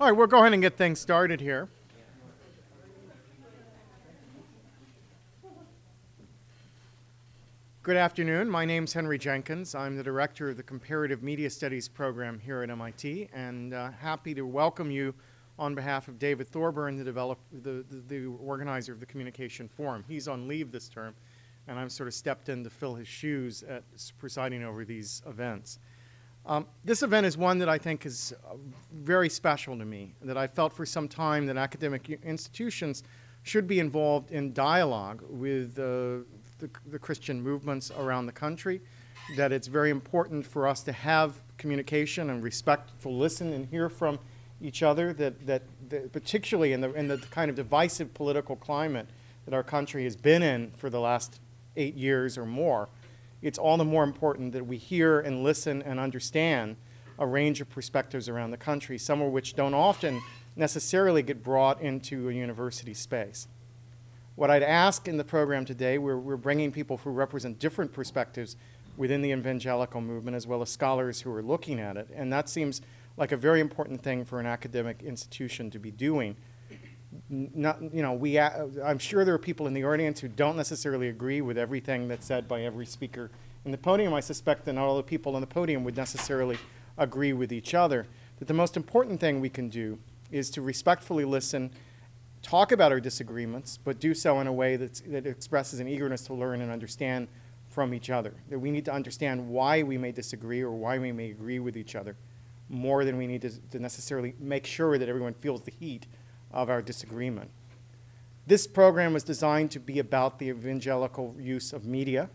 All right, we'll go ahead and get things started here. Good afternoon. My name is Henry Jenkins. I'm the director of the Comparative Media Studies program here at MIT, and uh, happy to welcome you on behalf of David Thorburn, the, develop, the, the, the organizer of the Communication Forum. He's on leave this term, and I've sort of stepped in to fill his shoes at presiding over these events. Um, this event is one that I think is uh, very special to me, that I felt for some time that academic institutions should be involved in dialogue with uh, the, the, Christian movements around the country, that it's very important for us to have communication and respectful listen and hear from each other, that, that, that particularly in the, in the kind of divisive political climate that our country has been in for the last eight years or more, it's all the more important that we hear and listen and understand a range of perspectives around the country, some of which don't often necessarily get brought into a university space. What I'd ask in the program today, we're, we're bringing people who represent different perspectives within the evangelical movement as well as scholars who are looking at it. And that seems like a very important thing for an academic institution to be doing not, you know, we, I'm sure there are people in the audience who don't necessarily agree with everything that's said by every speaker in the podium. I suspect that not all the people on the podium would necessarily agree with each other. That the most important thing we can do is to respectfully listen, talk about our disagreements, but do so in a way that's, that expresses an eagerness to learn and understand from each other. That we need to understand why we may disagree or why we may agree with each other more than we need to, to necessarily make sure that everyone feels the heat of our disagreement. This program was designed to be about the evangelical use of media,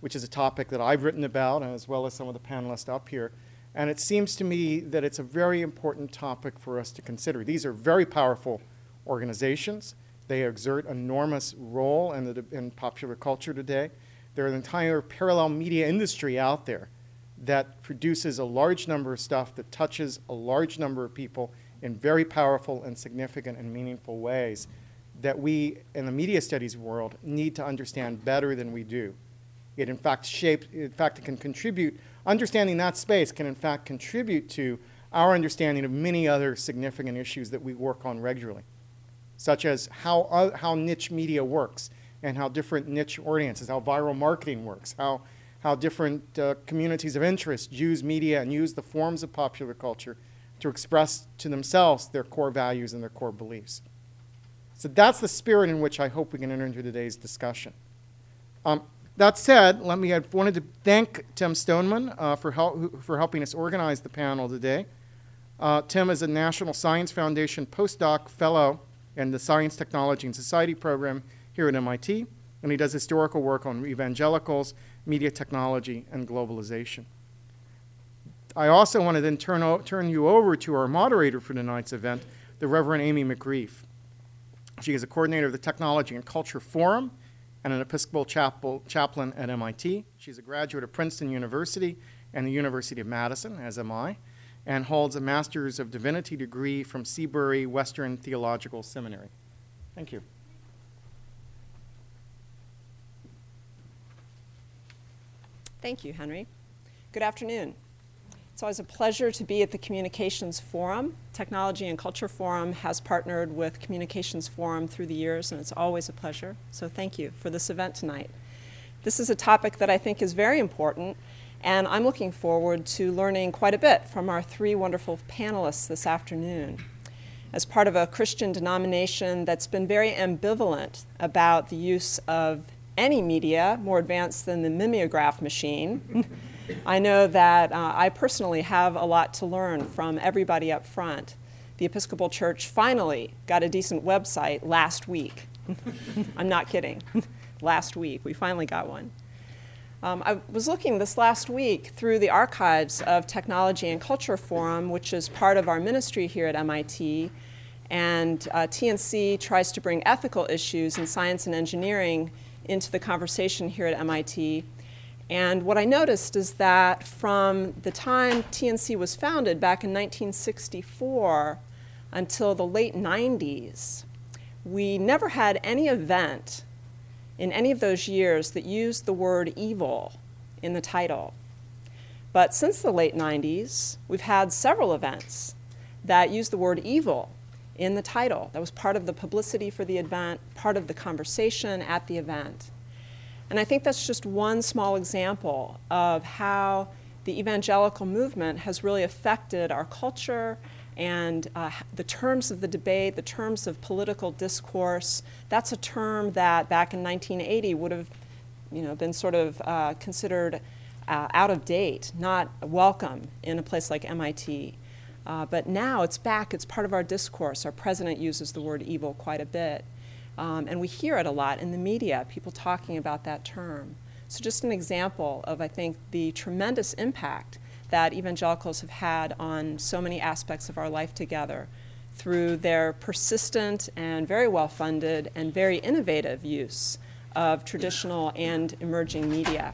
which is a topic that I've written about, as well as some of the panelists up here. And it seems to me that it's a very important topic for us to consider. These are very powerful organizations. They exert enormous role in, the, in popular culture today. There's an entire parallel media industry out there that produces a large number of stuff that touches a large number of people in very powerful and significant and meaningful ways that we in the media studies world need to understand better than we do. It in fact shapes, in fact, it can contribute, understanding that space can in fact contribute to our understanding of many other significant issues that we work on regularly, such as how, uh, how niche media works and how different niche audiences, how viral marketing works, how, how different uh, communities of interest use media and use the forms of popular culture to express to themselves their core values and their core beliefs. So that's the spirit in which I hope we can enter into today's discussion. Um, that said, let me, I wanted to thank Tim Stoneman uh, for, help, for helping us organize the panel today. Uh, Tim is a National Science Foundation postdoc fellow in the Science, Technology, and Society program here at MIT, and he does historical work on evangelicals, media technology, and globalization. I also want to then turn, o- turn you over to our moderator for tonight's event, the Reverend Amy McCreath. She is a coordinator of the Technology and Culture Forum and an Episcopal chapel, chaplain at MIT. She's a graduate of Princeton University and the University of Madison, as am I, and holds a Master's of Divinity degree from Seabury Western Theological Seminary. Thank you. Thank you, Henry. Good afternoon. It's always a pleasure to be at the Communications Forum. Technology and Culture Forum has partnered with Communications Forum through the years, and it's always a pleasure. So thank you for this event tonight. This is a topic that I think is very important, and I'm looking forward to learning quite a bit from our three wonderful panelists this afternoon. As part of a Christian denomination that's been very ambivalent about the use of any media more advanced than the mimeograph machine, I know that uh, I personally have a lot to learn from everybody up front. The Episcopal Church finally got a decent website last week. I'm not kidding. last week, we finally got one. Um, I was looking this last week through the archives of Technology and Culture Forum, which is part of our ministry here at MIT. And uh, TNC tries to bring ethical issues in science and engineering into the conversation here at MIT. And what I noticed is that from the time TNC was founded back in 1964 until the late 90s, we never had any event in any of those years that used the word evil in the title. But since the late 90s, we've had several events that used the word evil in the title. That was part of the publicity for the event, part of the conversation at the event. And I think that's just one small example of how the evangelical movement has really affected our culture and uh, the terms of the debate, the terms of political discourse. That's a term that back in 1980 would have you know, been sort of uh, considered uh, out of date, not welcome in a place like MIT. Uh, but now it's back, it's part of our discourse. Our president uses the word evil quite a bit. Um, and we hear it a lot in the media, people talking about that term. So, just an example of, I think, the tremendous impact that evangelicals have had on so many aspects of our life together through their persistent and very well funded and very innovative use of traditional and emerging media.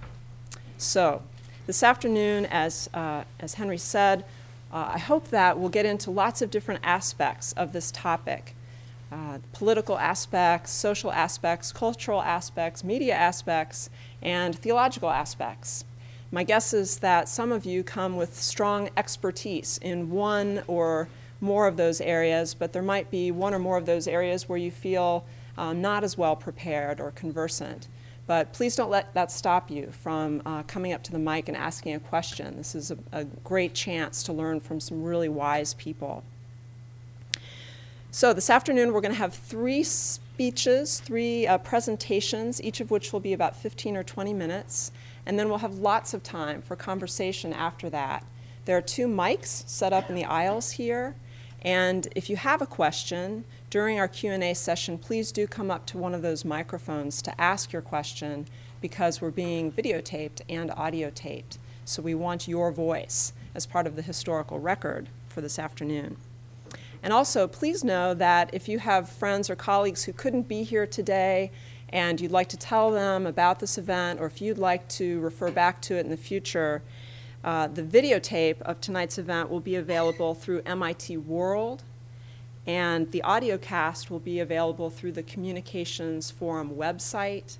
So, this afternoon, as, uh, as Henry said, uh, I hope that we'll get into lots of different aspects of this topic uh, political aspects, social aspects, cultural aspects, media aspects, and theological aspects. My guess is that some of you come with strong expertise in one or more of those areas, but there might be one or more of those areas where you feel um, not as well prepared or conversant. But please don't let that stop you from uh, coming up to the mic and asking a question. This is a, a great chance to learn from some really wise people. So, this afternoon we're going to have three speeches, three uh, presentations, each of which will be about 15 or 20 minutes and then we'll have lots of time for conversation after that. There are two mics set up in the aisles here, and if you have a question during our Q&A session, please do come up to one of those microphones to ask your question because we're being videotaped and audio taped. So we want your voice as part of the historical record for this afternoon. And also, please know that if you have friends or colleagues who couldn't be here today and you'd like to tell them about this event, or if you'd like to refer back to it in the future, uh, the videotape of tonight's event will be available through MIT World, and the audio cast will be available through the Communications Forum website.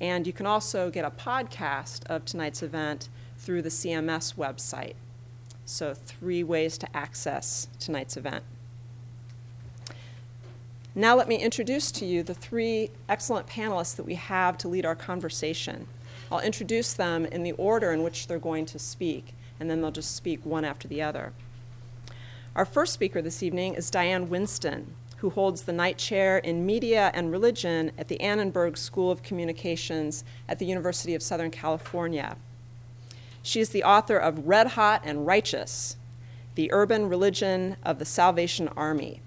And you can also get a podcast of tonight's event through the CMS website. So, three ways to access tonight's event. Now, let me introduce to you the three excellent panelists that we have to lead our conversation. I'll introduce them in the order in which they're going to speak, and then they'll just speak one after the other. Our first speaker this evening is Diane Winston, who holds the Knight Chair in Media and Religion at the Annenberg School of Communications at the University of Southern California. She is the author of Red Hot and Righteous The Urban Religion of the Salvation Army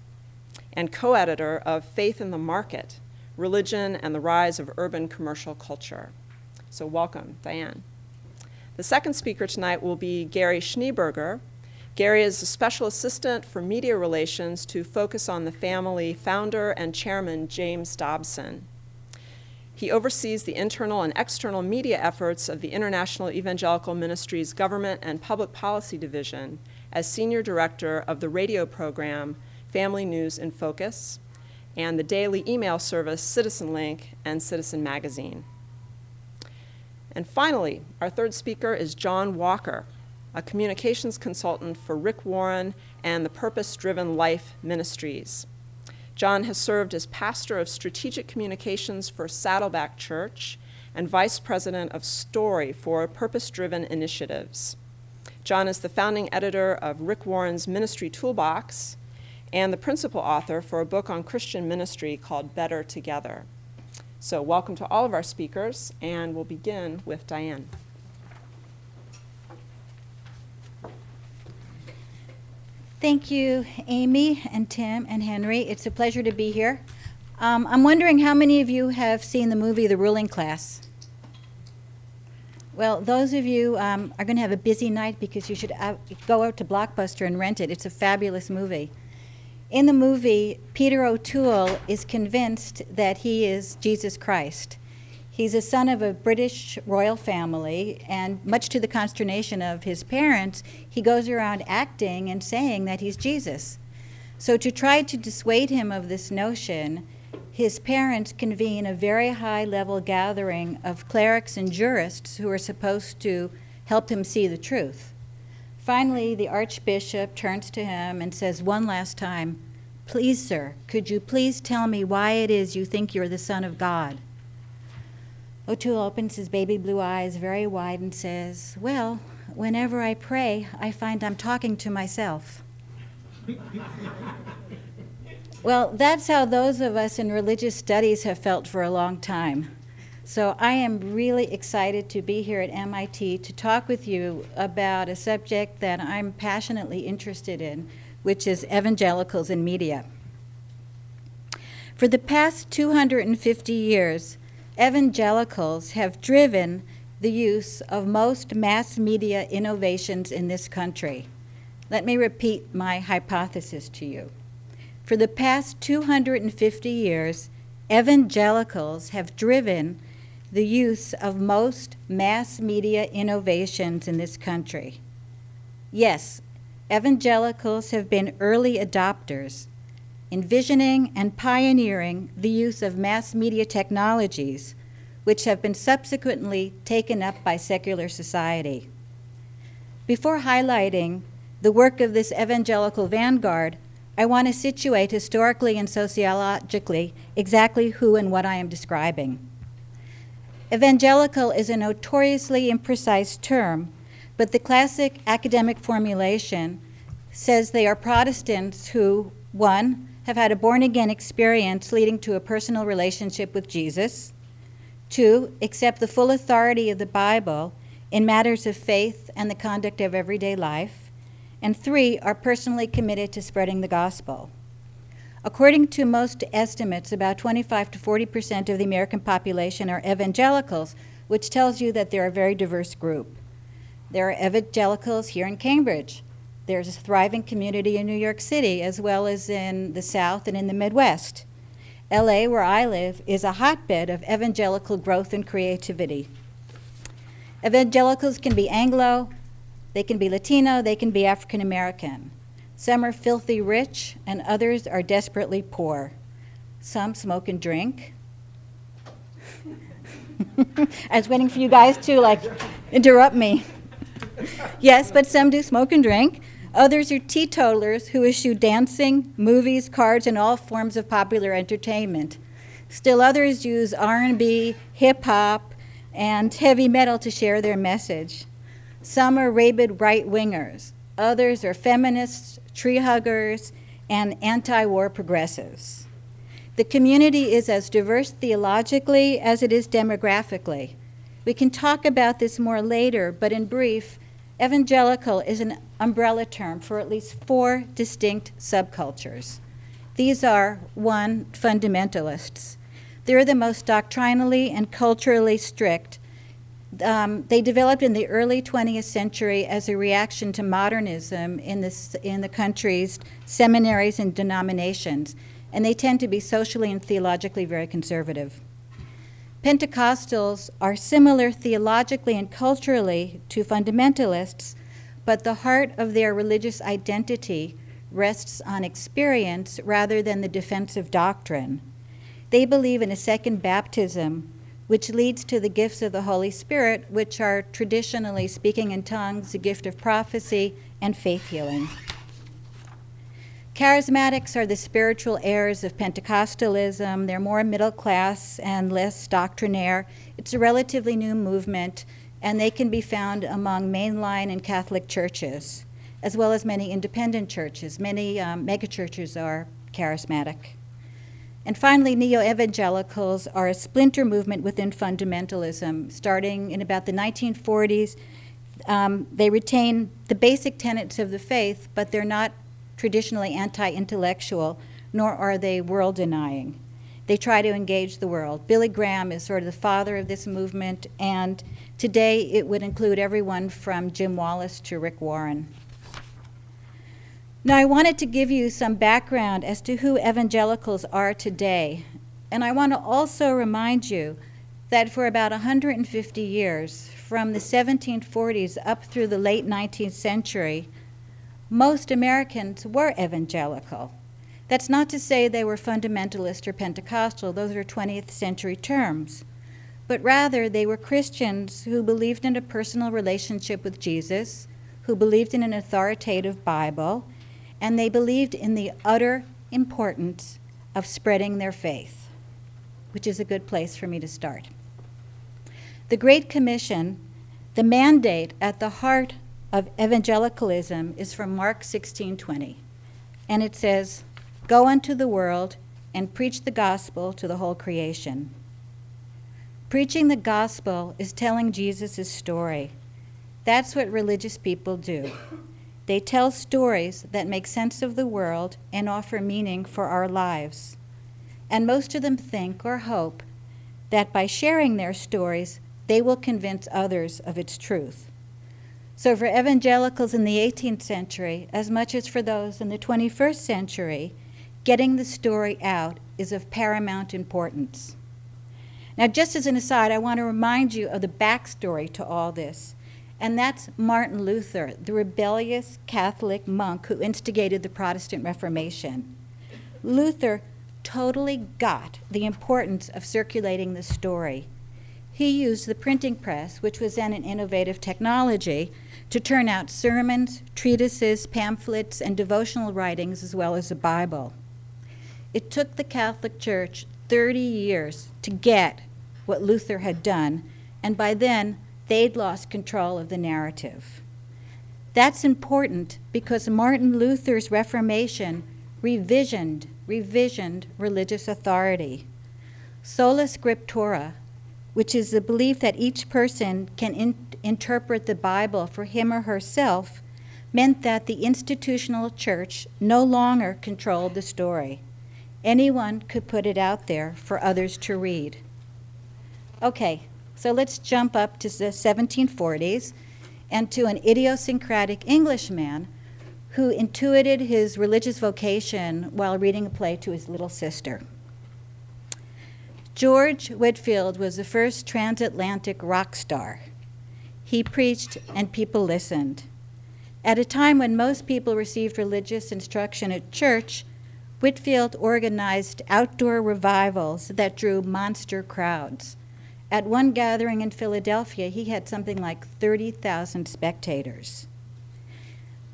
and co editor of Faith in the Market Religion and the Rise of Urban Commercial Culture. So, welcome, Diane. The second speaker tonight will be Gary Schneeberger. Gary is a special assistant for media relations to Focus on the Family founder and chairman James Dobson. He oversees the internal and external media efforts of the International Evangelical Ministries Government and Public Policy Division as senior director of the radio program Family News in Focus, and the daily email service Citizen Link and Citizen Magazine. And finally, our third speaker is John Walker, a communications consultant for Rick Warren and the Purpose Driven Life Ministries. John has served as pastor of strategic communications for Saddleback Church and vice president of Story for Purpose Driven Initiatives. John is the founding editor of Rick Warren's Ministry Toolbox and the principal author for a book on Christian ministry called Better Together. So, welcome to all of our speakers, and we'll begin with Diane. Thank you, Amy and Tim and Henry. It's a pleasure to be here. Um, I'm wondering how many of you have seen the movie The Ruling Class? Well, those of you um, are going to have a busy night because you should go out to Blockbuster and rent it. It's a fabulous movie. In the movie, Peter O'Toole is convinced that he is Jesus Christ. He's a son of a British royal family, and much to the consternation of his parents, he goes around acting and saying that he's Jesus. So, to try to dissuade him of this notion, his parents convene a very high level gathering of clerics and jurists who are supposed to help him see the truth. Finally, the Archbishop turns to him and says one last time, Please, sir, could you please tell me why it is you think you're the Son of God? O'Toole opens his baby blue eyes very wide and says, Well, whenever I pray, I find I'm talking to myself. well, that's how those of us in religious studies have felt for a long time. So I am really excited to be here at MIT to talk with you about a subject that I'm passionately interested in, which is evangelicals in media. For the past 250 years, evangelicals have driven the use of most mass media innovations in this country. Let me repeat my hypothesis to you. For the past 250 years, evangelicals have driven the use of most mass media innovations in this country. Yes, evangelicals have been early adopters, envisioning and pioneering the use of mass media technologies, which have been subsequently taken up by secular society. Before highlighting the work of this evangelical vanguard, I want to situate historically and sociologically exactly who and what I am describing. Evangelical is a notoriously imprecise term, but the classic academic formulation says they are Protestants who, one, have had a born again experience leading to a personal relationship with Jesus, two, accept the full authority of the Bible in matters of faith and the conduct of everyday life, and three, are personally committed to spreading the gospel. According to most estimates, about 25 to 40 percent of the American population are evangelicals, which tells you that they're a very diverse group. There are evangelicals here in Cambridge. There's a thriving community in New York City, as well as in the South and in the Midwest. LA, where I live, is a hotbed of evangelical growth and creativity. Evangelicals can be Anglo, they can be Latino, they can be African American. Some are filthy rich, and others are desperately poor. Some smoke and drink. I was waiting for you guys to like interrupt me. yes, but some do smoke and drink. Others are teetotalers who eschew dancing, movies, cards, and all forms of popular entertainment. Still others use R&B, hip hop, and heavy metal to share their message. Some are rabid right wingers. Others are feminists, tree huggers, and anti war progressives. The community is as diverse theologically as it is demographically. We can talk about this more later, but in brief, evangelical is an umbrella term for at least four distinct subcultures. These are one, fundamentalists. They're the most doctrinally and culturally strict um, they developed in the early 20th century as a reaction to modernism in, this, in the country's seminaries and denominations, and they tend to be socially and theologically very conservative. Pentecostals are similar theologically and culturally to fundamentalists, but the heart of their religious identity rests on experience rather than the defense of doctrine. They believe in a second baptism which leads to the gifts of the Holy Spirit, which are traditionally speaking in tongues, the gift of prophecy, and faith healing. Charismatics are the spiritual heirs of Pentecostalism. They're more middle class and less doctrinaire. It's a relatively new movement, and they can be found among mainline and Catholic churches, as well as many independent churches. Many um, megachurches are charismatic. And finally, neo evangelicals are a splinter movement within fundamentalism. Starting in about the 1940s, um, they retain the basic tenets of the faith, but they're not traditionally anti intellectual, nor are they world denying. They try to engage the world. Billy Graham is sort of the father of this movement, and today it would include everyone from Jim Wallis to Rick Warren. Now, I wanted to give you some background as to who evangelicals are today. And I want to also remind you that for about 150 years, from the 1740s up through the late 19th century, most Americans were evangelical. That's not to say they were fundamentalist or Pentecostal, those are 20th century terms. But rather, they were Christians who believed in a personal relationship with Jesus who believed in an authoritative Bible, and they believed in the utter importance of spreading their faith, which is a good place for me to start. The Great Commission, the mandate at the heart of evangelicalism is from Mark 16:20. And it says, "Go unto the world and preach the gospel to the whole creation." Preaching the gospel is telling Jesus' story. That's what religious people do. They tell stories that make sense of the world and offer meaning for our lives. And most of them think or hope that by sharing their stories, they will convince others of its truth. So, for evangelicals in the 18th century, as much as for those in the 21st century, getting the story out is of paramount importance. Now, just as an aside, I want to remind you of the backstory to all this, and that's Martin Luther, the rebellious Catholic monk who instigated the Protestant Reformation. Luther totally got the importance of circulating the story. He used the printing press, which was then an innovative technology, to turn out sermons, treatises, pamphlets, and devotional writings, as well as the Bible. It took the Catholic Church 30 years to get what Luther had done, and by then they'd lost control of the narrative. That's important because Martin Luther's Reformation revisioned, revisioned religious authority. Sola Scriptura, which is the belief that each person can in- interpret the Bible for him or herself, meant that the institutional church no longer controlled the story. Anyone could put it out there for others to read. Okay, so let's jump up to the 1740s and to an idiosyncratic Englishman who intuited his religious vocation while reading a play to his little sister. George Whitefield was the first transatlantic rock star. He preached and people listened. At a time when most people received religious instruction at church, Whitefield organized outdoor revivals that drew monster crowds. At one gathering in Philadelphia, he had something like 30,000 spectators.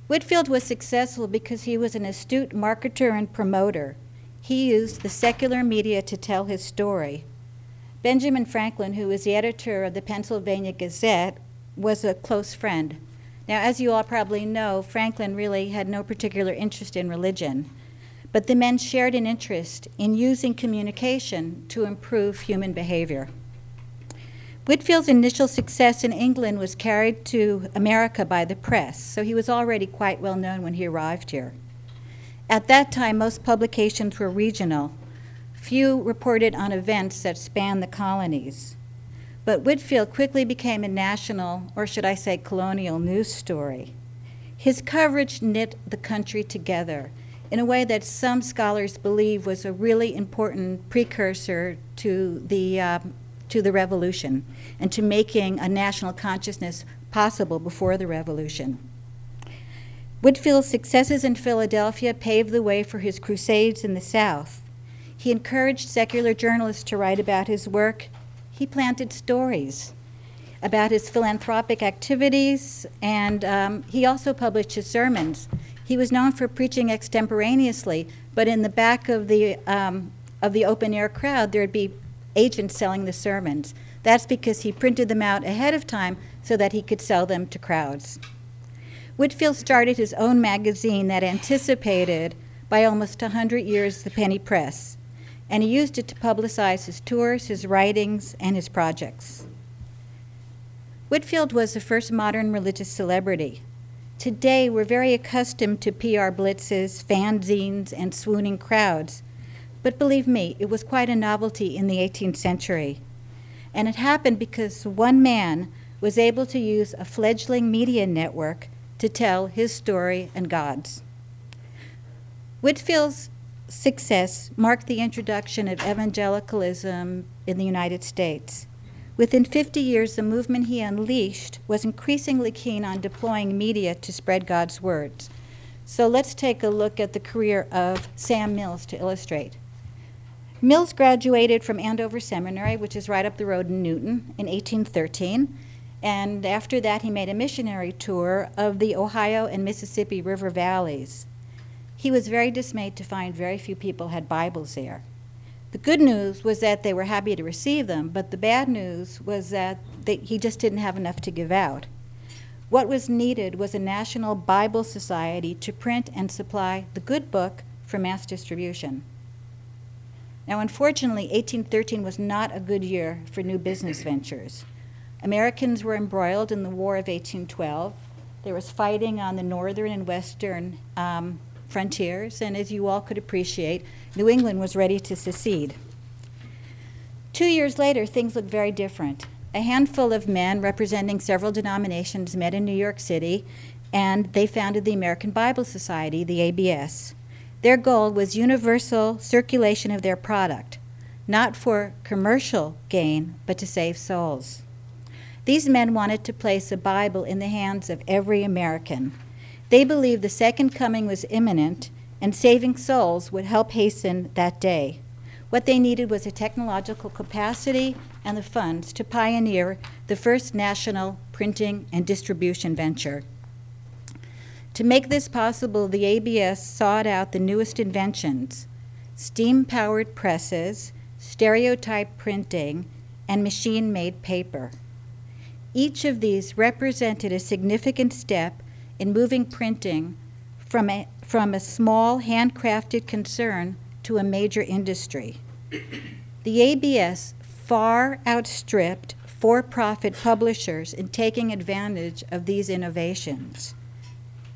Whitefield was successful because he was an astute marketer and promoter. He used the secular media to tell his story. Benjamin Franklin, who was the editor of the Pennsylvania Gazette, was a close friend. Now, as you all probably know, Franklin really had no particular interest in religion, but the men shared an interest in using communication to improve human behavior. Whitefield's initial success in England was carried to America by the press, so he was already quite well known when he arrived here. At that time, most publications were regional. Few reported on events that spanned the colonies. But Whitefield quickly became a national, or should I say colonial, news story. His coverage knit the country together in a way that some scholars believe was a really important precursor to the um, to the revolution and to making a national consciousness possible before the revolution. Whitefield's successes in Philadelphia paved the way for his crusades in the South. He encouraged secular journalists to write about his work. He planted stories about his philanthropic activities, and um, he also published his sermons. He was known for preaching extemporaneously, but in the back of the um, of the open air crowd, there'd be agents selling the sermons. That's because he printed them out ahead of time so that he could sell them to crowds. Whitefield started his own magazine that anticipated by almost a 100 years the penny press, and he used it to publicize his tours, his writings, and his projects. Whitefield was the first modern religious celebrity. Today, we're very accustomed to PR blitzes, fanzines, and swooning crowds. But believe me, it was quite a novelty in the 18th century. And it happened because one man was able to use a fledgling media network to tell his story and God's. Whitefield's success marked the introduction of evangelicalism in the United States. Within 50 years, the movement he unleashed was increasingly keen on deploying media to spread God's words. So let's take a look at the career of Sam Mills to illustrate. Mills graduated from Andover Seminary, which is right up the road in Newton, in 1813, And after that, he made a missionary tour of the Ohio and Mississippi River valleys. He was very dismayed to find very few people had Bibles there. The good news was that they were happy to receive them, but the bad news was that they, he just didn't have enough to give out. What was needed was a national Bible society to print and supply the good book for mass distribution. Now, unfortunately, 1813 was not a good year for new business ventures. Americans were embroiled in the War of 1812. There was fighting on the northern and western um, frontiers, and as you all could appreciate, New England was ready to secede. Two years later, things looked very different. A handful of men representing several denominations met in New York City, and they founded the American Bible Society, the ABS. Their goal was universal circulation of their product, not for commercial gain, but to save souls. These men wanted to place a Bible in the hands of every American. They believed the second coming was imminent and saving souls would help hasten that day. What they needed was a technological capacity and the funds to pioneer the first national printing and distribution venture. To make this possible, the ABS sought out the newest inventions steam powered presses, stereotype printing, and machine made paper. Each of these represented a significant step in moving printing from a, from a small handcrafted concern to a major industry. The ABS far outstripped for profit publishers in taking advantage of these innovations.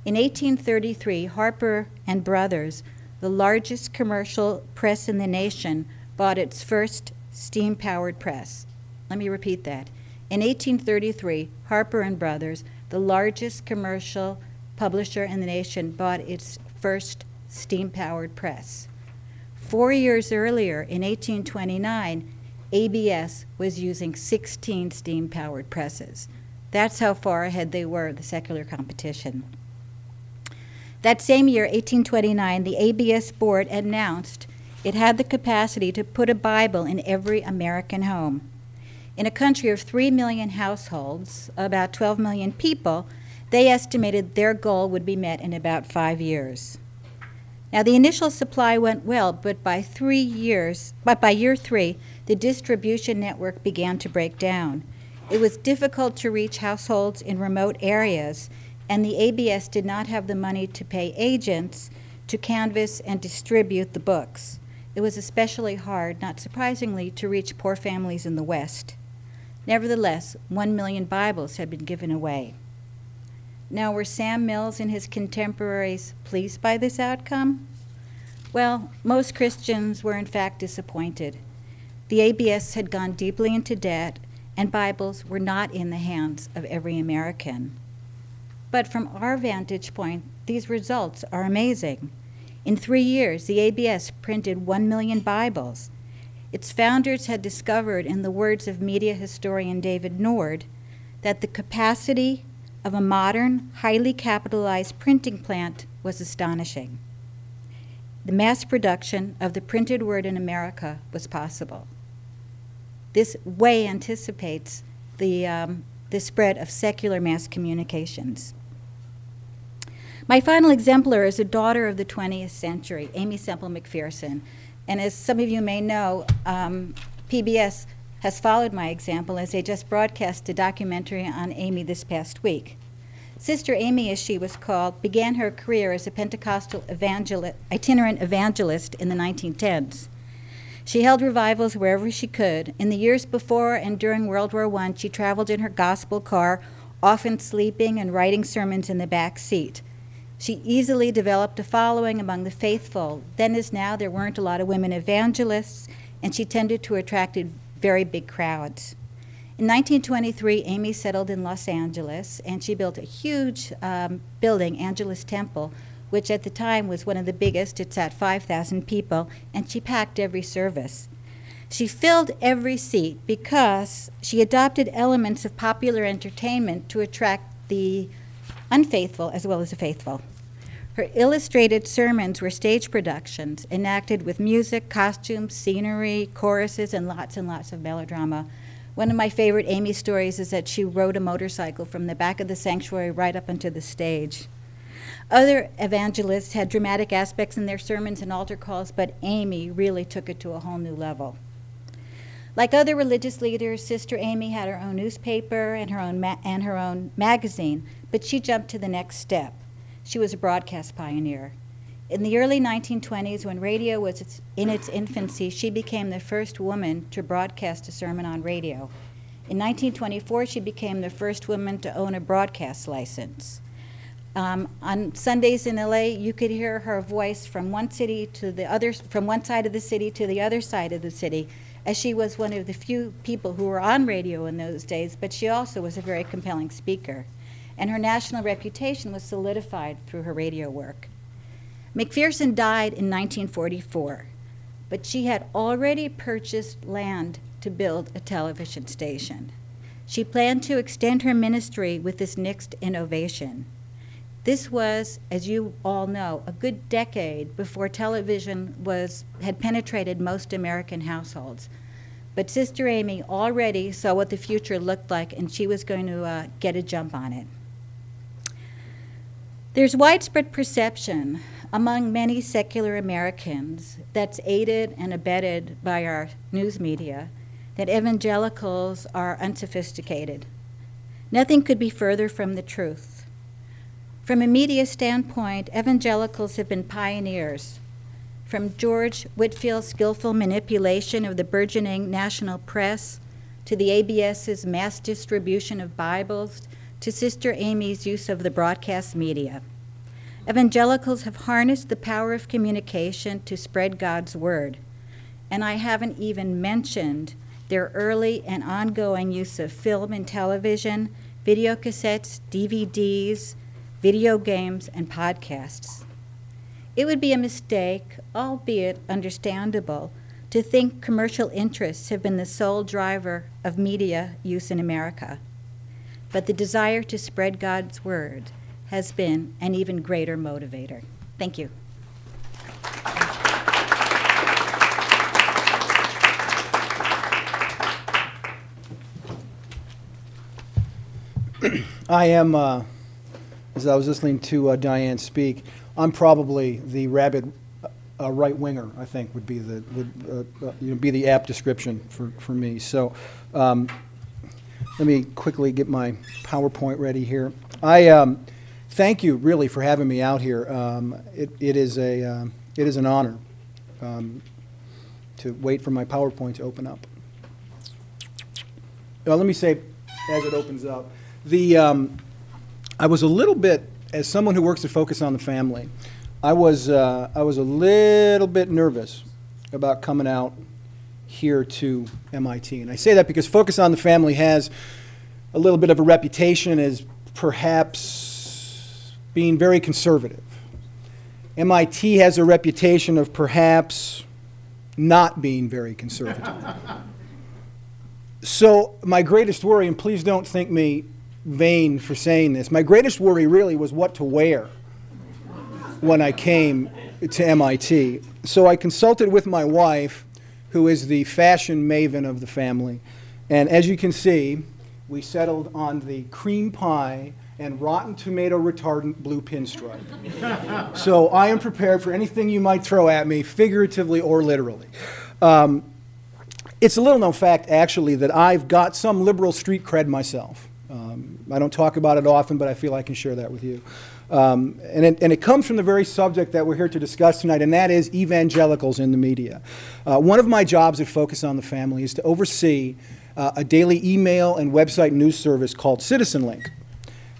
In 1833, Harper and Brothers, the largest commercial press in the nation, bought its first steam powered press. Let me repeat that. In 1833, Harper and Brothers, the largest commercial publisher in the nation, bought its first steam powered press. Four years earlier, in 1829, ABS was using 16 steam powered presses. That's how far ahead they were of the secular competition. That same year, 1829, the ABS board announced it had the capacity to put a Bible in every American home. In a country of 3 million households, about 12 million people, they estimated their goal would be met in about five years. Now, the initial supply went well, but by three years, but by year three, the distribution network began to break down. It was difficult to reach households in remote areas, and the ABS did not have the money to pay agents to canvass and distribute the books. It was especially hard, not surprisingly, to reach poor families in the West. Nevertheless, one million Bibles had been given away. Now, were Sam Mills and his contemporaries pleased by this outcome? Well, most Christians were in fact disappointed. The ABS had gone deeply into debt, and Bibles were not in the hands of every American. But from our vantage point, these results are amazing. In three years, the ABS printed 1 million Bibles. Its founders had discovered, in the words of media historian David Nord, that the capacity of a modern, highly capitalized printing plant was astonishing. The mass production of the printed word in America was possible. This way anticipates the, um, the spread of secular mass communications. My final exemplar is a daughter of the 20th century, Aimee Semple McPherson. And as some of you may know, um, PBS has followed my example as they just broadcast a documentary on Aimee this past week. Sister Aimee, as she was called, began her career as a Pentecostal itinerant evangelist in the 1910s. She held revivals wherever she could. In the years before and during World War I, she traveled in her gospel car, often sleeping and writing sermons in the back seat. She easily developed a following among the faithful. Then, as now, there weren't a lot of women evangelists, and she tended to attract very big crowds. In 1923, Aimee settled in Los Angeles, and she built a huge um, building, Angelus Temple, which at the time was one of the biggest. It sat 5,000 people, and she packed every service. She filled every seat because she adopted elements of popular entertainment to attract the unfaithful as well as the faithful. Her illustrated sermons were stage productions enacted with music, costumes, scenery, choruses, and lots and lots of melodrama. One of my favorite Aimee stories is that she rode a motorcycle from the back of the sanctuary right up onto the stage. Other evangelists had dramatic aspects in their sermons and altar calls, but Aimee really took it to a whole new level. Like other religious leaders, Sister Aimee had her own newspaper and her own, ma- and her own magazine, but she jumped to the next step. She was a broadcast pioneer. In the early 1920s, when radio was in its infancy, she became the first woman to broadcast a sermon on radio. In 1924, she became the first woman to own a broadcast license. Um, on Sundays in LA, you could hear her voice from one city to the other, from one side of the city to the other side of the city, as she was one of the few people who were on radio in those days, but she also was a very compelling speaker. And her national reputation was solidified through her radio work. McPherson died in 1944, but she had already purchased land to build a television station. She planned to extend her ministry with this next innovation. This was, as you all know, a good decade before television was, had penetrated most American households. But Sister Aimee already saw what the future looked like, and she was going to uh, get a jump on it. There's widespread perception among many secular Americans that's aided and abetted by our news media that evangelicals are unsophisticated. Nothing could be further from the truth. From a media standpoint, evangelicals have been pioneers. From George Whitefield's skillful manipulation of the burgeoning national press to the ABS's mass distribution of Bibles to Sister Aimee's use of the broadcast media. Evangelicals have harnessed the power of communication to spread God's word. And I haven't even mentioned their early and ongoing use of film and television, video cassettes, DVDs, video games, and podcasts. It would be a mistake, albeit understandable, to think commercial interests have been the sole driver of media use in America. But the desire to spread God's word has been an even greater motivator. Thank you. I am, uh, as I was listening to uh, Diane speak, I'm probably the rabid uh, right winger. I think would be the would uh, uh, you know, be the apt description for, for me. So, um, let me quickly get my PowerPoint ready here. I um, thank you really for having me out here. Um, it, it is a um, it is an honor um, to wait for my PowerPoint to open up. Let me say, as it opens up, the um, I was a little bit, as someone who works to focus on the family, I was uh, I was a little bit nervous about coming out here to MIT, and I say that because Focus on the Family has a little bit of a reputation as perhaps being very conservative. MIT has a reputation of perhaps not being very conservative. So, my greatest worry, and please don't think me vain for saying this, my greatest worry really was what to wear when I came to MIT. So, I consulted with my wife, who is the fashion maven of the family. And as you can see, we settled on the cream pie and rotten tomato retardant blue pinstripe. so, I am prepared for anything you might throw at me, figuratively or literally. Um, it's a little known fact, actually, that I've got some liberal street cred myself. Um, I don't talk about it often, but I feel I can share that with you. Um, and, it, and, it, comes from the very subject that we're here to discuss tonight, and that is evangelicals in the media. Uh, one of my jobs at Focus on the Family is to oversee uh, a daily email and website news service called CitizenLink.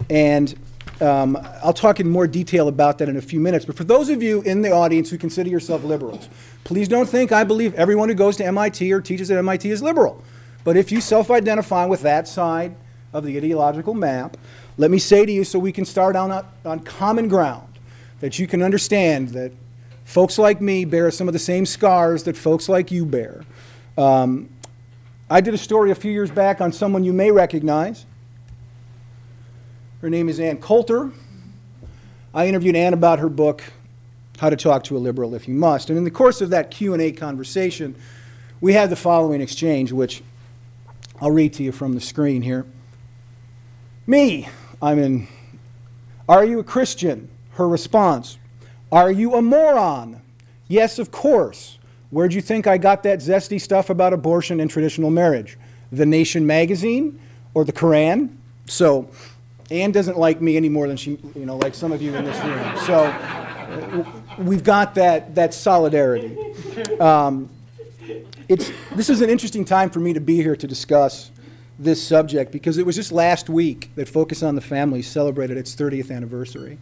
And um, I'll talk in more detail about that in a few minutes. But for those of you in the audience who consider yourself liberals, please don't think I believe everyone who goes to MIT or teaches at MIT is liberal. But if you self identify with that side of the ideological map, let me say to you so we can start on, on common ground that you can understand that folks like me bear some of the same scars that folks like you bear. Um, I did a story a few years back on someone you may recognize. Her name is Ann Coulter. I interviewed Ann about her book, How to Talk to a Liberal If You Must. And in the course of that Q&A conversation, we had the following exchange, which I'll read to you from the screen here. Me, I'm in. Are you a Christian? Her response. Are you a moron? Yes, of course. Where'd you think I got that zesty stuff about abortion and traditional marriage? The Nation magazine or the Koran? So, Ann doesn't like me any more than she, you know, like some of you in this room. So, we've got that, that solidarity. Um, it's, this is an interesting time for me to be here to discuss this subject because it was just last week that Focus on the Family celebrated its 30th anniversary.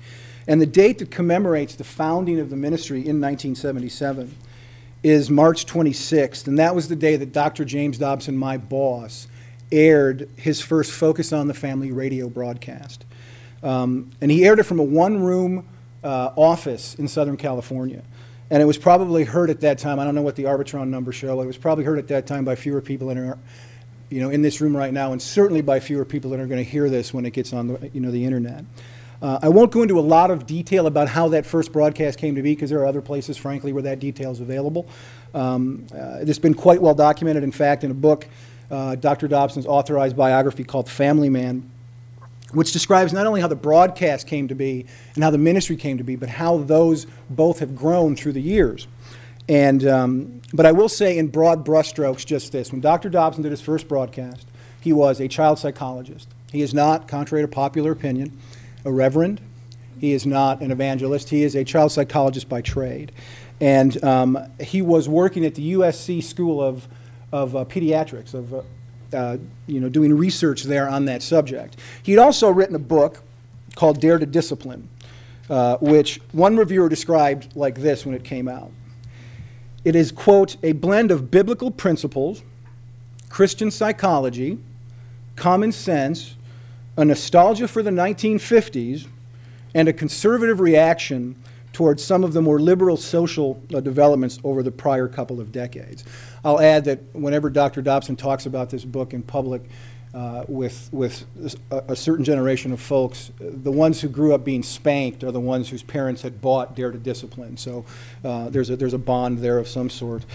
And the date that commemorates the founding of the ministry in 1977 is March 26th, and that was the day that Dr. James Dobson, my boss, aired his first Focus on the Family radio broadcast. Um, and he aired it from a one room uh, office in Southern California. And it was probably heard at that time, I don't know what the Arbitron numbers show, it was probably heard at that time by fewer people in, our, you know, in this room right now, and certainly by fewer people that are going to hear this when it gets on the, you know, the internet. Uh, I won't go into a lot of detail about how that first broadcast came to be because there are other places, frankly, where that detail is available. Um, uh, it's been quite well documented, in fact, in a book, uh, Dr. Dobson's authorized biography called Family Man, which describes not only how the broadcast came to be and how the ministry came to be, but how those both have grown through the years. And, um, but I will say in broad brushstrokes just this. When Dr. Dobson did his first broadcast, he was a child psychologist. He is not, contrary to popular opinion, a reverend. He is not an evangelist. He is a child psychologist by trade. And um, he was working at the USC School of, of uh, Pediatrics, of, uh, uh, you know, doing research there on that subject. He had also written a book called Dare to Discipline, uh, which one reviewer described like this when it came out. It is, quote, a blend of biblical principles, Christian psychology, common sense, a nostalgia for the 1950s, and a conservative reaction towards some of the more liberal social uh, developments over the prior couple of decades. I'll add that whenever Dr. Dobson talks about this book in public uh, with, with a, a, certain generation of folks, the ones who grew up being spanked are the ones whose parents had bought Dare to Discipline. So uh, there's, a, there's a bond there of some sort.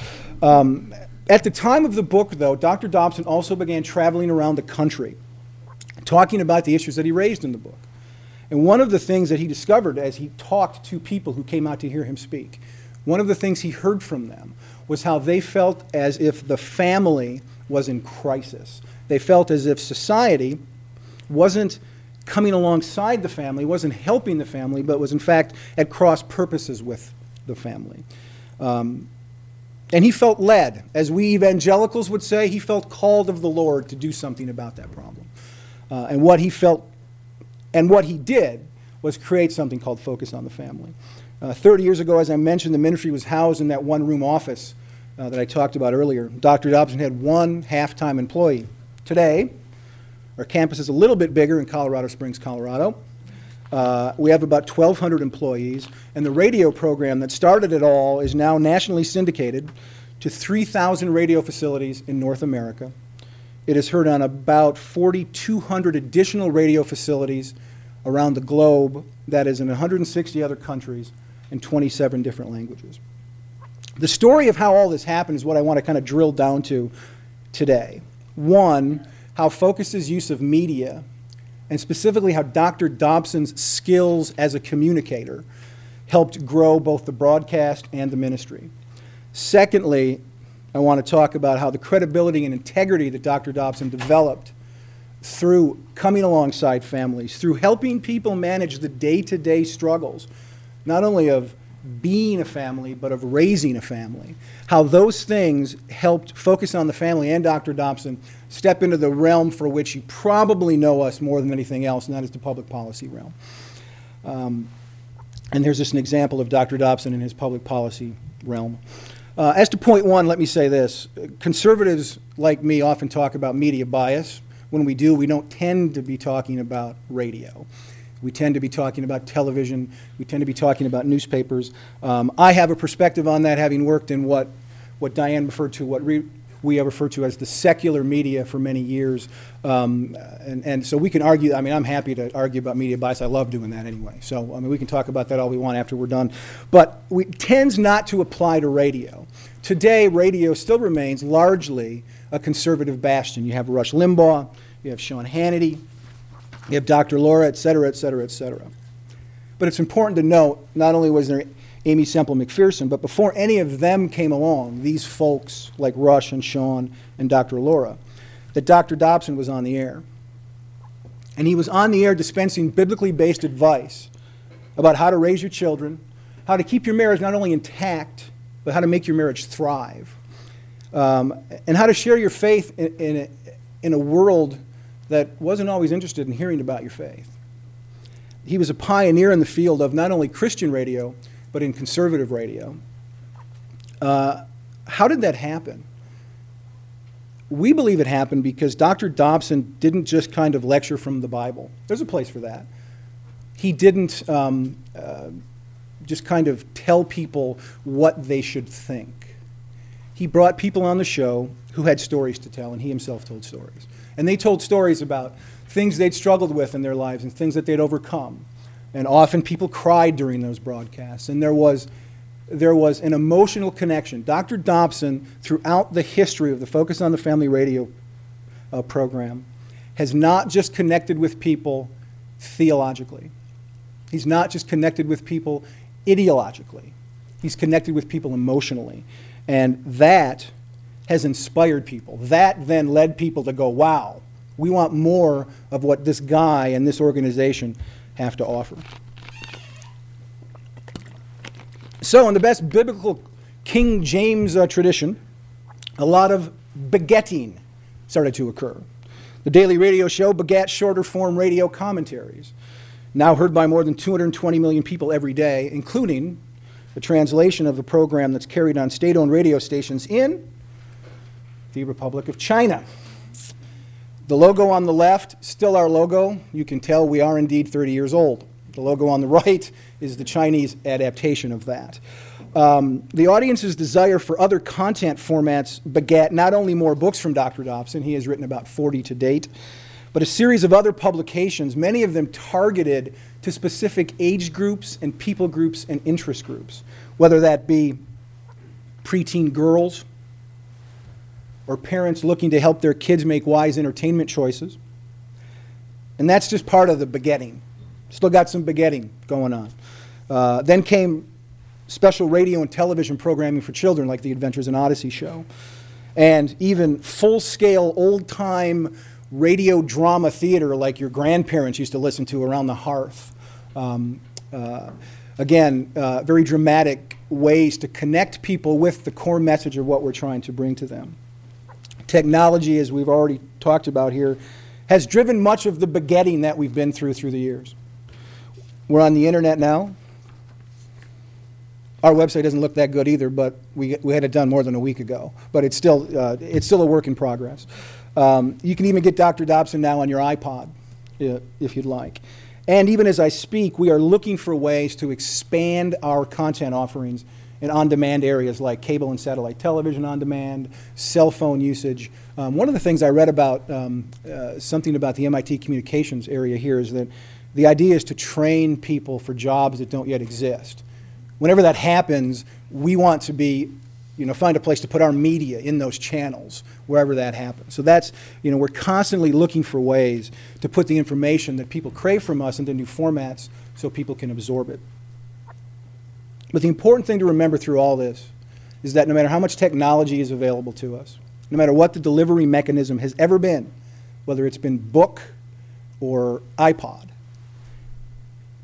Um, at the time of the book, though, Dr. Dobson also began traveling around the country talking about the issues that he raised in the book. And one of the things that he discovered as he talked to people who came out to hear him speak, one of the things he heard from them was how they felt as if the family was in crisis. They felt as if society wasn't coming alongside the family, wasn't helping the family, but was in fact at cross purposes with the family. Um, and he felt led. As we evangelicals would say, he felt called of the Lord to do something about that problem. Uh, and what he felt and what he did was create something called Focus on the Family. Uh, 30 years ago, as I mentioned, the ministry was housed in that one room office uh, that I talked about earlier. Dr. Dobson had one half time employee. Today, our campus is a little bit bigger in Colorado Springs, Colorado. Uh, we have about 1,200 employees, and the radio program that started it all is now nationally syndicated to 3,000 radio facilities in North America. It is heard on about 4,200 additional radio facilities around the globe, that is in 160 other countries in 27 different languages. The story of how all this happened is what I want to kind of drill down to today. One, how Focus's use of media, and specifically how Dr. Dobson's skills as a communicator helped grow both the broadcast and the ministry. Secondly, I want to talk about how the credibility and integrity that Dr. Dobson developed through coming alongside families, through helping people manage the day to day struggles, not only of being a family, but of raising a family. How those things helped focus on the family and Dr. Dobson step into the realm for which you probably know us more than anything else, and that is the public policy realm. Um, and there's just an example of Dr. Dobson in his public policy realm. Uh, as to point one, let me say this. Conservatives like me often talk about media bias. When we do, we don't tend to be talking about radio. We tend to be talking about television. We tend to be talking about newspapers. Um, I have a perspective on that, having worked in what, what Diane referred to, what re- we have referred to as the secular media for many years. Um, and, and so we can argue, I mean, I'm happy to argue about media bias. I love doing that anyway. So, I mean, we can talk about that all we want after we're done. But it tends not to apply to radio. Today, radio still remains largely a conservative bastion. You have Rush Limbaugh, you have Sean Hannity, you have Dr. Laura, et cetera, et cetera, et cetera. But it's important to note not only was there Aimee Semple McPherson, but before any of them came along, these folks like Rush and Sean and Dr. Laura, that Dr. Dobson was on the air. And he was on the air dispensing biblically based advice about how to raise your children, how to keep your marriage not only intact, but how to make your marriage thrive, um, and how to share your faith in, in, a, in a world that wasn't always interested in hearing about your faith. He was a pioneer in the field of not only Christian radio, but in conservative radio. Uh, how did that happen? We believe it happened because Dr. Dobson didn't just kind of lecture from the Bible. There's a place for that. He didn't um, uh, just kind of tell people what they should think. He brought people on the show who had stories to tell, and he himself told stories. And they told stories about things they'd struggled with in their lives and things that they'd overcome. And often people cried during those broadcasts. And there was, there was an emotional connection. Dr. Dobson, throughout the history of the Focus on the Family radio uh, program, has not just connected with people theologically, he's not just connected with people ideologically, he's connected with people emotionally. And that has inspired people. That then led people to go, wow, we want more of what this guy and this organization have to offer. So, in the best biblical King James uh, tradition, a lot of begetting started to occur. The daily radio show begat shorter form radio commentaries, now heard by more than 220 million people every day, including the translation of the program that's carried on state owned radio stations in the Republic of China. The logo on the left, still our logo. You can tell we are indeed 30 years old. The logo on the right is the Chinese adaptation of that. Um, the audience's desire for other content formats begat not only more books from Dr. Dobson, he has written about 40 to date, but a series of other publications, many of them targeted to specific age groups and people groups and interest groups, whether that be preteen girls, or parents looking to help their kids make wise entertainment choices. And that's just part of the begetting. Still got some begetting going on. Uh, then came special radio and television programming for children, like the Adventures in Odyssey show, and even full scale, old time radio drama theater like your grandparents used to listen to around the hearth. Um, uh, again, uh, very dramatic ways to connect people with the core message of what we're trying to bring to them technology, as we've already talked about here, has driven much of the begetting that we've been through through the years. We're on the internet now. Our website doesn't look that good either, but we, we had it done more than a week ago. But it's still, uh, it's still a work in progress. Um, you can even get Dr. Dobson now on your iPod if you'd like. And even as I speak, we are looking for ways to expand our content offerings in on demand areas like cable and satellite television on demand, cell phone usage. Um, one of the things I read about, um, uh, something about the MIT communications area here, is that the idea is to train people for jobs that don't yet exist. Whenever that happens, we want to be you know, find a place to put our media in those channels wherever that happens. So that's, you know, we're constantly looking for ways to put the information that people crave from us into new formats so people can absorb it. But the important thing to remember through all this is that no matter how much technology is available to us, no matter what the delivery mechanism has ever been, whether it's been book or iPod,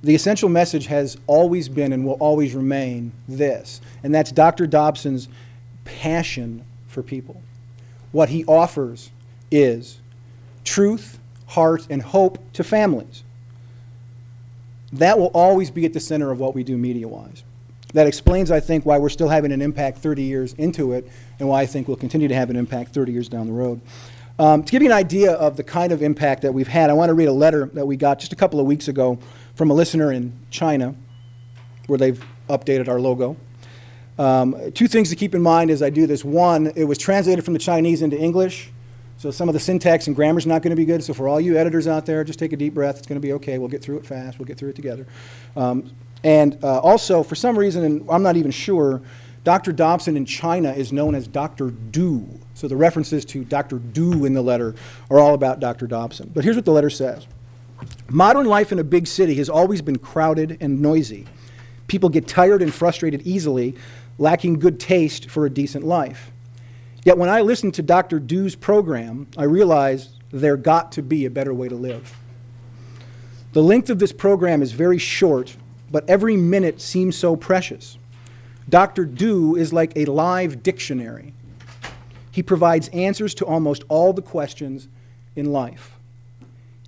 the essential message has always been and will always remain this, and that's Dr. Dobson's passion for people. What he offers is truth, heart, and hope to families. That will always be at the center of what we do media wise that explains, I think, why we're still having an impact 30 years into it and why I think we'll continue to have an impact 30 years down the road. Um, to give you an idea of the kind of impact that we've had, I want to read a letter that we got just a couple of weeks ago from a listener in China where they've updated our logo. Um, two things to keep in mind as I do this. One, it was translated from the Chinese into English, so some of the syntax and grammar is not going to be good. So for all you editors out there, just take a deep breath. It's going to be okay. We'll get through it fast. We'll get through it together. Um, and uh, also, for some reason, and I'm not even sure, Dr. Dobson in China is known as Dr. Du. So the references to Dr. Du in the letter are all about Dr. Dobson. But here's what the letter says Modern life in a big city has always been crowded and noisy. People get tired and frustrated easily, lacking good taste for a decent life. Yet when I listened to Dr. Du's program, I realized there got to be a better way to live. The length of this program is very short, but every minute seems so precious. Dr. Du is like a live dictionary. He provides answers to almost all the questions in life.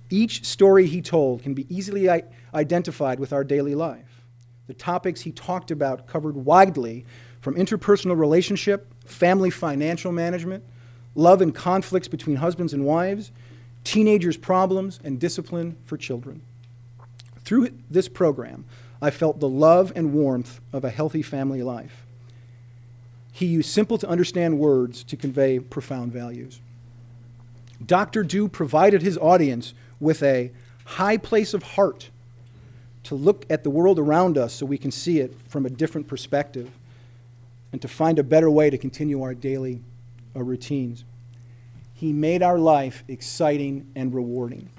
Each story he told can be easily I- identified with our daily life. The topics he talked about covered widely from interpersonal relationship, family financial management, love and conflicts between husbands and wives, teenagers' problems, and discipline for children. Through this program, I felt the love and warmth of a healthy family life. He used simple to understand words to convey profound values. Dr. Du provided his audience with a high place of heart to look at the world around us so we can see it from a different perspective and to find a better way to continue our daily uh, routines. He made our life exciting and rewarding.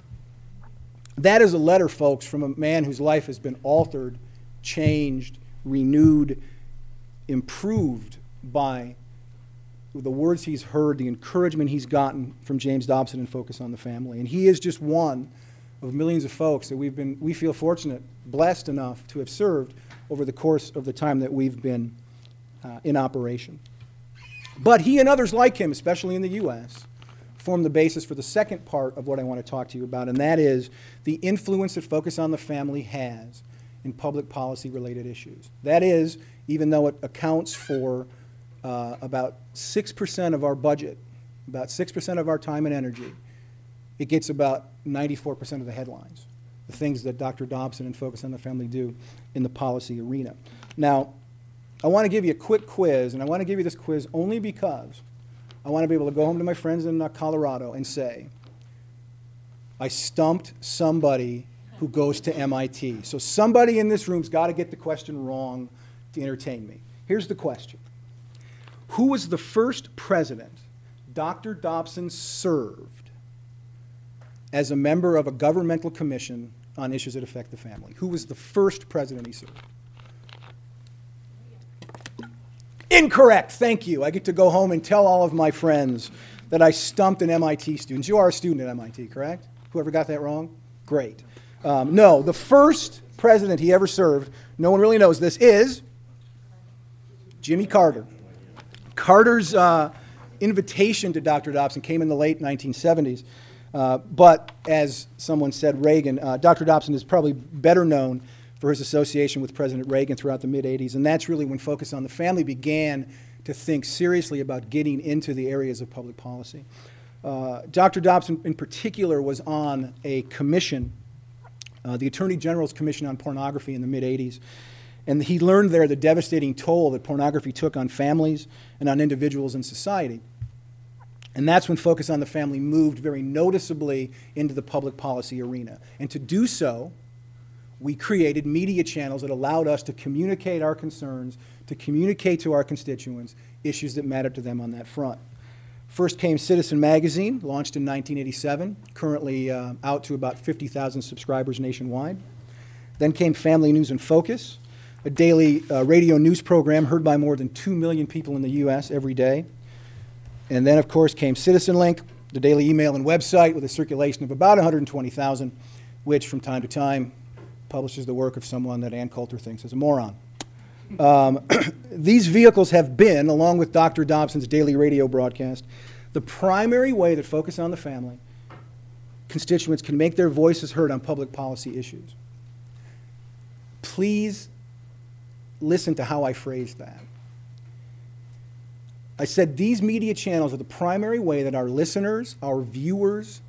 That is a letter, folks, from a man whose life has been altered, changed, renewed, improved by the words he's heard, the encouragement he's gotten from James Dobson and Focus on the Family. And he is just one of millions of folks that we've been, we feel fortunate, blessed enough to have served over the course of the time that we've been uh, in operation. But he and others like him, especially in the U.S., form the basis for the second part of what I want to talk to you about, and that is the influence that Focus on the Family has in public policy related issues. That is, even though it accounts for uh, about 6% of our budget, about 6% of our time and energy, it gets about 94% of the headlines, the things that Dr. Dobson and Focus on the Family do in the policy arena. Now, I want to give you a quick quiz, and I want to give you this quiz only because I want to be able to go home to my friends in uh, Colorado and say, I stumped somebody who goes to MIT. So somebody in this room's got to get the question wrong to entertain me. Here's the question Who was the first president Dr. Dobson served as a member of a governmental commission on issues that affect the family? Who was the first president he served? Incorrect, thank you. I get to go home and tell all of my friends that I stumped an MIT student. You are a student at MIT, correct? Whoever got that wrong? Great. Um, no, the first president he ever served, no one really knows this, is Jimmy Carter. Carter's uh, invitation to Dr. Dobson came in the late 1970s. Uh, but as someone said, Reagan, uh, Dr. Dobson is probably better known for his association with President Reagan throughout the mid 80s. And that's really when Focus on the Family began to think seriously about getting into the areas of public policy. Uh, Dr. Dobson, in particular, was on a commission, uh, the Attorney General's Commission on Pornography in the mid 80s. And he learned there the devastating toll that pornography took on families and on individuals in society. And that's when Focus on the Family moved very noticeably into the public policy arena. And to do so, we created media channels that allowed us to communicate our concerns, to communicate to our constituents issues that matter to them on that front. First came Citizen Magazine, launched in 1987, currently uh, out to about 50,000 subscribers nationwide. Then came Family News in Focus, a daily uh, radio news program heard by more than 2 million people in the U.S. every day. And then, of course, came Citizen Link, the daily email and website with a circulation of about 120,000, which from time to time publishes the work of someone that Ann Coulter thinks is a moron. Um, these vehicles have been, along with Dr. Dobson's daily radio broadcast, the primary way that Focus on the Family constituents can make their voices heard on public policy issues. Please listen to how I phrased that. I said these media channels are the primary way that our listeners, our viewers,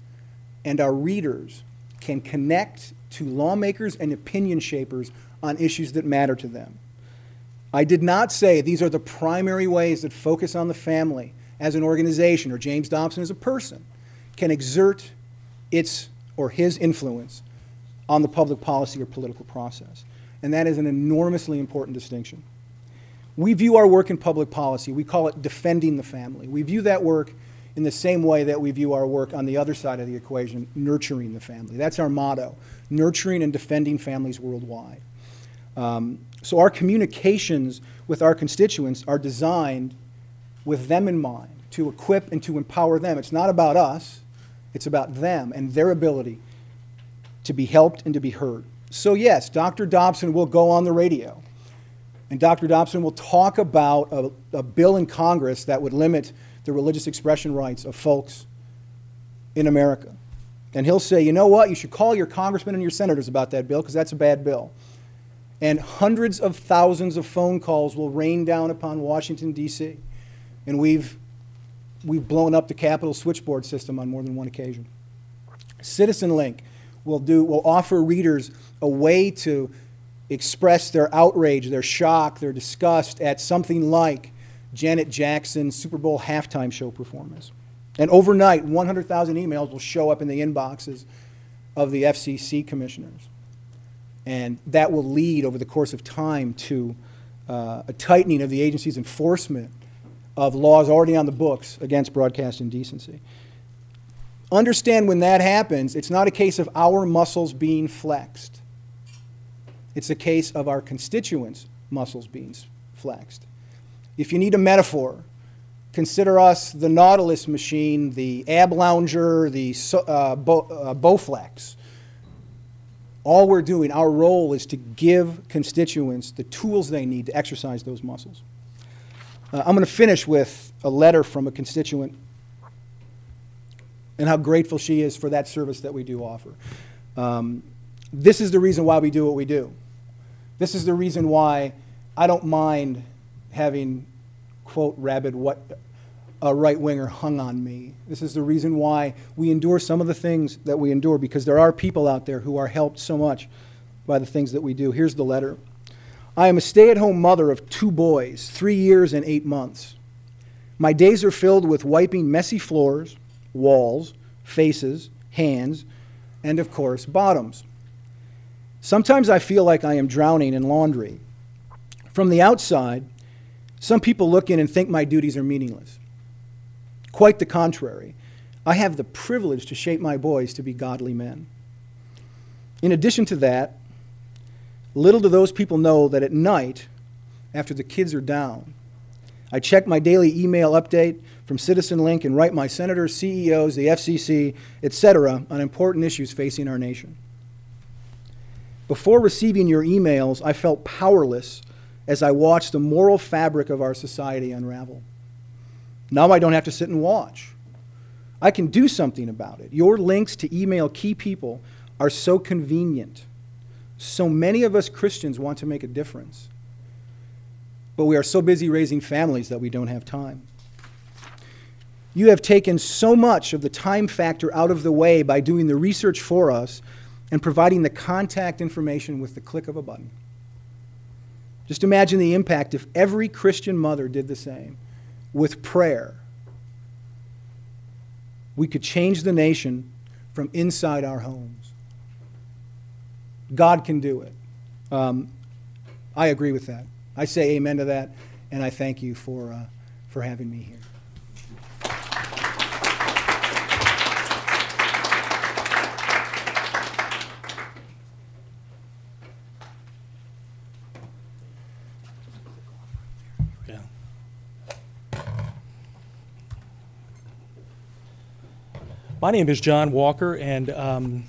and our readers can connect to lawmakers and opinion shapers on issues that matter to them. I did not say these are the primary ways that Focus on the Family as an organization or James Dobson as a person can exert its or his influence on the public policy or political process. And that is an enormously important distinction. We view our work in public policy, we call it defending the family. We view that work in the same way that we view our work on the other side of the equation, nurturing the family. That's our motto nurturing and defending families worldwide. Um, so our communications with our constituents are designed with them in mind to equip and to empower them. It's not about us, it's about them and their ability to be helped and to be heard. So, yes, Dr. Dobson will go on the radio, and Dr. Dobson will talk about a, a bill in Congress that would limit the religious expression rights of folks in America. And he'll say, you know what, you should call your congressmen and your senators about that bill because that's a bad bill. And hundreds of thousands of phone calls will rain down upon Washington, D.C. And we've, we've blown up the Capitol switchboard system on more than one occasion. Citizen Link will, do, will offer readers a way to express their outrage, their shock, their disgust at something like Janet Jackson's Super Bowl halftime show performance. And overnight, 100,000 emails will show up in the inboxes of the FCC commissioners. And that will lead over the course of time to uh, a tightening of the agency's enforcement of laws already on the books against broadcast indecency. Understand when that happens, it's not a case of our muscles being flexed. It's a case of our constituents' muscles being flexed. If you need a metaphor, consider us the Nautilus machine, the ab lounger, the uh, uh, Bowflex. All we're doing, our role is to give constituents the tools they need to exercise those muscles. Uh, I'm going to finish with a letter from a constituent and how grateful she is for that service that we do offer. Um, this is the reason why we do what we do. This is the reason why I don't mind having, quote, rabid what a right winger hung on me. This is the reason why we endure some of the things that we endure because there are people out there who are helped so much by the things that we do. Here's the letter I am a stay at home mother of two boys, three years and eight months. My days are filled with wiping messy floors, walls, faces, hands, and of course, bottoms. Sometimes I feel like I am drowning in laundry. From the outside, some people look in and think my duties are meaningless. Quite the contrary. I have the privilege to shape my boys to be godly men. In addition to that, little do those people know that at night, after the kids are down, I check my daily email update from Citizen Link and write my senators, CEOs, the FCC, etc., on important issues facing our nation. Before receiving your emails, I felt powerless as I watched the moral fabric of our society unravel. Now I don't have to sit and watch. I can do something about it. Your links to email key people are so convenient. So many of us Christians want to make a difference. But we are so busy raising families that we don't have time. You have taken so much of the time factor out of the way by doing the research for us and providing the contact information with the click of a button. Just imagine the impact if every Christian mother did the same with prayer, we could change the nation from inside our homes. God can do it. Um, I agree with that. I say amen to that, and I thank you for, uh, for having me here. My name is John Walker, and um,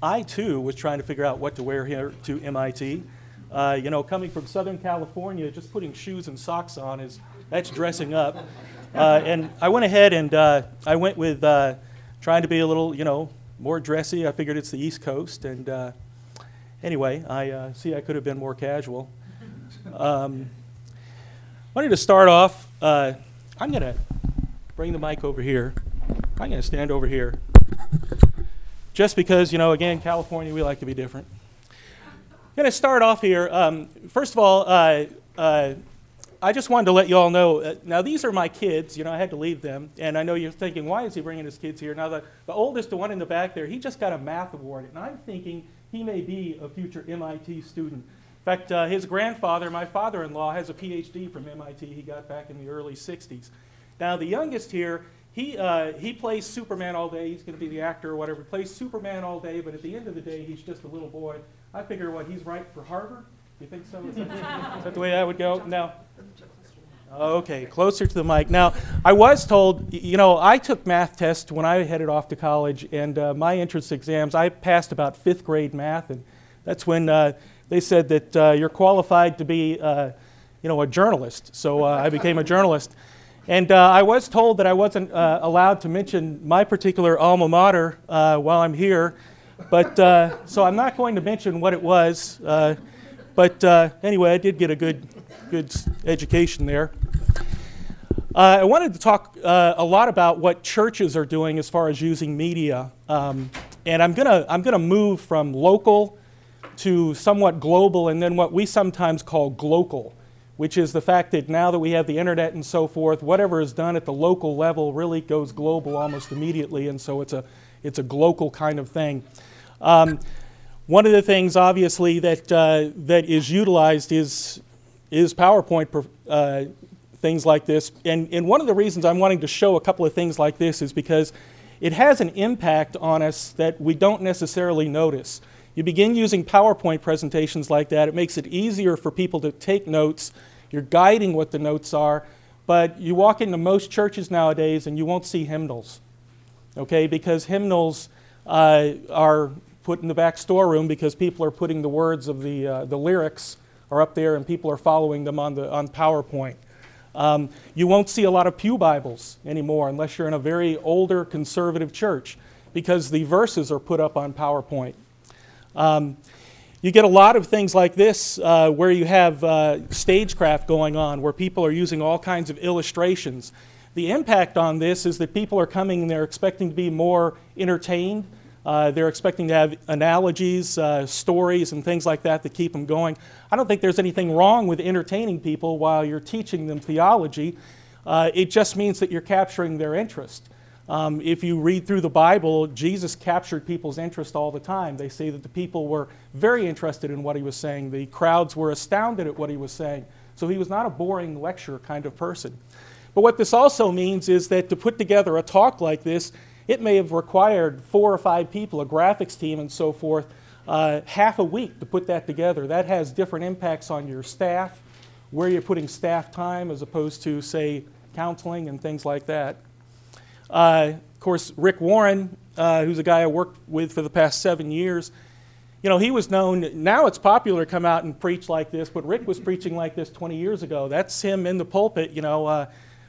I too was trying to figure out what to wear here to MIT. Uh, you know, coming from Southern California, just putting shoes and socks on is that's dressing up. Uh, and I went ahead and uh, I went with uh, trying to be a little, you know, more dressy. I figured it's the East Coast, and uh, anyway, I uh, see I could have been more casual. Um, wanted to start off. I'm going to bring the mic over here. I'm going to stand over here. Just because, you know, again, California, we like to be different. I'm going to start off here. Um, first of all, uh, uh, I just wanted to let you all know uh, now, these are my kids. You know, I had to leave them. And I know you're thinking, why is he bringing his kids here? Now, the, the oldest, the one in the back there, he just got a math award. And I'm thinking he may be a future MIT student. In fact, uh, his grandfather, my father-in-law, has a PhD from MIT. He got back in the early '60s. Now, the youngest here, he uh, he plays Superman all day. He's going to be the actor or whatever. Plays Superman all day, but at the end of the day, he's just a little boy. I figure, what he's right for Harvard. You think so? Is that, is that the way that would go? Now. Okay, closer to the mic. Now, I was told, you know, I took math tests when I headed off to college, and uh, my entrance exams, I passed about fifth grade math, and that's when uh, they said that uh, you're qualified to be, uh, you know, a journalist. So uh, I became a journalist. And uh, I was told that I wasn't uh, allowed to mention my particular alma mater uh, while I'm here, but uh, so I'm not going to mention what it was. Uh, but uh, anyway, I did get a good, good education there. I wanted to talk a lot about what churches are doing as far as using media, um, and I'm gonna I'm gonna move from local to somewhat global, and then what we sometimes call glocal, which is the fact that now that we have the internet and so forth, whatever is done at the local level really goes global almost immediately, and so it's a it's a global kind of thing. Um, one of the things, obviously, that uh, that is utilized is is PowerPoint uh, things like this. And, and one of the reasons I'm wanting to show a couple of things like this is because it has an impact on us that we don't necessarily notice. You begin using PowerPoint presentations like that, it makes it easier for people to take notes. You're guiding what the notes are, but you walk into most churches nowadays and you won't see hymnals, okay? Because hymnals uh, are put in the back storeroom because people are putting the words of the, uh, the lyrics are up there and people are following them on, the, on PowerPoint. Um, you won't see a lot of Pew Bibles anymore unless you're in a very older conservative church because the verses are put up on PowerPoint. Um, you get a lot of things like this uh, where you have uh, stagecraft going on, where people are using all kinds of illustrations. The impact on this is that people are coming and they're expecting to be more entertained. Uh, they're expecting to have analogies, uh, stories, and things like that to keep them going. I don't think there's anything wrong with entertaining people while you're teaching them theology. Uh, it just means that you're capturing their interest. Um, if you read through the Bible, Jesus captured people's interest all the time. They say that the people were very interested in what he was saying. The crowds were astounded at what he was saying. So he was not a boring lecture kind of person. But what this also means is that to put together a talk like this, it may have required four or five people, a graphics team and so forth, uh, half a week to put that together. That has different impacts on your staff, where you're putting staff time as opposed to, say, counseling and things like that. Uh, of course, Rick Warren, uh, who's a guy I worked with for the past seven years, you know, he was known, now it's popular to come out and preach like this, but Rick was preaching like this 20 years ago. That's him in the pulpit, you know. Uh,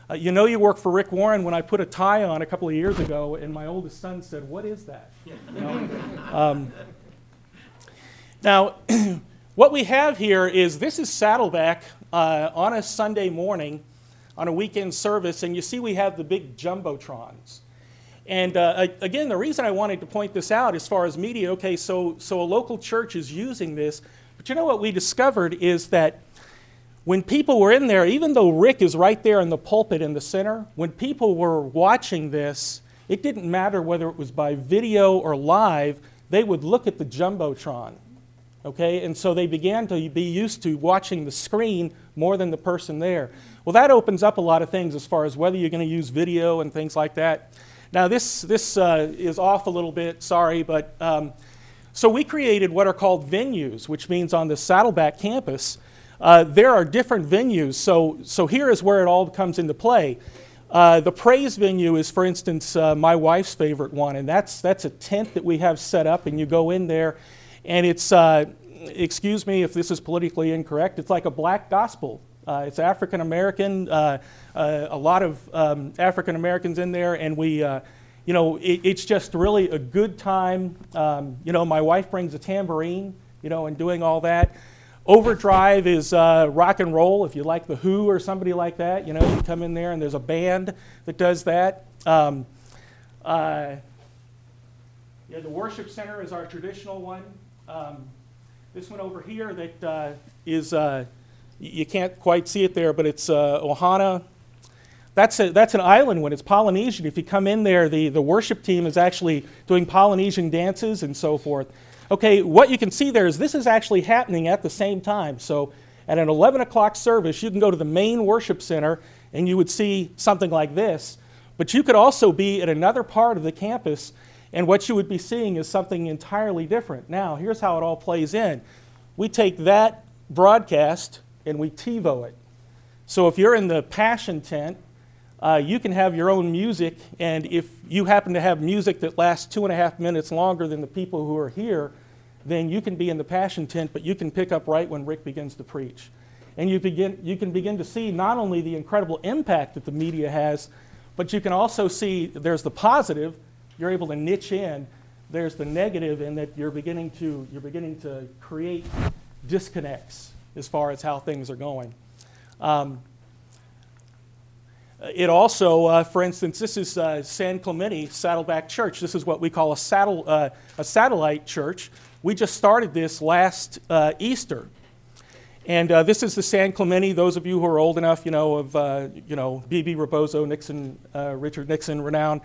uh, you know you work for Rick Warren when I put a tie on a couple of years ago, and my oldest son said, What is that? You know? um, now, what we have here is this is Saddleback uh, on a Sunday morning on a weekend service, and you see we have the big jumbotrons. And uh, again, the reason I wanted to point this out as far as media, okay, so, so a local church is using this, but you know what we discovered is that when people were in there, even though Rick is right there in the pulpit in the center, when people were watching this, it didn't matter whether it was by video or live, they would look at the Jumbotron. Okay, and so they began to be used to watching the screen more than the person there. Well, that opens up a lot of things as far as whether you're going to use video and things like that. Now, this, this uh, is off a little bit, sorry, but um, so we created what are called venues, which means on the Saddleback campus, uh, there are different venues. So, so here is where it all comes into play. Uh, the praise venue is, for instance, uh, my wife's favorite one, and that's, that's a tent that we have set up, and you go in there, and it's, uh, excuse me if this is politically incorrect, it's like a black gospel. Uh, it's African American, uh, uh, a lot of um, African Americans in there, and we, uh, you know, it, it's just really a good time. Um, you know, my wife brings a tambourine, you know, and doing all that. Overdrive is uh, rock and roll. If you like The Who or somebody like that, you know, you come in there and there's a band that does that. Um, uh, yeah, the worship center is our traditional one. Um, this one over here that uh, is, uh, you can't quite see it there, but it's uh, Ohana. That's, a, that's an island one. It's Polynesian. If you come in there, the, the worship team is actually doing Polynesian dances and so forth. Okay, what you can see there is this is actually happening at the same time. So at an 11 o'clock service, you can go to the main worship center and you would see something like this. But you could also be at another part of the campus and what you would be seeing is something entirely different. Now, here's how it all plays in we take that broadcast and we TiVo it. So if you're in the Passion tent, uh, you can have your own music, and if you happen to have music that lasts two and a half minutes longer than the people who are here, then you can be in the Passion tent, but you can pick up right when Rick begins to preach. And you, begin, you can begin to see not only the incredible impact that the media has, but you can also see there's the positive, you're able to niche in. There's the negative in that you're beginning to, you're beginning to create disconnects as far as how things are going. Um, it also, uh, for instance, this is uh, San Clemente Saddleback Church. This is what we call a, saddle, uh, a satellite church. We just started this last uh, Easter. And uh, this is the San Clemente. Those of you who are old enough, you know, of, uh, you know, Bebe Rebozo, Nixon, Richard Nixon, renowned.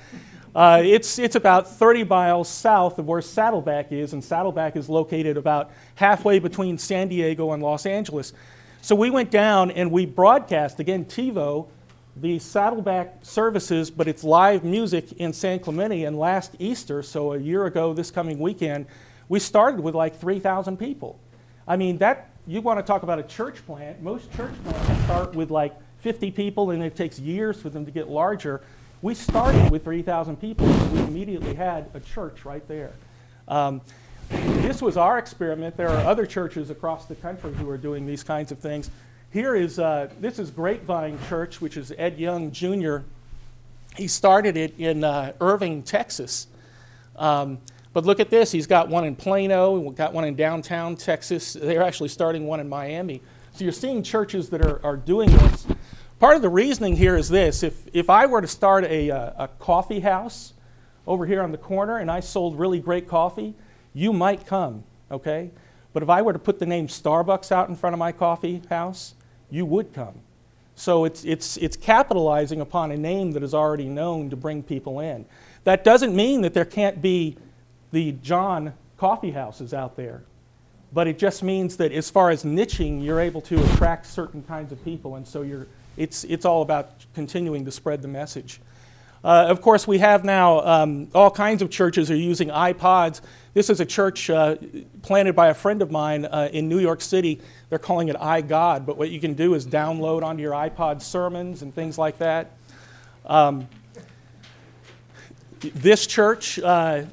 Uh, it's, it's about 30 miles south of where Saddleback is, and Saddleback is located about halfway between San Diego and Los Angeles. So we went down and we broadcast, again, TiVo, the Saddleback services, but it's live music in San Clemente. And last Easter, so a year ago this coming weekend, we started with like 3,000 people. I mean, that you want to talk about a church plant. Most church plants start with like 50 people, and it takes years for them to get larger. We started with 3,000 people, we immediately had a church right there. Um, this was our experiment. There are other churches across the country who are doing these kinds of things. Here is, uh, this is Grapevine Church, which is Ed Young Jr. He started it in uh, Irving, Texas. Um, but look at this. He's got one in Plano, we've got one in downtown Texas. They're actually starting one in Miami. So you're seeing churches that are, are doing this. Part of the reasoning here is this if, if I were to start a, a, uh, a coffee house over here on the corner and I sold really great coffee, you might come, okay? But if I were to put the name Starbucks out in front of my coffee house, you would come. So it's, it's, it's capitalizing upon a name that is already known to bring people in. That doesn't mean that there can't be the John coffee houses out there, but it just means that as far as niching, you're able to attract certain kinds of people, and so you're, it's, it's all about continuing to spread the message. Uh, of course, we have now um, all kinds of churches are using iPods. This is a church uh, planted by a friend of mine uh, in New York City. They're calling it iGod, but what you can do is download onto your iPod sermons and things like that. Um, this church uh,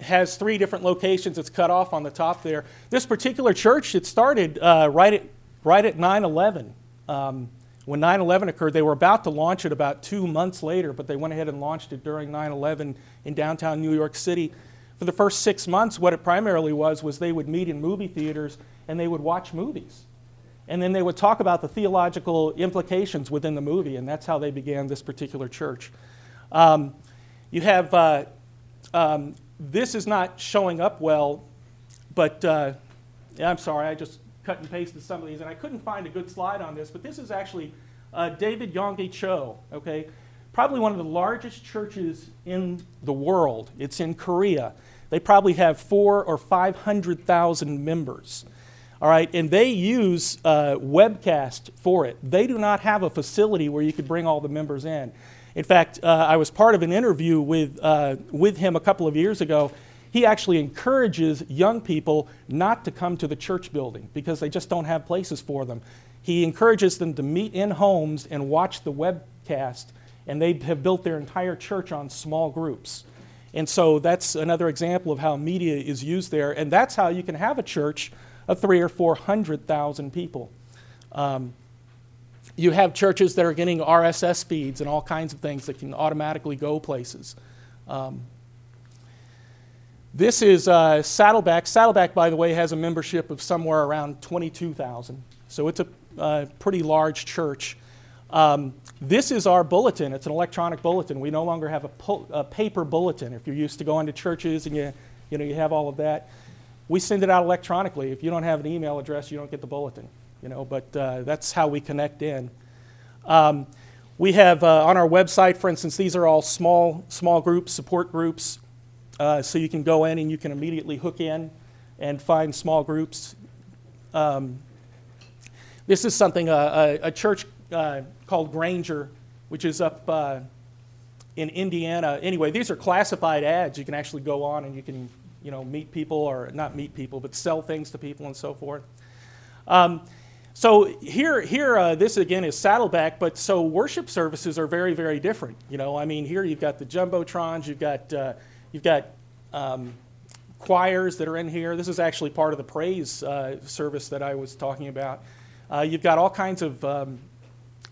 has three different locations. It's cut off on the top there. This particular church, it started uh, right at right at 9/11. Um, when 9 11 occurred, they were about to launch it about two months later, but they went ahead and launched it during 9 11 in downtown New York City. For the first six months, what it primarily was was they would meet in movie theaters and they would watch movies. And then they would talk about the theological implications within the movie, and that's how they began this particular church. Um, you have, uh, um, this is not showing up well, but uh, I'm sorry, I just cut and pasted some of these, and I couldn't find a good slide on this, but this is actually uh, David Yonggi Cho, okay? Probably one of the largest churches in the world. It's in Korea. They probably have four or 500,000 members. All right, and they use uh, webcast for it. They do not have a facility where you could bring all the members in. In fact, uh, I was part of an interview with, uh, with him a couple of years ago, he actually encourages young people not to come to the church building because they just don't have places for them. He encourages them to meet in homes and watch the webcast, and they have built their entire church on small groups. And so that's another example of how media is used there, and that's how you can have a church of three or four hundred thousand people. Um, you have churches that are getting RSS feeds and all kinds of things that can automatically go places. Um, this is uh, Saddleback. Saddleback, by the way, has a membership of somewhere around 22,000. So it's a uh, pretty large church. Um, this is our bulletin. It's an electronic bulletin. We no longer have a, a, paper bulletin. If you're used to going to churches and you, you, know, you have all of that, we send it out electronically. If you don't have an email address, you don't get the bulletin. You know, but uh, that's how we connect in. Um, we have uh, on our website, for instance, these are all small, small groups, support groups. Uh, so you can go in and you can immediately hook in and find small groups. Um, this is something, uh, a, a church uh, called Granger, which is up uh, in Indiana. Anyway, these are classified ads. You can actually go on and you can, you know, meet people or not meet people, but sell things to people and so forth. Um, so here, here, uh, this again is Saddleback, but so worship services are very, very different. You know, I mean, here you've got the jumbotrons, you've got, uh, you've got um, choirs that are in here. This is actually part of the praise uh, service that I was talking about. Uh, you've got all kinds of um,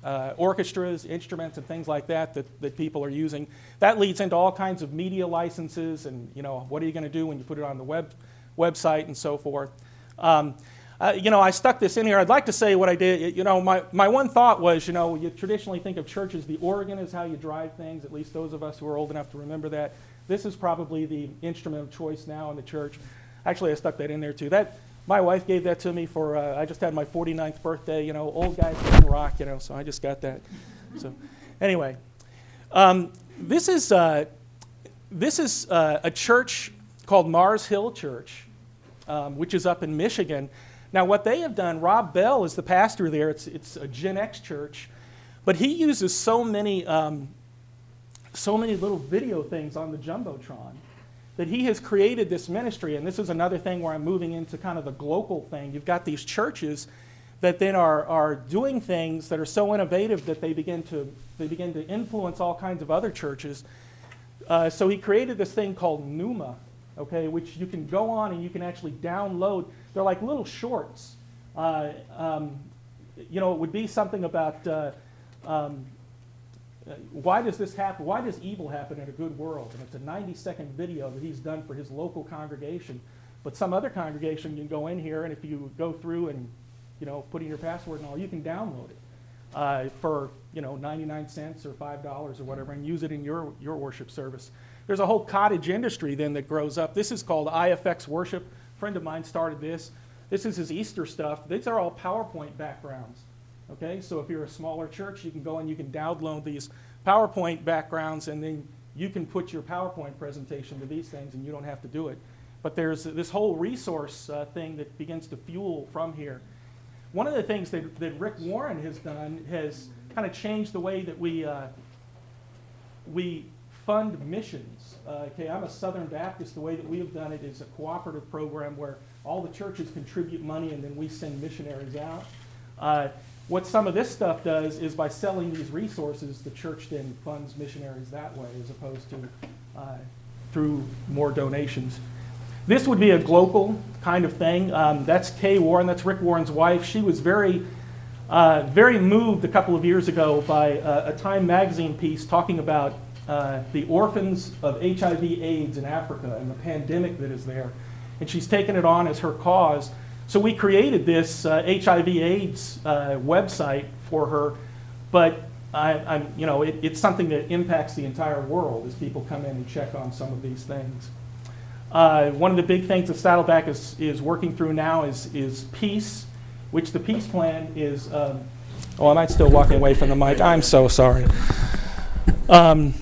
uh, orchestras, instruments, and things like that, that that people are using. That leads into all kinds of media licenses, and you know, what are you going to do when you put it on the web website and so forth. Um, uh, you know, I stuck this in here. I'd like to say what I did. You know, my, my one thought was, you know, you traditionally think of church as the organ is how you drive things, at least those of us who are old enough to remember that. This is probably the instrument of choice now in the church. Actually, I stuck that in there too. That my wife gave that to me for, uh, I just had my 49th birthday, you know, old guys can rock, you know, so I just got that. So, anyway, um, this is, uh, this is uh, a church called Mars Hill Church, um, which is up in Michigan. Now, what they have done, Rob Bell is the pastor there. It's, it's a Gen X church, but he uses so many, um, so many little video things on the jumbotron that he has created this ministry. And this is another thing where I'm moving into kind of the global thing. You've got these churches that then are, are doing things that are so innovative that they begin to they begin to influence all kinds of other churches. Uh, so he created this thing called Nooma, okay, which you can go on and you can actually download. They're like little shorts. Uh, um, you know, it would be something about uh, um, why does this happen? Why does evil happen in a good world? And it's a 90 second video that he's done for his local congregation. But some other congregation can go in here, and if you go through and you know put in your password and all, you can download it uh, for you know 99 cents or five dollars or whatever, and use it in your your worship service. There's a whole cottage industry then that grows up. This is called IFX Worship. A friend of mine started this. This is his Easter stuff. These are all PowerPoint backgrounds. Okay, so if you're a smaller church, you can go and you can download these PowerPoint backgrounds, and then you can put your PowerPoint presentation to these things, and you don't have to do it. But there's this whole resource uh, thing that begins to fuel from here. One of the things that, that Rick Warren has done has kind of changed the way that we uh, we fund missions. Uh, okay, I'm a Southern Baptist. The way that we have done it is a cooperative program where all the churches contribute money and then we send missionaries out. Uh, what some of this stuff does is by selling these resources, the church then funds missionaries that way as opposed to uh, through more donations. This would be a global kind of thing. Um, that's Kay Warren, that's Rick Warren's wife. She was very, uh, very moved a couple of years ago by a, a Time magazine piece talking about uh, the orphans of HIV AIDS in Africa and the pandemic that is there. And she's taken it on as her cause. So we created this uh, HIV/AIDS uh, website for her, but I, am you know, it, it's something that impacts the entire world as people come in and check on some of these things. Uh, one of the big things that Saddleback is, is working through now is, is peace, which the peace plan is. Um, oh, am I still walking away from the mic? I'm so sorry. Um,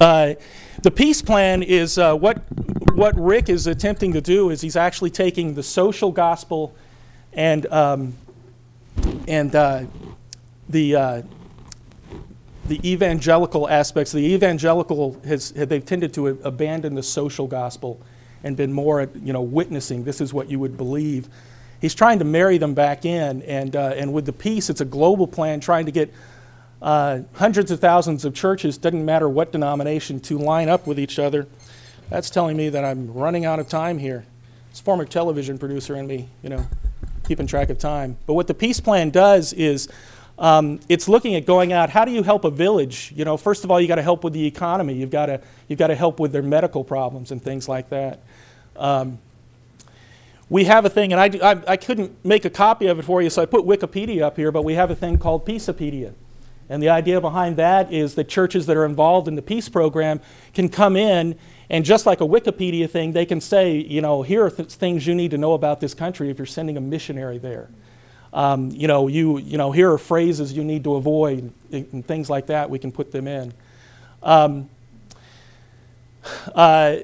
uh, the peace plan is uh, what what Rick is attempting to do is he's actually taking the social gospel and um, and uh, the uh, the evangelical aspects. The evangelical has they've tended to abandon the social gospel and been more at you know witnessing. This is what you would believe. He's trying to marry them back in, and uh, and with the peace, it's a global plan trying to get. Uh, hundreds of thousands of churches, doesn't matter what denomination, to line up with each other that's telling me that I'm running out of time here. It's former television producer in me, you know, keeping track of time. But what the peace plan does is um, it's looking at going out. How do you help a village? You know, first of all, you got to help with the economy. You've got to you've got to help with their medical problems and things like that. Um, we have a thing, and I, I, I, couldn't make a copy of it for you, so I put Wikipedia up here, but we have a thing called Peacepedia. And the idea behind that is that churches that are involved in the peace program can come in and just like a Wikipedia thing, they can say, you know, here are th- things you need to know about this country if you're sending a missionary there. Um, you know, you, you know, here are phrases you need to avoid and, and things like that. We can put them in. Um, uh,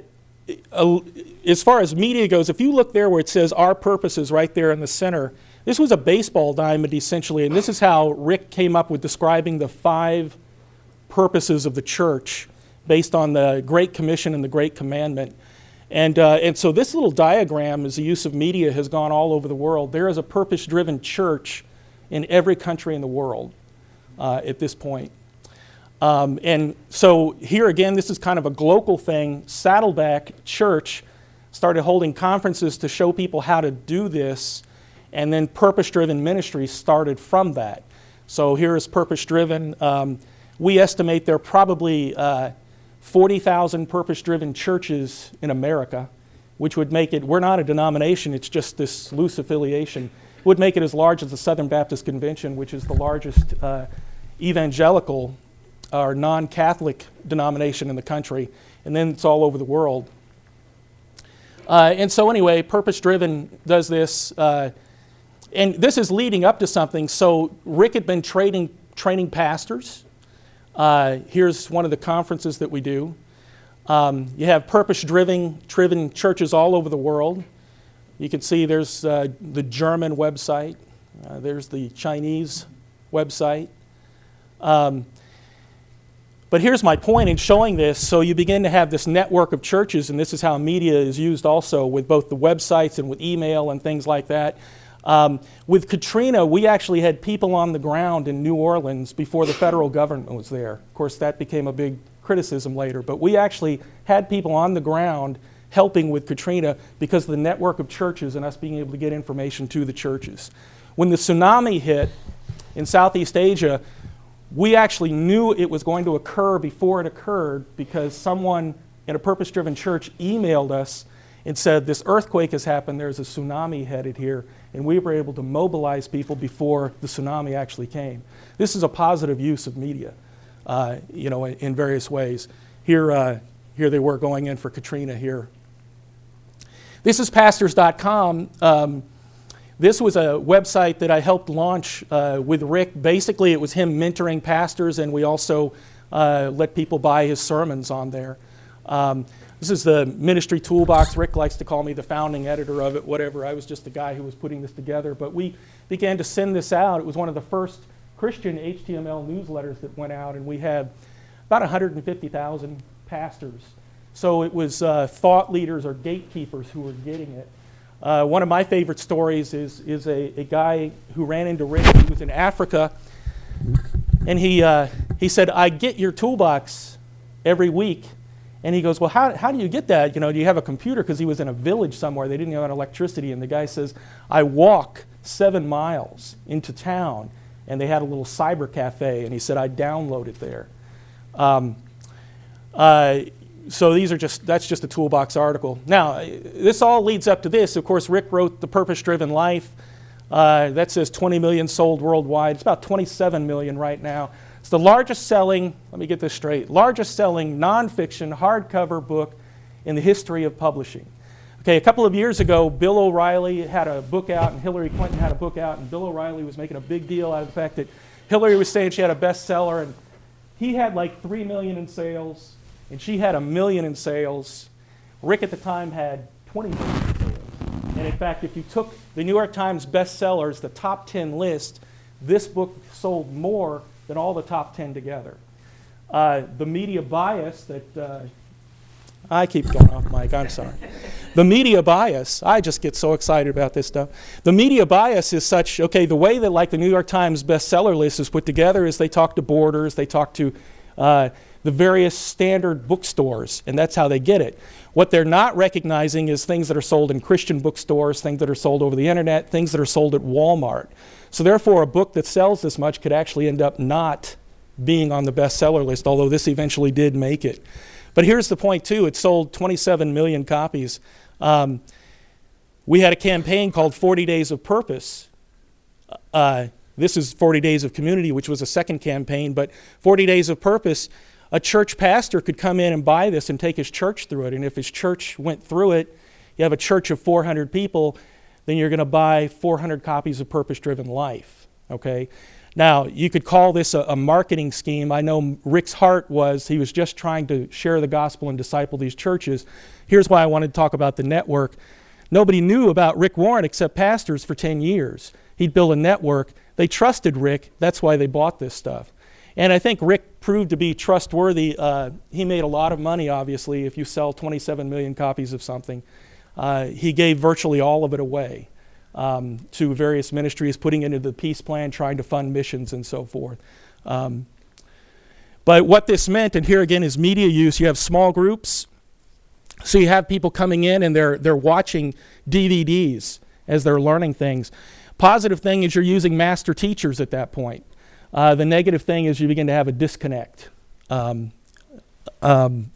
as far as media goes, if you look there where it says our purposes right there in the center, this was a baseball diamond essentially, and this is how Rick came up with describing the five purposes of the church based on the Great Commission and the Great Commandment. And, uh, and so this little diagram, as the use of media has gone all over the world, there is a purpose driven church in every country in the world uh, at this point. Um, and so here again, this is kind of a global thing. Saddleback Church started holding conferences to show people how to do this, and then purpose driven ministry started from that. So here is purpose driven. Um, we estimate there are probably uh, 40,000 purpose driven churches in America, which would make it, we're not a denomination, it's just this loose affiliation, would make it as large as the Southern Baptist Convention, which is the largest uh, evangelical or non Catholic denomination in the country, and then it's all over the world. Uh, and so, anyway, Purpose Driven does this. Uh, and this is leading up to something. So, Rick had been training, training pastors. Uh, here's one of the conferences that we do. Um, you have purpose driven, churches all over the world. You can see there's uh, the German website, uh, there's the Chinese website. Um, but here's my point in showing this. So you begin to have this network of churches, and this is how media is used also with both the websites and with email and things like that. Um, with Katrina, we actually had people on the ground in New Orleans before the federal government was there. Of course, that became a big criticism later, but we actually had people on the ground helping with Katrina because of the network of churches and us being able to get information to the churches. When the tsunami hit in Southeast Asia, we actually knew it was going to occur before it occurred because someone in a purpose driven church emailed us and said, This earthquake has happened, there's a tsunami headed here, and we were able to mobilize people before the tsunami actually came. This is a positive use of media, uh, you know, in, in, various ways. Here, uh, here they were going in for Katrina here. This is pastors.com. Um, this was a website that I helped launch uh, with Rick. Basically, it was him mentoring pastors, and we also uh, let people buy his sermons on there. Um, this is the ministry toolbox. Rick likes to call me the founding editor of it, whatever. I was just the guy who was putting this together. But we began to send this out. It was one of the first Christian HTML newsletters that went out, and we had about 150,000 pastors. So it was uh, thought leaders or gatekeepers who were getting it. Uh, one of my favorite stories is, is a, a guy who ran into Rick. He was in Africa, and he, uh, he said, I get your toolbox every week. And he goes, Well, how, how do you get that? You know, do you have a computer? Because he was in a village somewhere. They didn't have electricity. And the guy says, I walk seven miles into town, and they had a little cyber cafe. And he said, I download it there. Um, uh, so these are just that's just a toolbox article. Now this all leads up to this. Of course, Rick wrote the Purpose-Driven Life. Uh, that says 20 million sold worldwide. It's about 27 million right now. The largest selling. Let me get this straight. Largest selling nonfiction hardcover book in the history of publishing. Okay, a couple of years ago, Bill O'Reilly had a book out, and Hillary Clinton had a book out, and Bill O'Reilly was making a big deal out of the fact that Hillary was saying she had a bestseller, and he had like three million in sales and she had a million in sales. Rick at the time had 20 million in sales. And in fact, if you took the New York Times bestsellers, the top 10 list, this book sold more than all the top 10 together. Uh, the media bias that uh, I keep going off mic, I'm sorry. The media bias, I just get so excited about this stuff. The media bias is such, okay, the way that like the New York Times bestseller list is put together is they talk to Borders, they talk to uh, the various standard bookstores, and that's how they get it. What they're not recognizing is things that are sold in Christian bookstores, things that are sold over the internet, things that are sold at Walmart. So, therefore, a book that sells this much could actually end up not being on the bestseller list, although this eventually did make it. But here's the point, too it sold 27 million copies. Um, we had a campaign called 40 Days of Purpose. Uh, this is 40 Days of Community, which was a second campaign, but 40 Days of Purpose a church pastor could come in and buy this and take his church through it. And if his church went through it, you have a church of 400 people, then you're going to buy 400 copies of Purpose Driven Life. Okay? Now, you could call this a, a, marketing scheme. I know Rick's heart was he was just trying to share the gospel and disciple these churches. Here's why I wanted to talk about the network. Nobody knew about Rick Warren except pastors for 10 years. He'd built a network. They trusted Rick. That's why they bought this stuff. And I think Rick proved to be trustworthy. Uh, he made a lot of money, obviously, if you sell 27 million copies of something. Uh, he gave virtually all of it away um, to various ministries, putting into the peace plan, trying to fund missions and so forth. Um, but what this meant, and here again is media use, you have small groups. So you have people coming in and they're, they're watching DVDs as they're learning things. Positive thing is you're using master teachers at that point. Uh, the negative thing is you begin to have a disconnect. Um, um,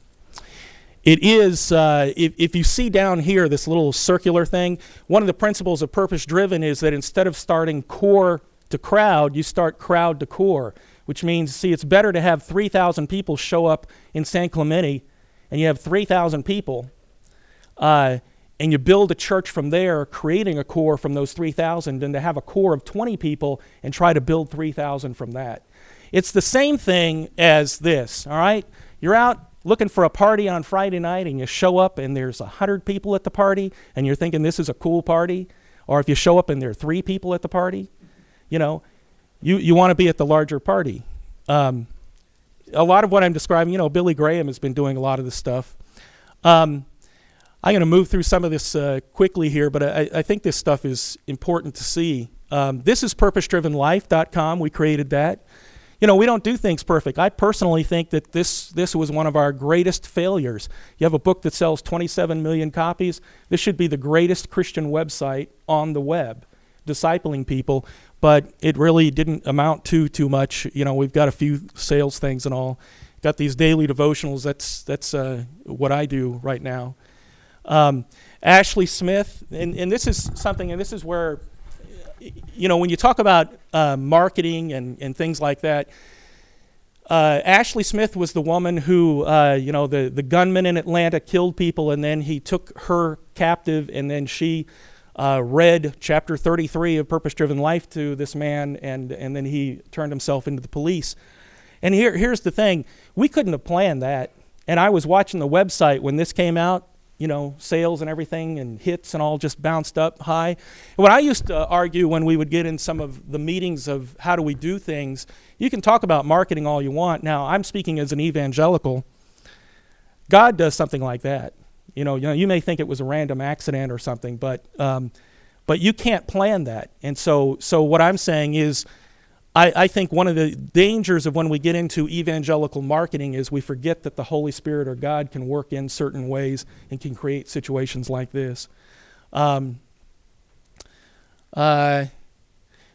it is, uh, if, if you see down here this little circular thing, one of the principles of purpose driven is that instead of starting core to crowd, you start crowd to core, which means, see, it's better to have 3,000 people show up in San Clemente and you have 3,000 people, uh, and you build a church from there, creating a core from those 3,000, than to have a core of 20 people and try to build 3,000 from that. It's the same thing as this, all right? You're out looking for a party on Friday night and you show up and there's 100 people at the party and you're thinking this is a cool party, or if you show up and there are three people at the party, you know, you, you want to be at the larger party. Um, a lot of what I'm describing, you know, Billy Graham has been doing a lot of this stuff. Um, I'm going to move through some of this uh, quickly here, but I, I, think this stuff is important to see. Um, this is purposedrivenlife.com. We created that you know, we don't do things perfect. I personally think that this, this was one of our greatest failures. You have a book that sells 27 million copies. This should be the greatest Christian website on the web, discipling people, but it really didn't amount to too much. You know, we've got a few sales things and all. Got these daily devotionals. That's, that's uh, what I do right now. Um, Ashley Smith, and, and this is something, and this is where you know, when you talk about uh, marketing and, and things like that, uh, Ashley Smith was the woman who, uh, you know, the, the gunman in Atlanta killed people, and then he took her captive, and then she uh, read chapter 33 of Purpose Driven Life to this man, and, and then he turned himself into the police. And here, here's the thing we couldn't have planned that. And I was watching the website when this came out, you know, sales and everything and hits and all just bounced up high. what I used to argue when we would get in some of the meetings of how do we do things, you can talk about marketing all you want. Now, I'm speaking as an evangelical. God does something like that. You know, you know, you may think it was a random accident or something, but um, but you can't plan that. And so, so what I'm saying is, I, I think one of the dangers of when we get into evangelical marketing is we forget that the Holy Spirit or God can work in certain ways and can create situations like this. Um, uh,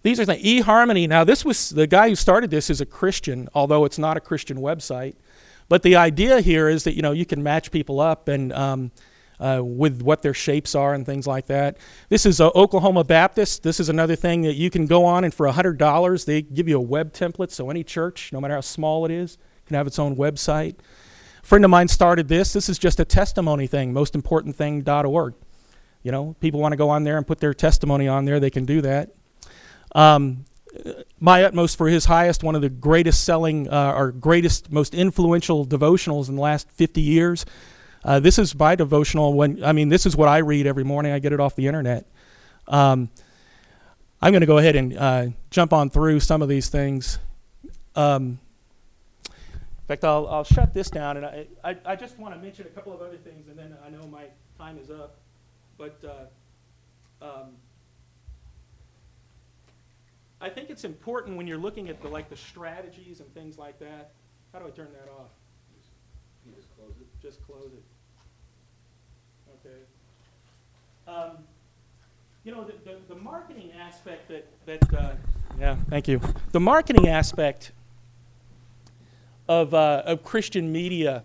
these are things. eHarmony. Now, this was the guy who started this is a Christian, although it's not a Christian website. But the idea here is that you know you can match people up and um, uh, with what their shapes are and things like that. This is uh, Oklahoma Baptist. This is another thing that you can go on, and for $100, they give you a web template. So any church, no matter how small it is, can have its own website. A friend of mine started this. This is just a testimony thing, mostimportantthing.org. You know, people want to go on there and put their testimony on there, they can do that. Um, my utmost for his highest, one of the greatest selling uh, or greatest, most influential devotionals in the last 50 years. Uh, this is my devotional. When I mean, this is what I read every morning. I get it off the internet. Um, I'm going to go ahead and uh, jump on through some of these things. Um, in fact, I'll, I'll shut this down, and I, I, I, just want to mention a couple of other things, and then I know my time is up. But uh, um, I think it's important when you're looking at the like the strategies and things like that. How do I turn that off? Just close it. Just close it. Okay. Um, you know, the, the, the, marketing aspect that, that uh, yeah, thank you. The marketing aspect of, uh, of Christian media,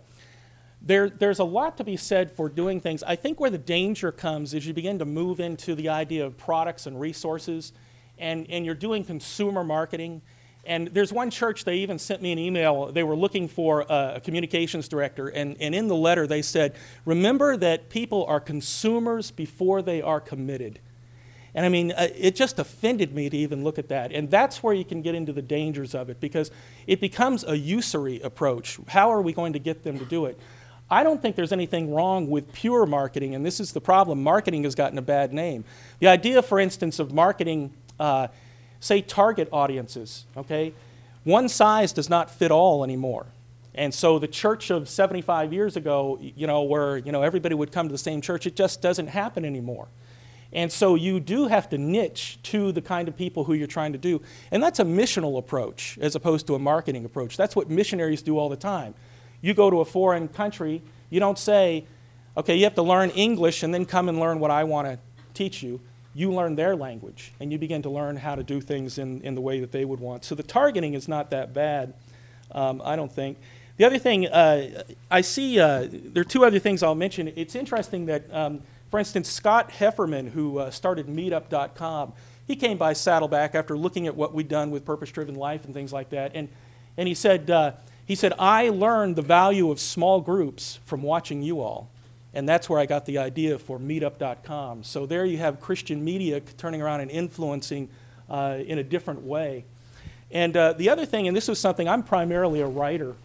there, there's a lot to be said for doing things. I think where the danger comes is you begin to move into the idea of products and resources, and, and you're doing consumer marketing and there's one church, they even sent me an email. They were looking for a, communications director. And, and in the letter, they said, Remember that people are consumers before they are committed. And I mean, uh, it just offended me to even look at that. And that's where you can get into the dangers of it because it becomes a usury approach. How are we going to get them to do it? I don't think there's anything wrong with pure marketing, and this is the problem. Marketing has gotten a bad name. The idea, for instance, of marketing, uh, say, target audiences, okay? One size does not fit all anymore. And so the church of 75 years ago, you know, where, you know, everybody would come to the same church, it just doesn't happen anymore. And so you do have to niche to the kind of people who you're trying to do. And that's a missional approach as opposed to a marketing approach. That's what missionaries do all the time. You go to a foreign country, you don't say, okay, you have to learn English and then come and learn what I want to teach you. You learn their language and you begin to learn how to do things in, in the way that they would want. So the targeting is not that bad, um, I don't think. The other thing, uh, I see, uh, there are two other things I'll mention. It's interesting that. Um, for instance, Scott Heiferman, who uh, started Meetup.com, he came by Saddleback after looking at what we'd done with Purpose Driven Life and things like that, and, and he, said, uh, he said, I learned the value of small groups from watching you all. And that's where I got the idea for Meetup.com. So there you have Christian media turning around and influencing uh, in a different way. And uh, the other thing, and this was something, I'm primarily a writer,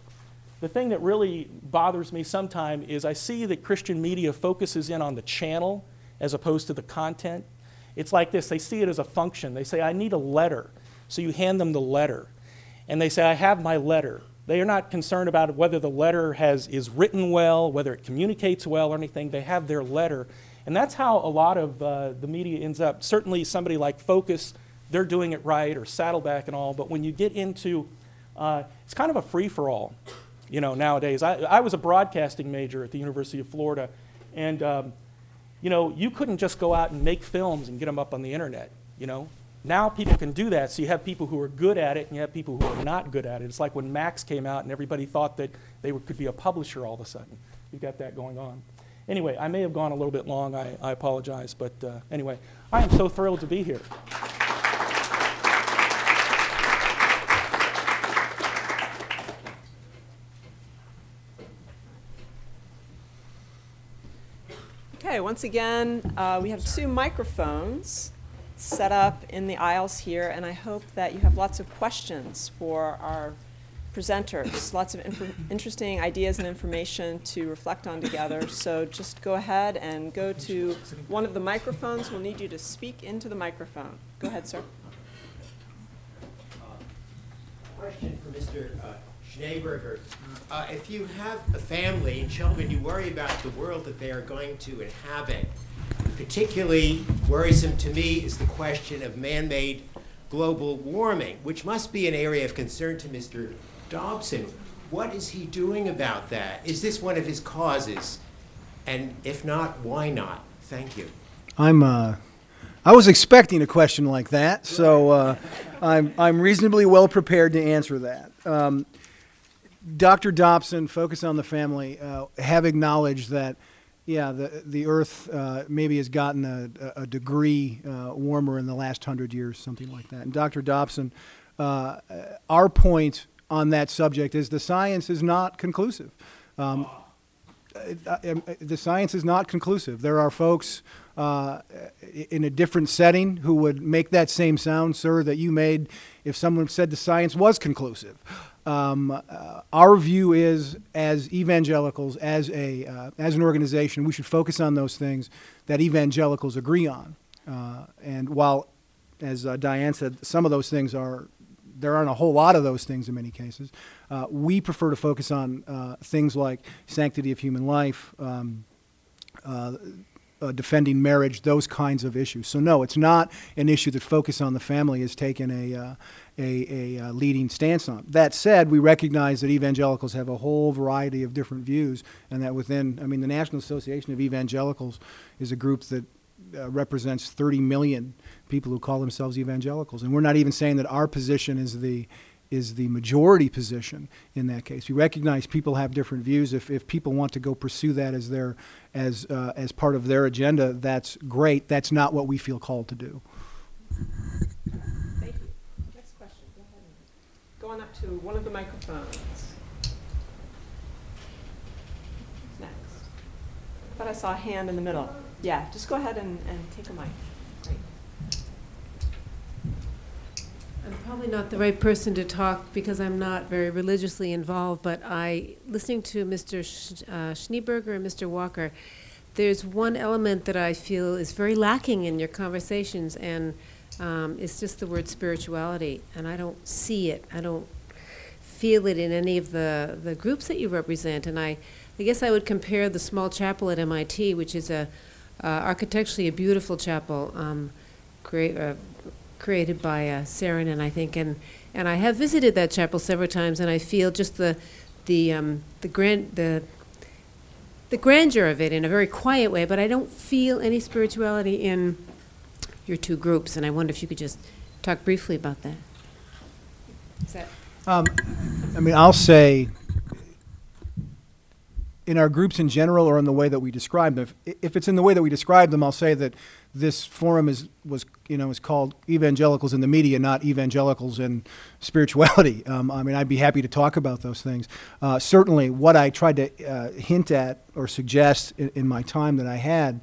the thing that really bothers me sometimes is I see that Christian media focuses in on the channel as opposed to the content. It's like this they see it as a function. They say, I need a letter. So you hand them the letter. And they say, I have my letter. They are not concerned about whether the letter has, is written well, whether it communicates well or anything. They have their letter. And that's how a lot of uh, the media ends up. Certainly, somebody like Focus, they're doing it right, or Saddleback and all. But when you get into, uh, it's kind of a free for all you know, nowadays. I, I was a broadcasting major at the University of Florida, and, um, you know, you couldn't just go out and make films and get them up on the internet, you know. Now people can do that, so you have people who are good at it and you have people who are not good at it. It's like when Macs came out and everybody thought that they could be a publisher all of a sudden. You've got that going on. Anyway, I may have gone a little bit long, I, I apologize, but uh, anyway, I am so thrilled to be here. Okay, once again, uh, we have two microphones set up in the aisles here, and I hope that you have lots of questions for our presenters, lots of interesting ideas and information to reflect on together. So just go ahead and go to one of the microphones. We'll need you to speak into the microphone. Go ahead, sir. Question for Mr. uh, Schneeberger. Uh, if you have a family and children, you worry about the world that they are going to inhabit. Particularly worrisome to me is the question of man made global warming, which must be an area of concern to Mr. Dobson. What is he doing about that? Is this one of his causes? And if not, why not? Thank you. I'm. Uh, I was expecting a question like that, so uh, I'm I'm reasonably well prepared to answer that. Um, Dr. Dobson, focus on the family, uh, have acknowledged that, yeah, the the Earth uh, maybe has gotten a, a degree uh, warmer in the last hundred years, something like that. And Dr. Dobson, uh, our point on that subject is the science is not conclusive. Um, the science is not conclusive. There are folks uh, in a different setting who would make that same sound, sir, that you made if someone said the science was conclusive. Um, uh, our view is, as evangelicals, as a uh, as an organization, we should focus on those things that evangelicals agree on. Uh, and while, as uh, Diane said, some of those things are there aren't a whole lot of those things in many cases. Uh, we prefer to focus on uh, things like sanctity of human life. Um, uh, defending marriage, those kinds of issues. So no, it's not an issue that Focus on the Family has taken a, uh, a, a, uh, leading stance on. That said, we recognize that evangelicals have a whole variety of different views, and that within, I mean, the National Association of Evangelicals is a group that uh, represents 30 million people who call themselves evangelicals, and we're not even saying that our position is the is the majority position in that case. We recognize people have different views. If, if people want to go pursue that as their as uh, as part of their agenda, that's great. That's not what we feel called to do. Thank you. Next question. Go ahead. Go on up to one of the microphones. Next? I thought I saw a hand in the middle. Yeah, just go ahead and, and take a mic. Great. Probably not the right person to talk because I'm not very religiously involved, but I, listening to Mr. Sch- uh, Schneeberger and Mr. Walker, there's one element that I feel is very lacking in your conversations, and um, it's just the word spirituality. And I don't see it. I don't feel it in any of the, the groups that you represent. And I, I guess I would compare the small chapel at MIT, which is a uh, architecturally a beautiful chapel, um, crea- uh, created by uh, and I think, and and I have visited that chapel several times, and I feel just the the um, the grand the the grandeur of it in a very quiet way, but I don't feel any spirituality in your two groups, and I wonder if you could just talk briefly about that. Is that Um, I mean, I'll say, in our groups in general, or in the way that we describe them. If, if it's in the way that we describe them, I'll say that this forum is was you know is called evangelicals in the media, not evangelicals in spirituality. Um, I mean, I'd be happy to talk about those things. Uh, certainly, what I tried to uh, hint at or suggest in, in my time that I had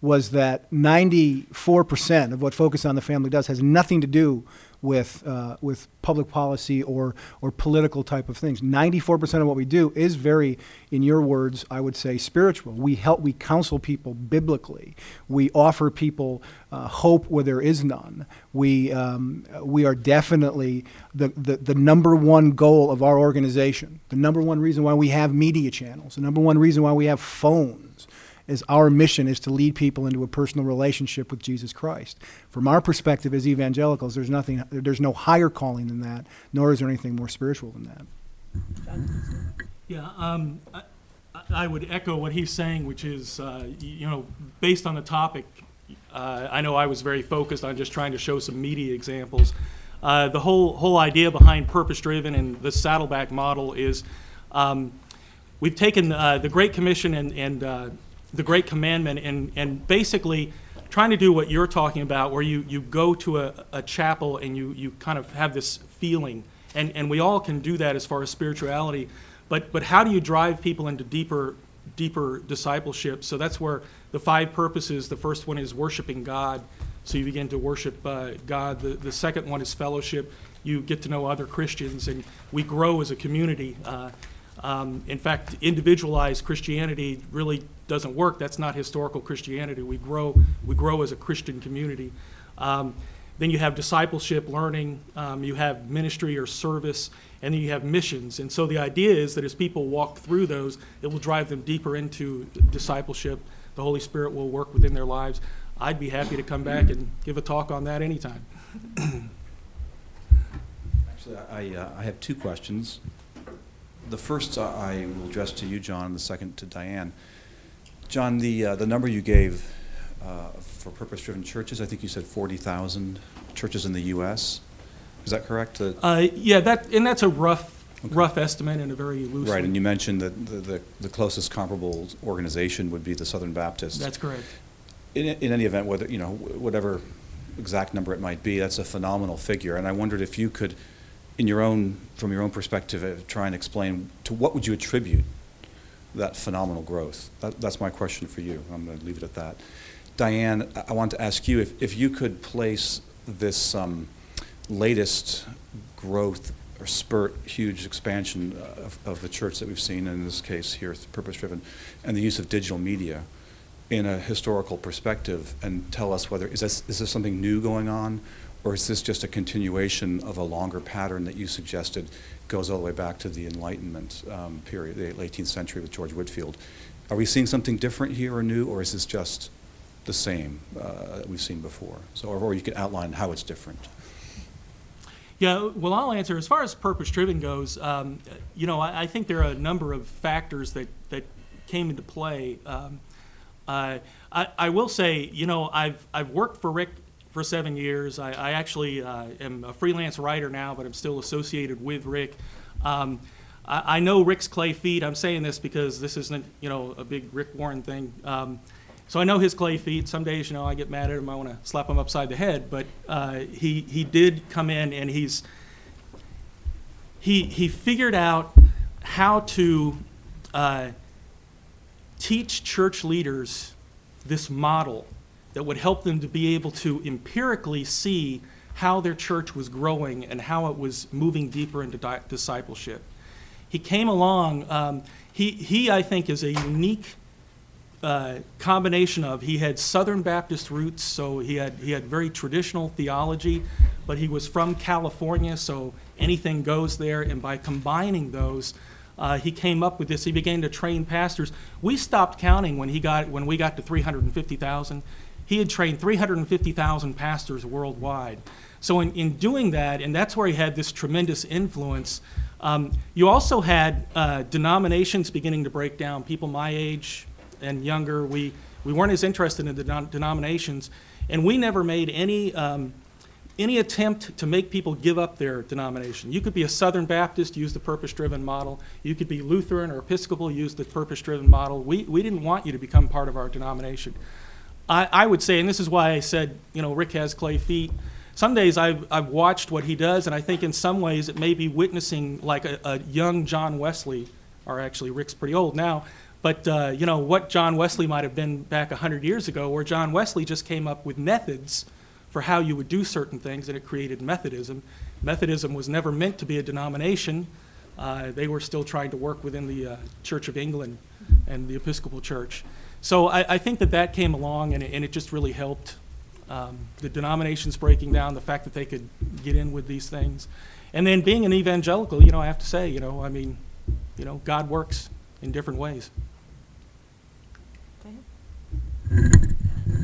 was that 94% of what Focus on the Family does has nothing to do with, uh, with public policy or, or political type of things. 94% of what we do is very, in your words, I would say spiritual. We help, we counsel people biblically. We offer people uh, hope where there is none. We, um, we are definitely the, the, the number one goal of our organization, the number one reason why we have media channels, the number one reason why we have phones is our mission is to lead people into a personal relationship with Jesus Christ. From our perspective as evangelicals, there's nothing, there's no higher calling than that, nor is there anything more spiritual than that. Yeah, um, I, I would echo what he's saying, which is, uh, you know, based on the topic, uh, I know I was very focused on just trying to show some media examples. Uh, the whole whole idea behind purpose driven and the saddleback model is, um, we've taken uh, the Great Commission and and uh, the Great Commandment and and basically trying to do what you're talking about, where you you go to a, a chapel and you you kind of have this feeling, and and we all can do that as far as spirituality. But, but how do you drive people into deeper, deeper discipleship? So that's where the five purposes, the first one is worshiping God. So you begin to worship uh, God. The, the second one is fellowship. You get to know other Christians, and we grow as a community. Uh, um, in fact, individualized Christianity really doesn't work. That's not historical Christianity. We grow, we grow as a Christian community. Um, then you have discipleship, learning, um, you have ministry or service, and then you have missions. And so the idea is that as people walk through those, it will drive them deeper into discipleship. The Holy Spirit will work within their lives. I'd be happy to come back and give a talk on that anytime. Actually, I, uh, I have two questions. The first uh, I will address to you, John, and the second to Diane. John, the, uh, the number you gave uh, for purpose-driven churches, I think you said 40,000 churches in the U.S. Is that correct? The- Uh, yeah, that, and that's a rough, rough estimate and a very loose Right, and you mentioned that the, the, the closest comparable organization would be the Southern Baptist. That's correct. In, in any event, whether, you know, whatever exact number it might be, that's a phenomenal figure. And I wondered if you could, in your own, from your own perspective, uh, try and explain to what would you attribute that phenomenal growth? That, that's my question for you. I'm going to leave it at that. Diane, I- want to ask you if, if you could place this um, latest growth or spurt, huge expansion uh, of, of the church that we've seen, in this case here, Purpose Driven, and the use of digital media in a historical perspective and tell us whether, is this, is this something new going on? Or is this just a continuation of a longer pattern that you suggested goes all the way back to the Enlightenment um, period, the 18th century with George Whitefield? Are we seeing something different here or new, or is this just the same uh, that we've seen before? So, or, or you could outline how it's different. Yeah, well, I'll answer. As far as purpose driven goes, um, you know, I, I think there are a number of factors that, that came into play. Um, uh, I, I will say, you know, I've, I've worked for Rick for seven years. I, I actually uh, am a freelance writer now, but I'm still associated with Rick. Um, I, I know Rick's clay feet. I'm saying this because this isn't, you know, a big Rick Warren thing. Um, so I know his clay feet. Some days, you know, I get mad at him. I want to slap him upside the head. But uh, he he did come in and he's he he figured out how to uh, teach church leaders this model that would help them to be able to empirically see how their church was growing and how it was moving deeper into di- discipleship. He came along. Um, he, he, I think, is a unique uh, combination of he had Southern Baptist roots, so he had he had very traditional theology, but he was from California, so anything goes there. And by combining those, uh, he came up with this. He began to train pastors. We stopped counting when he got when we got to 350,000. He had trained 350,000 pastors worldwide. So in, in doing that, and that's where he had this tremendous influence. Um, you also had uh, denominations beginning to break down. People my age, and younger, we, we weren't as interested in the denom- denominations, and we never made any, um, any attempt to make people give up their denomination. You could be a Southern Baptist, use the purpose driven model. You could be Lutheran or Episcopal, use the purpose driven model. We, we didn't want you to become part of our denomination. I, I would say, and this is why I said, you know, Rick has clay feet. Some days I've, I've watched what he does, and I think in some ways it may be witnessing like a, a young John Wesley, or actually Rick's pretty old now, but uh, you know what John Wesley might have been back hundred years ago, where John Wesley just came up with methods for how you would do certain things, and it created Methodism. Methodism was never meant to be a denomination. Uh, they were still trying to work within the uh, Church of England and the Episcopal Church. So I, I think that that came along, and it, and it just really helped um, the denominations breaking down, the fact that they could get in with these things, and then being an evangelical, you know, I have to say, you know, I mean, you know, God works in different ways.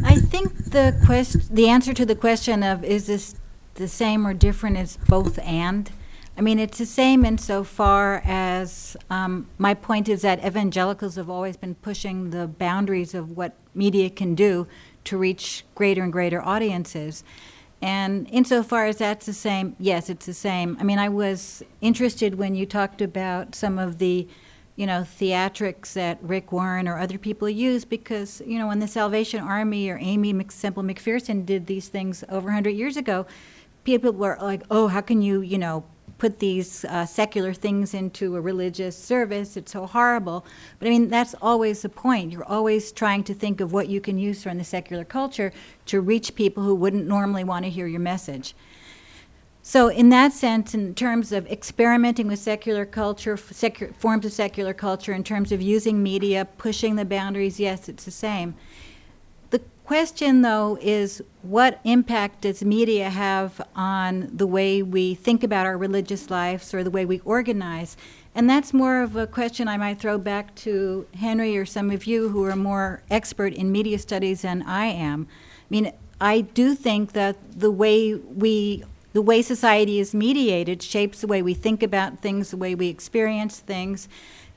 I think the quest, the answer to the question of is this the same or different is both and. I mean, it's the same insofar as um, my point is that evangelicals have always been pushing the boundaries of what media can do to reach greater and greater audiences. And insofar as that's the same, yes, it's the same. I mean, I was interested when you talked about some of the you know, theatrics that Rick Warren or other people use because, you know, when the Salvation Army or Aimee Mc- Semple McPherson did these things over 100 years ago, people were like, oh, how can you, you know, put these uh, secular things into a religious service? It's so horrible. But I mean, that's always the point. You're always trying to think of what you can use from the secular culture to reach people who wouldn't normally want to hear your message. So, in that sense, in terms of experimenting with secular culture, secu- forms of secular culture, in terms of using media, pushing the boundaries, yes, it's the same. Question, though, is what impact does media have on the way we think about our religious lives or the way we organize? And that's more of a question I might throw back to Henry or some of you who are more expert in media studies than I am. I mean, I do think that the way we the way society is mediated shapes the way we think about things, the way we experience things.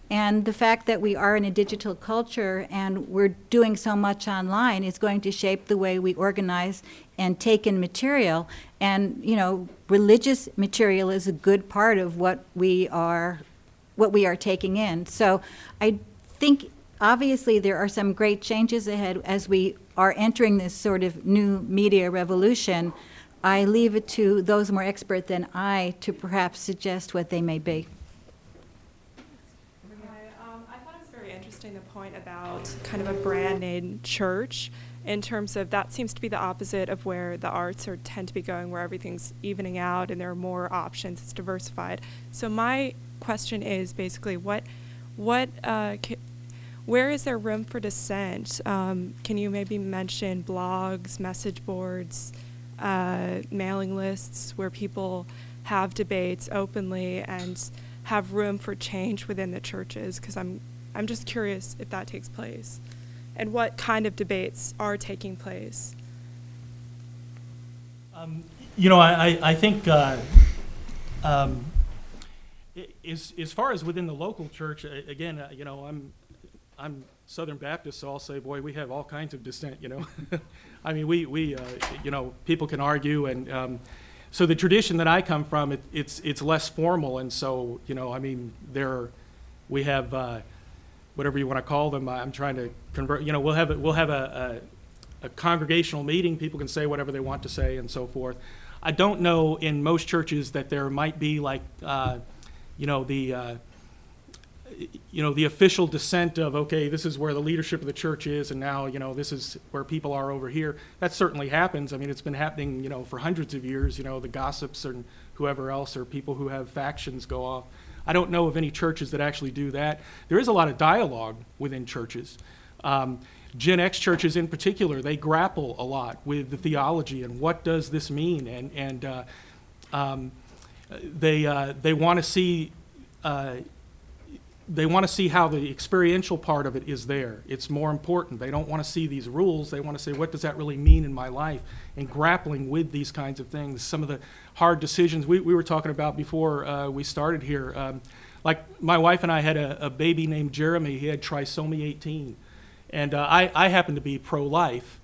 And the fact that we are in a digital culture and we're doing so much online is going to shape the way we organize and take in material. And, you know, religious material is a good part of what we are what we are taking in. So I think obviously there are some great changes ahead as we are entering this sort of new media revolution. I leave it to those more expert than I to perhaps suggest what they may be. Hi, um, I thought it was very interesting the point about kind of a brand name church in terms of that seems to be the opposite of where the arts are tend to be going where everything's evening out and there are more options it's diversified. So my question is basically what what uh, ca- where is there room for dissent? Um, can you maybe mention blogs message boards uh, mailing lists where people have debates openly and have room for change within the churches? Because I'm I'm just curious if that takes place and what kind of debates are taking place. Um, you know, I, I, think uh, um, as, as far as within the local church, again, uh, you know, I'm, I'm Southern Baptist, so I'll say, boy, we have all kinds of dissent, you know. I mean, we, we uh, you know, people can argue, and um, so the tradition that I come from, it, it's, it's less formal, and so, you know, I mean, there, we have, uh, whatever you want to call them. I'm trying to convert. You know, we'll have a, we'll have a, a, a congregational meeting. People can say whatever they want to say and so forth. I don't know in most churches that there might be like, uh, you know, the uh, you know, the official dissent of, okay, this is where the leadership of the church is, and now, you know, this is where people are over here. That certainly happens. I mean, it's been happening, you know, for hundreds of years. You know, the gossips and whoever else, or people who have factions go off. I don't know of any churches that actually do that. There is a lot of dialogue within churches. Um, Gen X churches, in particular, they grapple a lot with the theology and what does this mean, and and uh, um, they uh, they want to see. Uh, they want to see how the experiential part of it is there. It's more important. They don't want to see these rules. They want to say, what does that really mean in my life? And grappling with these kinds of things. Some of the hard decisions we, we were talking about before uh, we started here. Um, like my wife and I had a, a, baby named Jeremy. He had trisomy 18. And uh, I, I happen to be pro life.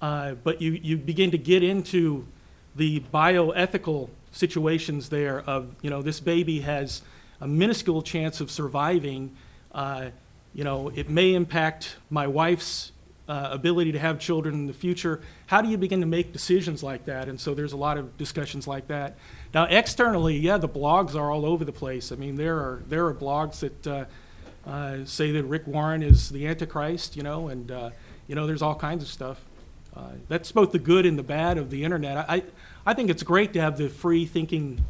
Uh, but you, you begin to get into the bioethical situations there of, you know, this baby has a minuscule chance of surviving, uh, you know, it may impact my wife's uh, ability to have children in the future. How do you begin to make decisions like that? And so there's a lot of discussions like that. Now, externally, yeah, the blogs are all over the place. I mean, there are there are blogs that uh, uh, say that Rick Warren is the Antichrist, you know, and uh, you know, there's all kinds of stuff. Uh, that's both the good and the bad of the internet. I, I think it's great to have the free thinking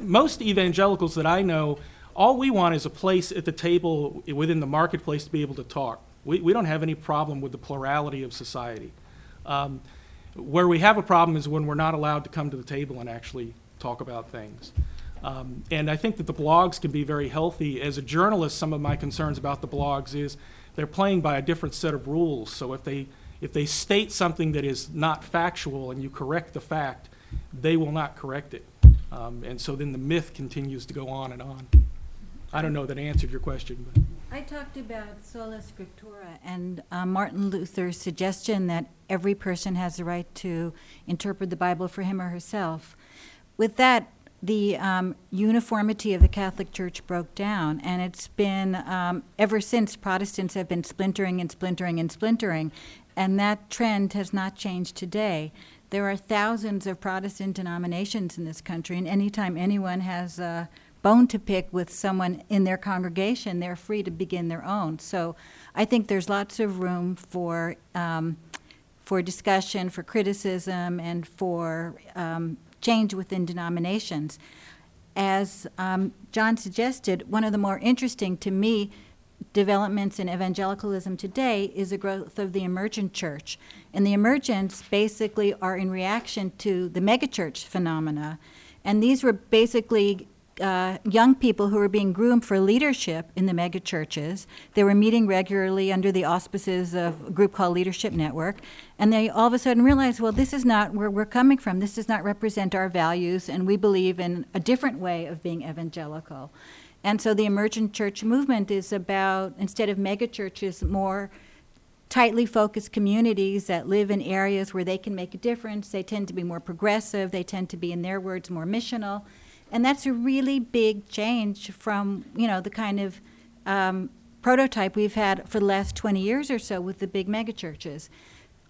most evangelicals that I know, all we want is a place at the table within the marketplace to be able to talk. We, we don't have any problem with the plurality of society. Um, where we have a problem is when we're not allowed to come to the table and actually talk about things. Um, and I think that the blogs can be very healthy. As a journalist, some of my concerns about the blogs is they're playing by a different set of rules. So if they if they state something that is not factual and you correct the fact, they will not correct it. Um, and so then the myth continues to go on and on. I don't know that answered your question. But. I talked about sola scriptura and uh, Martin Luther's suggestion that every person has the right to interpret the Bible for him or herself. With that, the um, uniformity of the Catholic Church broke down, and it's been um, ever since Protestants have been splintering and splintering and splintering, and that trend has not changed today. There are thousands of Protestant denominations in this country, and anytime anyone has a bone to pick with someone in their congregation, they're free to begin their own. So I think there's lots of room for um, for discussion, for criticism, and for um, change within denominations. As um, John suggested, one of the more interesting to me developments in evangelicalism today is the growth of the emergent church. And the emergents basically are in reaction to the megachurch phenomena. And these were basically uh, young people who were being groomed for leadership in the megachurches. They were meeting regularly under the auspices of a group called Leadership Network. And they all of a sudden realized, well, this is not where we're coming from. This does not represent our values, and we believe in a different way of being evangelical. And so the emergent church movement is about, instead of megachurches, more tightly focused communities that live in areas where they can make a difference. They tend to be more progressive, they tend to be, in their words, more missional. And that's a really big change from, you know, the kind of um, prototype we've had for the last 20 years or so with the big megachurches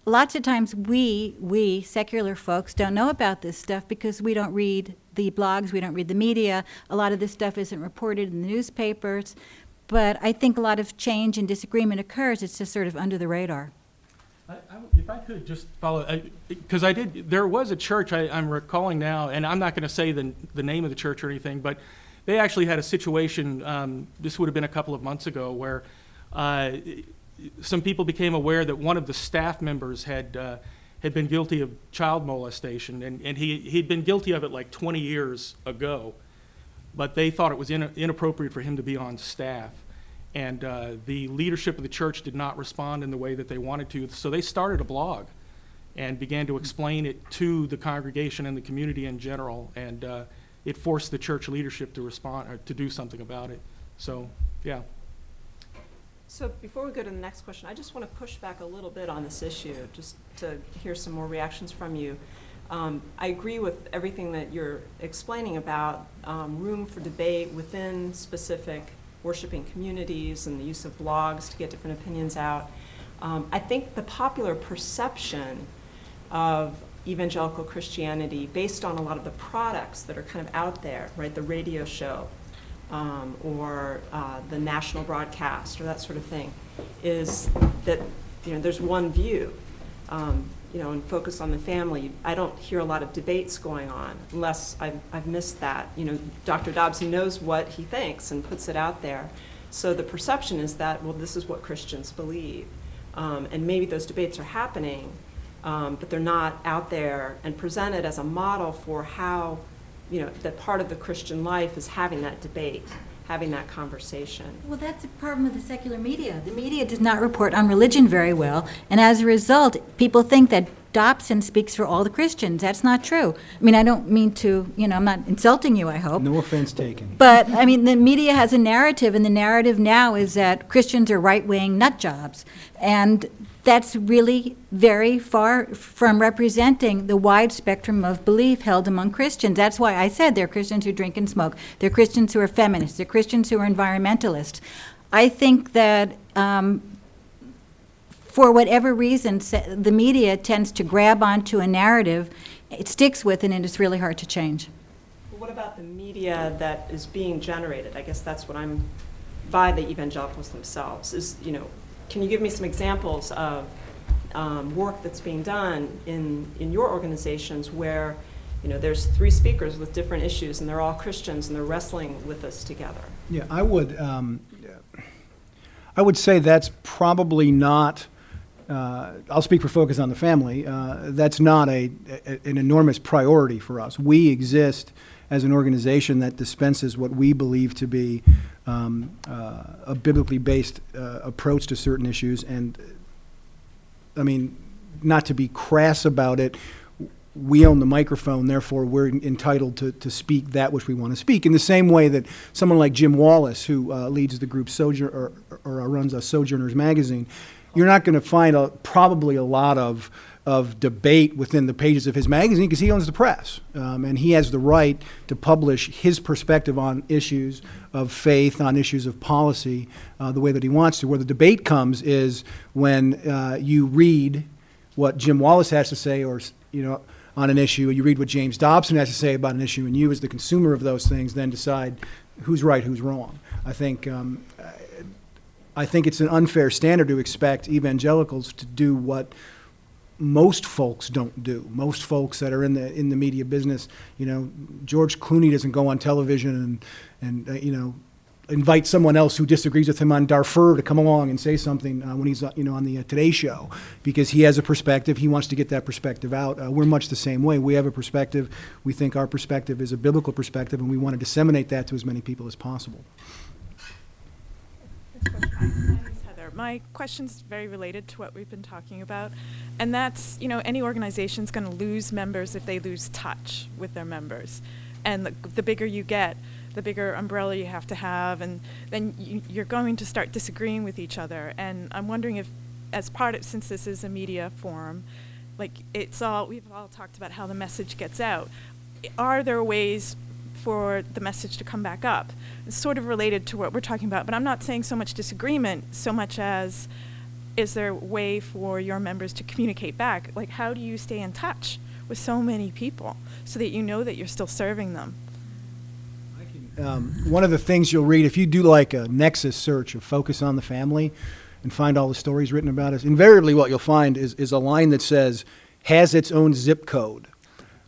lots of times we we secular folks don't know about this stuff because we don't read the blogs we don't read the media. A lot of this stuff isn't reported in the newspapers. But i think a lot of change and disagreement occurs. It's just sort of under the radar. I, I, if I could just follow, because I, I, did, there was a church I, am recalling now, and I'm not going to say the, the name of the church or anything, but they actually had a situation, um, this would have been a couple of months ago, where uh, some people became aware that one of the staff members had uh, had been guilty of child molestation, and, and he he'd been guilty of it like 20 years ago, but they thought it was in, inappropriate for him to be on staff, and uh, the leadership of the church did not respond in the way that they wanted to, so they started a blog, and began to explain it to the congregation and the community in general, and uh, it forced the church leadership to respond or to do something about it. So, yeah. So before we go to the next question, I just want to push back a little bit on this issue, just to hear some more reactions from you. Um, I agree with everything that you're explaining about um, room for debate within specific worshiping communities and the use of blogs to get different opinions out. Um, I think the popular perception of evangelical Christianity, based on a lot of the products that are kind of out there, right, the radio show, um, or uh, the national broadcast or that sort of thing, is that, you know, there's one view, um, you know, and focus on the family. I don't hear a lot of debates going on unless I've, I've missed that. You know, Dr. Dobson knows what he thinks and puts it out there. So the perception is that, well, this is what Christians believe. Um, and maybe those debates are happening, um, but they're not out there and presented as a model for how, you know, that part of the Christian life is having that debate, having that conversation. Well, that's a problem with the secular media. The media does not report on religion very well, and as a result, people think that Dobson speaks for all the Christians. That's not true. I mean, I don't mean to, you know, I'm not insulting you, I hope. No offense taken. But, I mean, the media has a narrative, and the narrative now is that Christians are right wing nut jobs. And that's really very far from representing the wide spectrum of belief held among Christians. That's why I said there are Christians who drink and smoke, there are Christians who are feminists, there are Christians who are environmentalists. I think that um, for whatever reason, the media tends to grab onto a narrative, it sticks with, it, and it's really hard to change. What about the media that is being generated? I guess that's what I'm, by the evangelicals themselves, is, you know, can you give me some examples of um, work that's being done in, in your organizations where, you know, there's three speakers with different issues and they're all Christians and they're wrestling with us together? Yeah, I would, um, I would say that's probably not, uh, I'll speak for Focus on the Family, uh, that's not a, a- an enormous priority for us. We exist as an organization that dispenses what we believe to be um, uh, a biblically based uh, approach to certain issues. And, I mean, not to be crass about it, we own the microphone, therefore we're entitled to, to speak that which we want to speak. In the same way that someone like Jim Wallis, who uh, leads the group Sojourn or, or runs a Sojourners magazine, you're not going to find a, probably a lot of of debate within the pages of his magazine because he owns the press um, and he has the right to publish his perspective on issues of faith, on issues of policy, uh, the way that he wants to. Where the debate comes is when uh, you read what Jim Wallis has to say, or you know, on an issue, you read what James Dobson has to say about an issue, and you, as the consumer of those things, then decide who's right, who's wrong. I think. Um, I think it's an unfair standard to expect evangelicals to do what most folks don't do. Most folks that are in the in the media business, you know, George Clooney doesn't go on television and and uh, you know invite someone else who disagrees with him on Darfur to come along and say something uh, when he's uh, you know on the uh, Today Show because he has a perspective. He wants to get that perspective out. Uh, we're much the same way. We have a perspective. We think our perspective is a biblical perspective, and we want to disseminate that to as many people as possible. My. Question's very related to what we've been talking about, and that's you know any organization's going to lose members if they lose touch with their members, and the, the bigger you get, the bigger umbrella you have to have, and then you, you're going to start disagreeing with each other. And I'm wondering if, as part of since this is a media forum, like it's all we've all talked about how the message gets out. Are there ways for the message to come back up. It's sort of related to what we're talking about, but I'm not saying so much disagreement so much as is there a way for your members to communicate back? Like, how do you stay in touch with so many people so that you know that you're still serving them? Um, one of the things you'll read if you do like a Nexis search of Focus on the Family and find all the stories written about us, invariably what you'll find is, is a line that says, has its own zip code.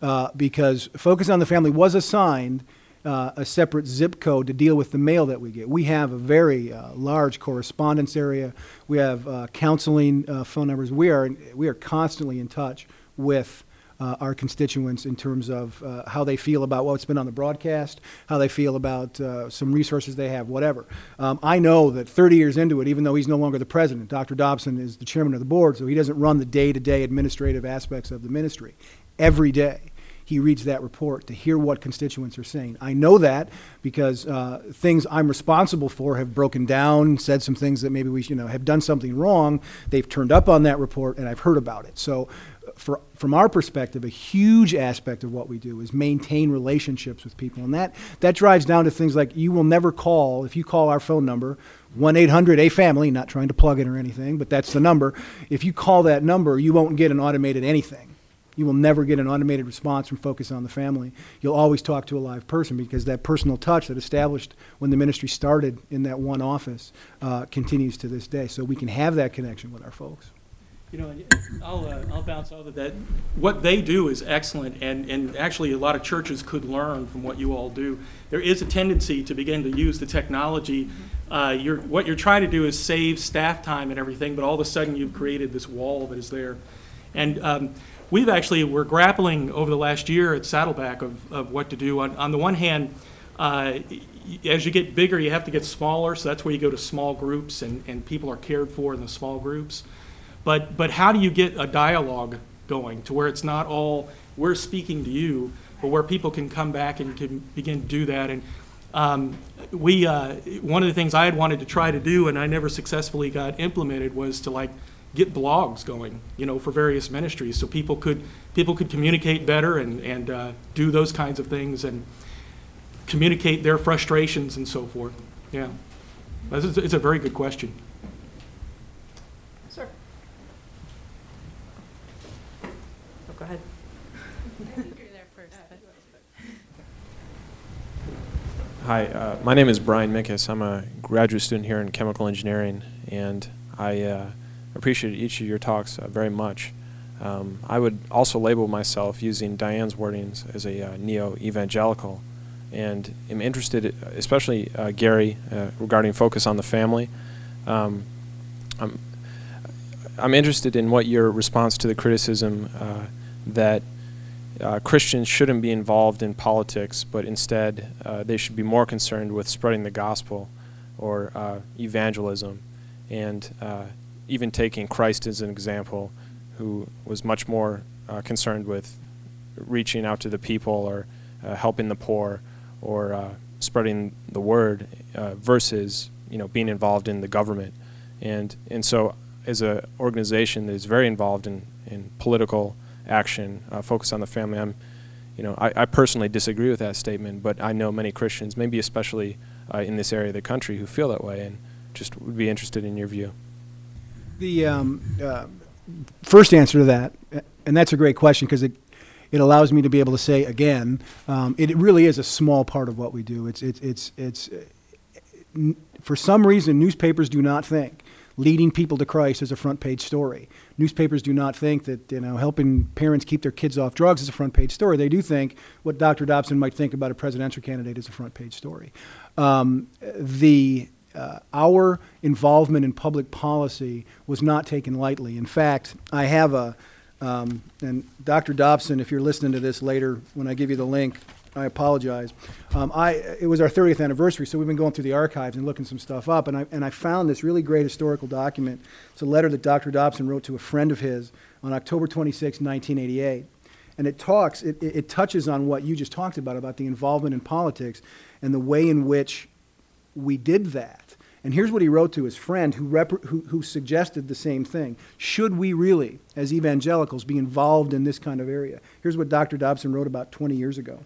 Uh, because Focus on the Family was assigned uh, a separate zip code to deal with the mail that we get. We have a very uh, large correspondence area. We have uh, counseling uh, phone numbers. We are, we are constantly in touch with uh, our constituents in terms of uh, how they feel about what's been on the broadcast, how they feel about some resources they have, whatever. Um, I know that 30 years into it, even though he's no longer the president, Dr. Dobson is the chairman of the board, so he doesn't run the day to day administrative aspects of the ministry. Every day, he reads that report to hear what constituents are saying. I know that because uh, things I'm responsible for have broken down, said some things that maybe we you know have done something wrong. They've turned up on that report, and I've heard about it. So, uh, for, from our perspective, a huge aspect of what we do is maintain relationships with people, and that that drives down to things like you will never call if you call our phone number. 1 800 A Family, not trying to plug it or anything, but that's the number. If you call that number, you won't get an automated anything You will never get an automated response from Focus on the Family. You'll always talk to a live person because that personal touch that established when the ministry started in that one office uh, continues to this day. So we can have that connection with our folks. You know, I'll, uh, I'll bounce off of that. What they do is excellent, and, and actually, a lot of churches could learn from what you all do. There is a tendency to begin to use the technology. Uh, you're, what you're trying to do is save staff time and everything, but all of a sudden, you've created this wall that is there. And um, we've actually, we're grappling over the last year at Saddleback of, of what to do. On, on the one hand, uh, as you get bigger, you have to get smaller, so that's where you go to small groups, and, and people are cared for in the small groups. But, but how do you get a dialogue going to where it's not all we're speaking to you, but where people can come back and can begin to do that? And um, we, uh, one of the things I had wanted to try to do and I never successfully got implemented was to like get blogs going, you know, for various ministries, so people could people could communicate better and and uh, do those kinds of things and communicate their frustrations and so forth. Yeah, This is- it's a very good question. Sir. Oh, go ahead. Hi, uh, my name is Brian Mickes. I'm a graduate student here in chemical engineering, and I uh, appreciate each of your talks uh, very much. Um, I would also label myself using Diane's wordings as a uh, neo evangelical, and am interested, especially uh, Gary, uh, regarding focus on the family. Um, I'm, I'm interested in what your response to the criticism uh, that uh, Christians shouldn't be involved in politics, but instead they should be more concerned with spreading the gospel or evangelism, and even taking Christ as an example, who was much more uh, concerned with reaching out to the people or uh, helping the poor or uh, spreading the word uh, versus you know being involved in the government, and and so as an organization that is very involved in, in political action, uh, focus on the family. I'm, you know, I, I personally disagree with that statement, but I know many Christians, maybe especially uh, in this area of the country, who feel that way, and just would be interested in your view. The um, uh, first answer to that, and that's a great question because it it allows me to be able to say again, um, it really is a small part of what we do. It's it's it's it's uh, for some reason newspapers do not think leading people to Christ is a front page story. Newspapers do not think that you know helping parents keep their kids off drugs is a front page story. They do think what Dr. Dobson might think about a presidential candidate is a front page story. Um, the uh, our involvement in public policy was not taken lightly. In fact, I have a um, and Dr. Dobson, if you're listening to this later when I give you the link, I apologize. Um, I, it was our 30th anniversary, so we've been going through the archives and looking some stuff up, and I, and I found this really great historical document. It's a letter that Dr. Dobson wrote to a friend of his on October 26, 1988. And it talks, it, it it touches on what you just talked about, about the involvement in politics and the way in which we did that. And here's what he wrote to his friend who, rep- who, who suggested the same thing. Should we really, as evangelicals, be involved in this kind of area? Here's what Dr. Dobson wrote about 20 years ago.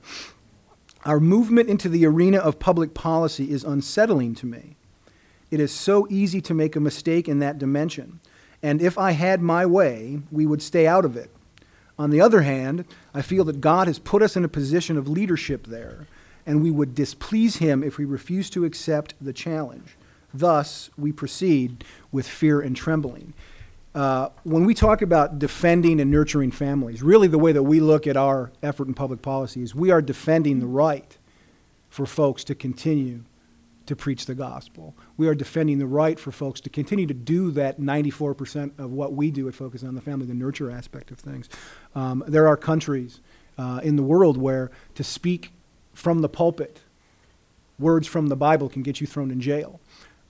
Our movement into the arena of public policy is unsettling to me. It is so easy to make a mistake in that dimension. And if I had my way, we would stay out of it. On the other hand, I feel that God has put us in a position of leadership there, and we would displease Him if we refuse to accept the challenge. Thus, we proceed with fear and trembling. Uh, when we talk about defending and nurturing families, really the way that we look at our effort in public policy is we are defending the right for folks to continue to preach the gospel. We are defending the right for folks to continue to do that 94% of what we do at Focus on the Family, the nurture aspect of things. Um, there are countries uh, in the world where to speak from the pulpit, words from the Bible can get you thrown in jail.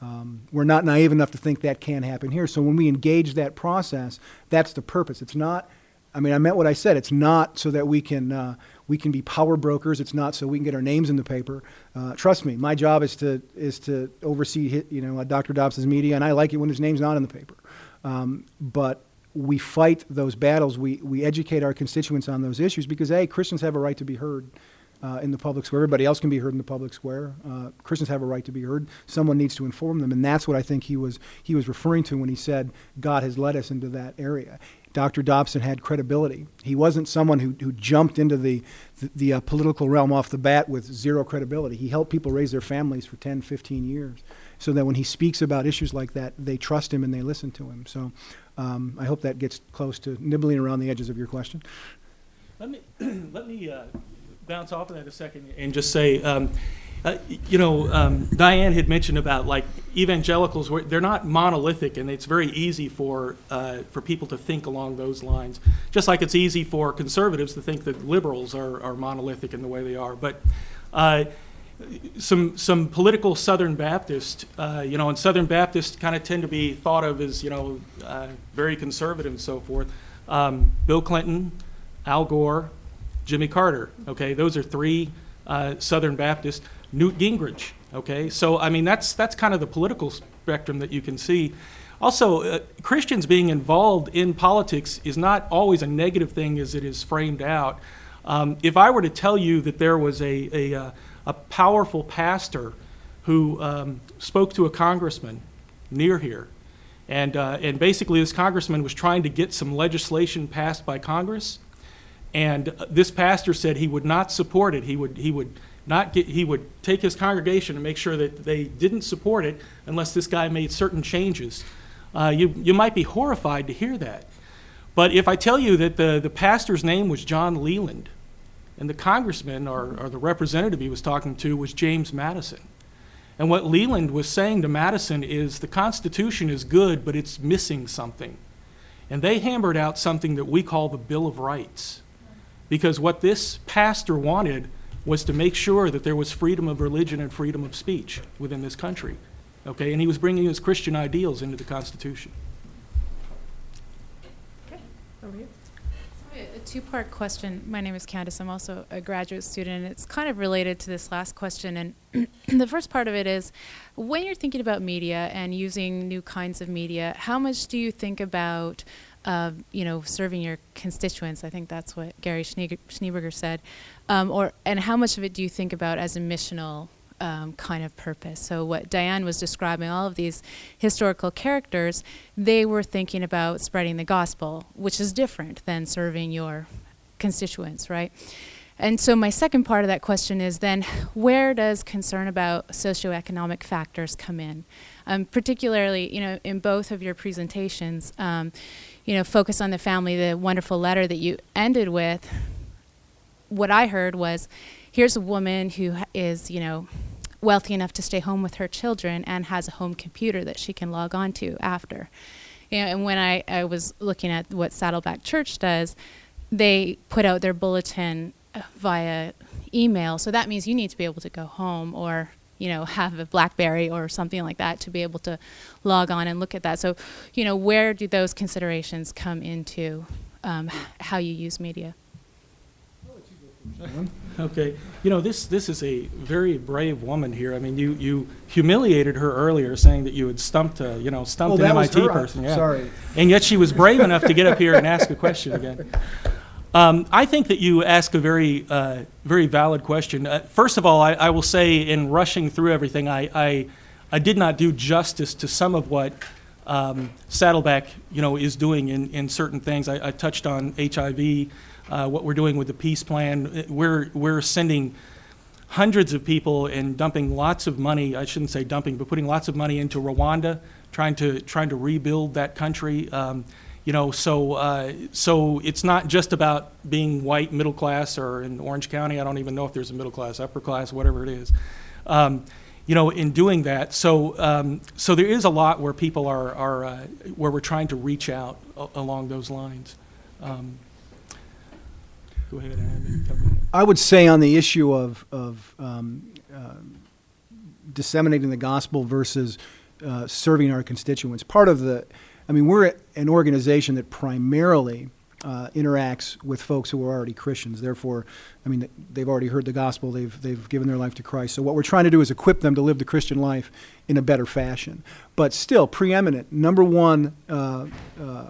Um, we're not naive enough to think that can happen here. So when we engage that process, that's the purpose. It's not. I mean, I meant what I said. It's not so that we can uh, we can be power brokers. It's not so we can get our names in the paper. Uh, trust me, my job is to is to oversee you know Dr. Dobbs's media, and I like it when his name's not in the paper. Um, but we fight those battles. We we educate our constituents on those issues because a Christians have a right to be heard. Uh, in the public square. Everybody else can be heard in the public square. Uh, Christians have a right to be heard. Someone needs to inform them, and that's what I think he was he was referring to when he said God has led us into that area. Dr. Dobson had credibility. He wasn't someone who, who jumped into the, the, the uh, political realm off the bat with zero credibility. He helped people raise their families for 10, 15 years so that when he speaks about issues like that, they trust him and they listen to him. So um, I hope that gets close to nibbling around the edges of your question. Let me, let me uh, bounce off of that a second and just say, um, uh, you know, um, Diane had mentioned about like evangelicals, they're not monolithic, and it's very easy for uh, for people to think along those lines. Just like it's easy for conservatives to think that liberals are, are monolithic in the way they are. But uh, some some political Southern Baptist, uh, you know, and Southern Baptists kind of tend to be thought of as you know uh, very conservative and so forth. Um, Bill Clinton, Al Gore, Jimmy Carter. Okay, those are three uh, Southern Baptists. Newt Gingrich. Okay, so I mean that's that's kind of the political spectrum that you can see. Also, uh, Christians being involved in politics is not always a negative thing as it is framed out. Um, if I were to tell you that there was a, a, uh, a powerful pastor who um, spoke to a congressman near here, and, uh, and basically this congressman was trying to get some legislation passed by Congress, and this pastor said he would not support it. He would, he would not get, he would take his congregation and make sure that they didn't support it unless this guy made certain changes. Uh, you, you might be horrified to hear that. But if I tell you that the, the pastor's name was John Leland, and the congressman or, or the representative he was talking to was James Madison, and what Leland was saying to Madison is the Constitution is good, but it's missing something. And they hammered out something that we call the Bill of Rights. Because what this pastor wanted was to make sure that there was freedom of religion and freedom of speech within this country. Okay, and he was bringing his Christian ideals into the Constitution. Okay, Over here. A two-part question. My name is Candace. I'm also a graduate student. And it's kind of related to this last question. And the first part of it is, when you're thinking about media and using new kinds of media, how much do you think about, uh, you know, serving your constituents? I think that's what Gary Schneeberger said. Um, or and how much of it do you think about as a missional um, kind of purpose. So, what Diane was describing, all of these historical characters, they were thinking about spreading the gospel, which is different than serving your constituents, right? And so, my second part of that question is then, where does concern about socioeconomic factors come in? Um, particularly, you know, in both of your presentations, um, you know, focus on the family, the wonderful letter that you ended with. What I heard was, here's a woman who is, you know, wealthy enough to stay home with her children and has a home computer that she can log on to after. You know, and when I, I was looking at what Saddleback Church does, they put out their bulletin via email. So that means you need to be able to go home or you know have a blackberry or something like that to be able to log on and look at that so you know where do those considerations come into um, how you use media Okay, you know this this is a very brave woman here. I mean, you you humiliated her earlier, saying that you had stumped a you know stumped Oh, an MIT person. Yeah. Sorry. And yet she was brave enough to get up here and ask a question again. Um, I think that you ask a very uh, very valid question. Uh, first of all, I, I will say in rushing through everything, I, I I did not do justice to some of what um, Saddleback you know is doing in in certain things. I, I touched on HIV uh, what we're doing with the peace plan. We're, we're sending hundreds of people and dumping lots of money, I shouldn't say dumping, but putting lots of money into Rwanda, trying to, trying to rebuild that country. Um, you know, so, uh, so it's not just about being white, middle class, or in Orange County, I don't even know if there's a middle class, upper class, whatever it is. Um, you know, in doing that, so um, so there is a lot where people are are uh, where we're trying to reach out a- along those lines. Um, go ahead. I would say on the issue of, of um, uh, disseminating the gospel versus uh, serving our constituents, part of the, I mean, we're an organization that primarily uh, interacts with folks who are already Christians. Therefore, I mean, they've already heard the gospel, they've, they've given their life to Christ. So, what we're trying to do is equip them to live the Christian life in a better fashion. But still, preeminent, number one uh, uh,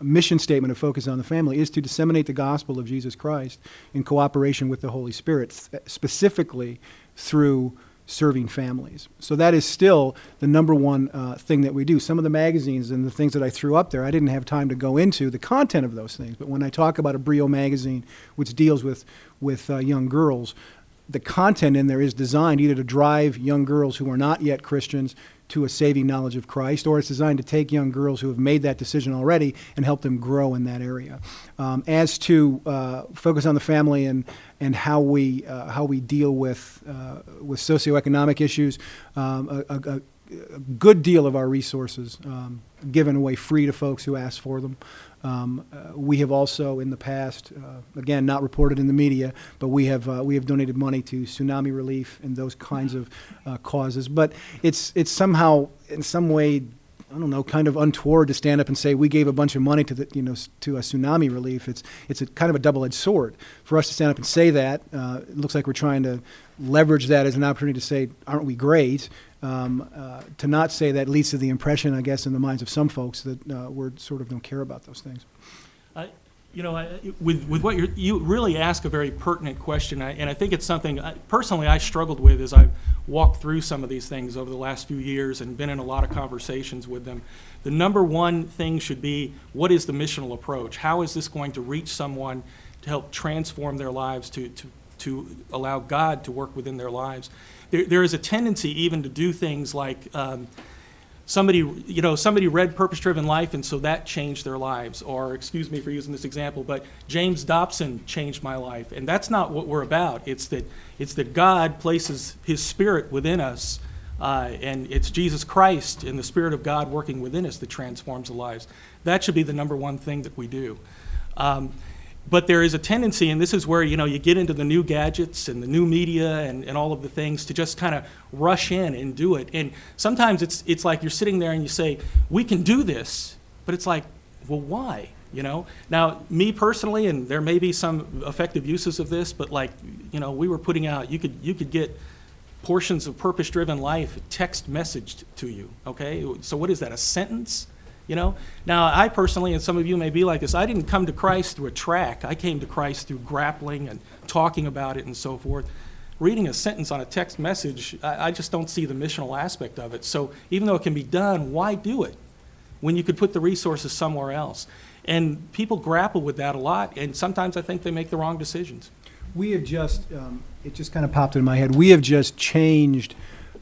mission statement of Focus on the Family is to disseminate the gospel of Jesus Christ in cooperation with the Holy Spirit, specifically through serving families. So that is still the number one uh, thing that we do. Some of the magazines and the things that I threw up there, I didn't have time to go into the content of those things. But when I talk about a Brio magazine, which deals with with uh, young girls, the content in there is designed either to drive young girls who are not yet Christians to a saving knowledge of Christ, or it's designed to take young girls who have made that decision already and help them grow in that area. Um, as to uh, focus on the family and and how we uh, how we deal with uh, with socioeconomic issues, um, a, a, a good deal of our resources um, given away free to folks who ask for them. Um, uh, we have also, in the past, uh, again, not reported in the media, but we have uh, we have donated money to tsunami relief and those kinds of uh, causes. But it's it's somehow, in some way, I don't know, kind of untoward to stand up and say we gave a bunch of money to the you know to a tsunami relief. It's it's a kind of a double-edged sword for us to stand up and say that. Uh, it looks like we're trying to leverage that as an opportunity to say, aren't we great? Um, uh, to not say that leads to the impression, I guess, in the minds of some folks that uh, we're sort of don't care about those things. You know, I- with, with what you really ask a very pertinent question, I- and I think it's something, I- personally, I struggled with as I've walked through some of these things over the last few years and been in a lot of conversations with them. The number one thing should be, what is the missional approach? How is this going to reach someone to help transform their lives, to, to, to allow God to work within their lives? There, there is a tendency even to do things like, um, somebody, you know, somebody read Purpose Driven Life, and so that changed their lives. Or, excuse me for using this example, but James Dobson changed my life, and that's not what we're about. It's that it's that God places His Spirit within us, uh, and it's Jesus Christ and the Spirit of God working within us that transforms the lives. That should be the number one thing that we do. Um, but there is a tendency, and this is where you know you get into the new gadgets and the new media and, and all of the things to just kind of rush in and do it. And sometimes it's it's like you're sitting there and you say, "We can do this," but it's like, "Well, why?" You know. Now, me personally, and there may be some effective uses of this, but like you know, we were putting out, you could you could get portions of purpose-driven life text messaged to you. Okay, so what is that? A sentence? You know? Now, I personally, and some of you may be like this, I didn't come to Christ through a track. I came to Christ through grappling and talking about it and so forth. Reading a sentence on a text message, I, I just don't see the missional aspect of it. So even though it can be done, why do it when you could put the resources somewhere else? And people grapple with that a lot, and sometimes I think they make the wrong decisions. We have just, um, it just kind of popped in my head. We have just changed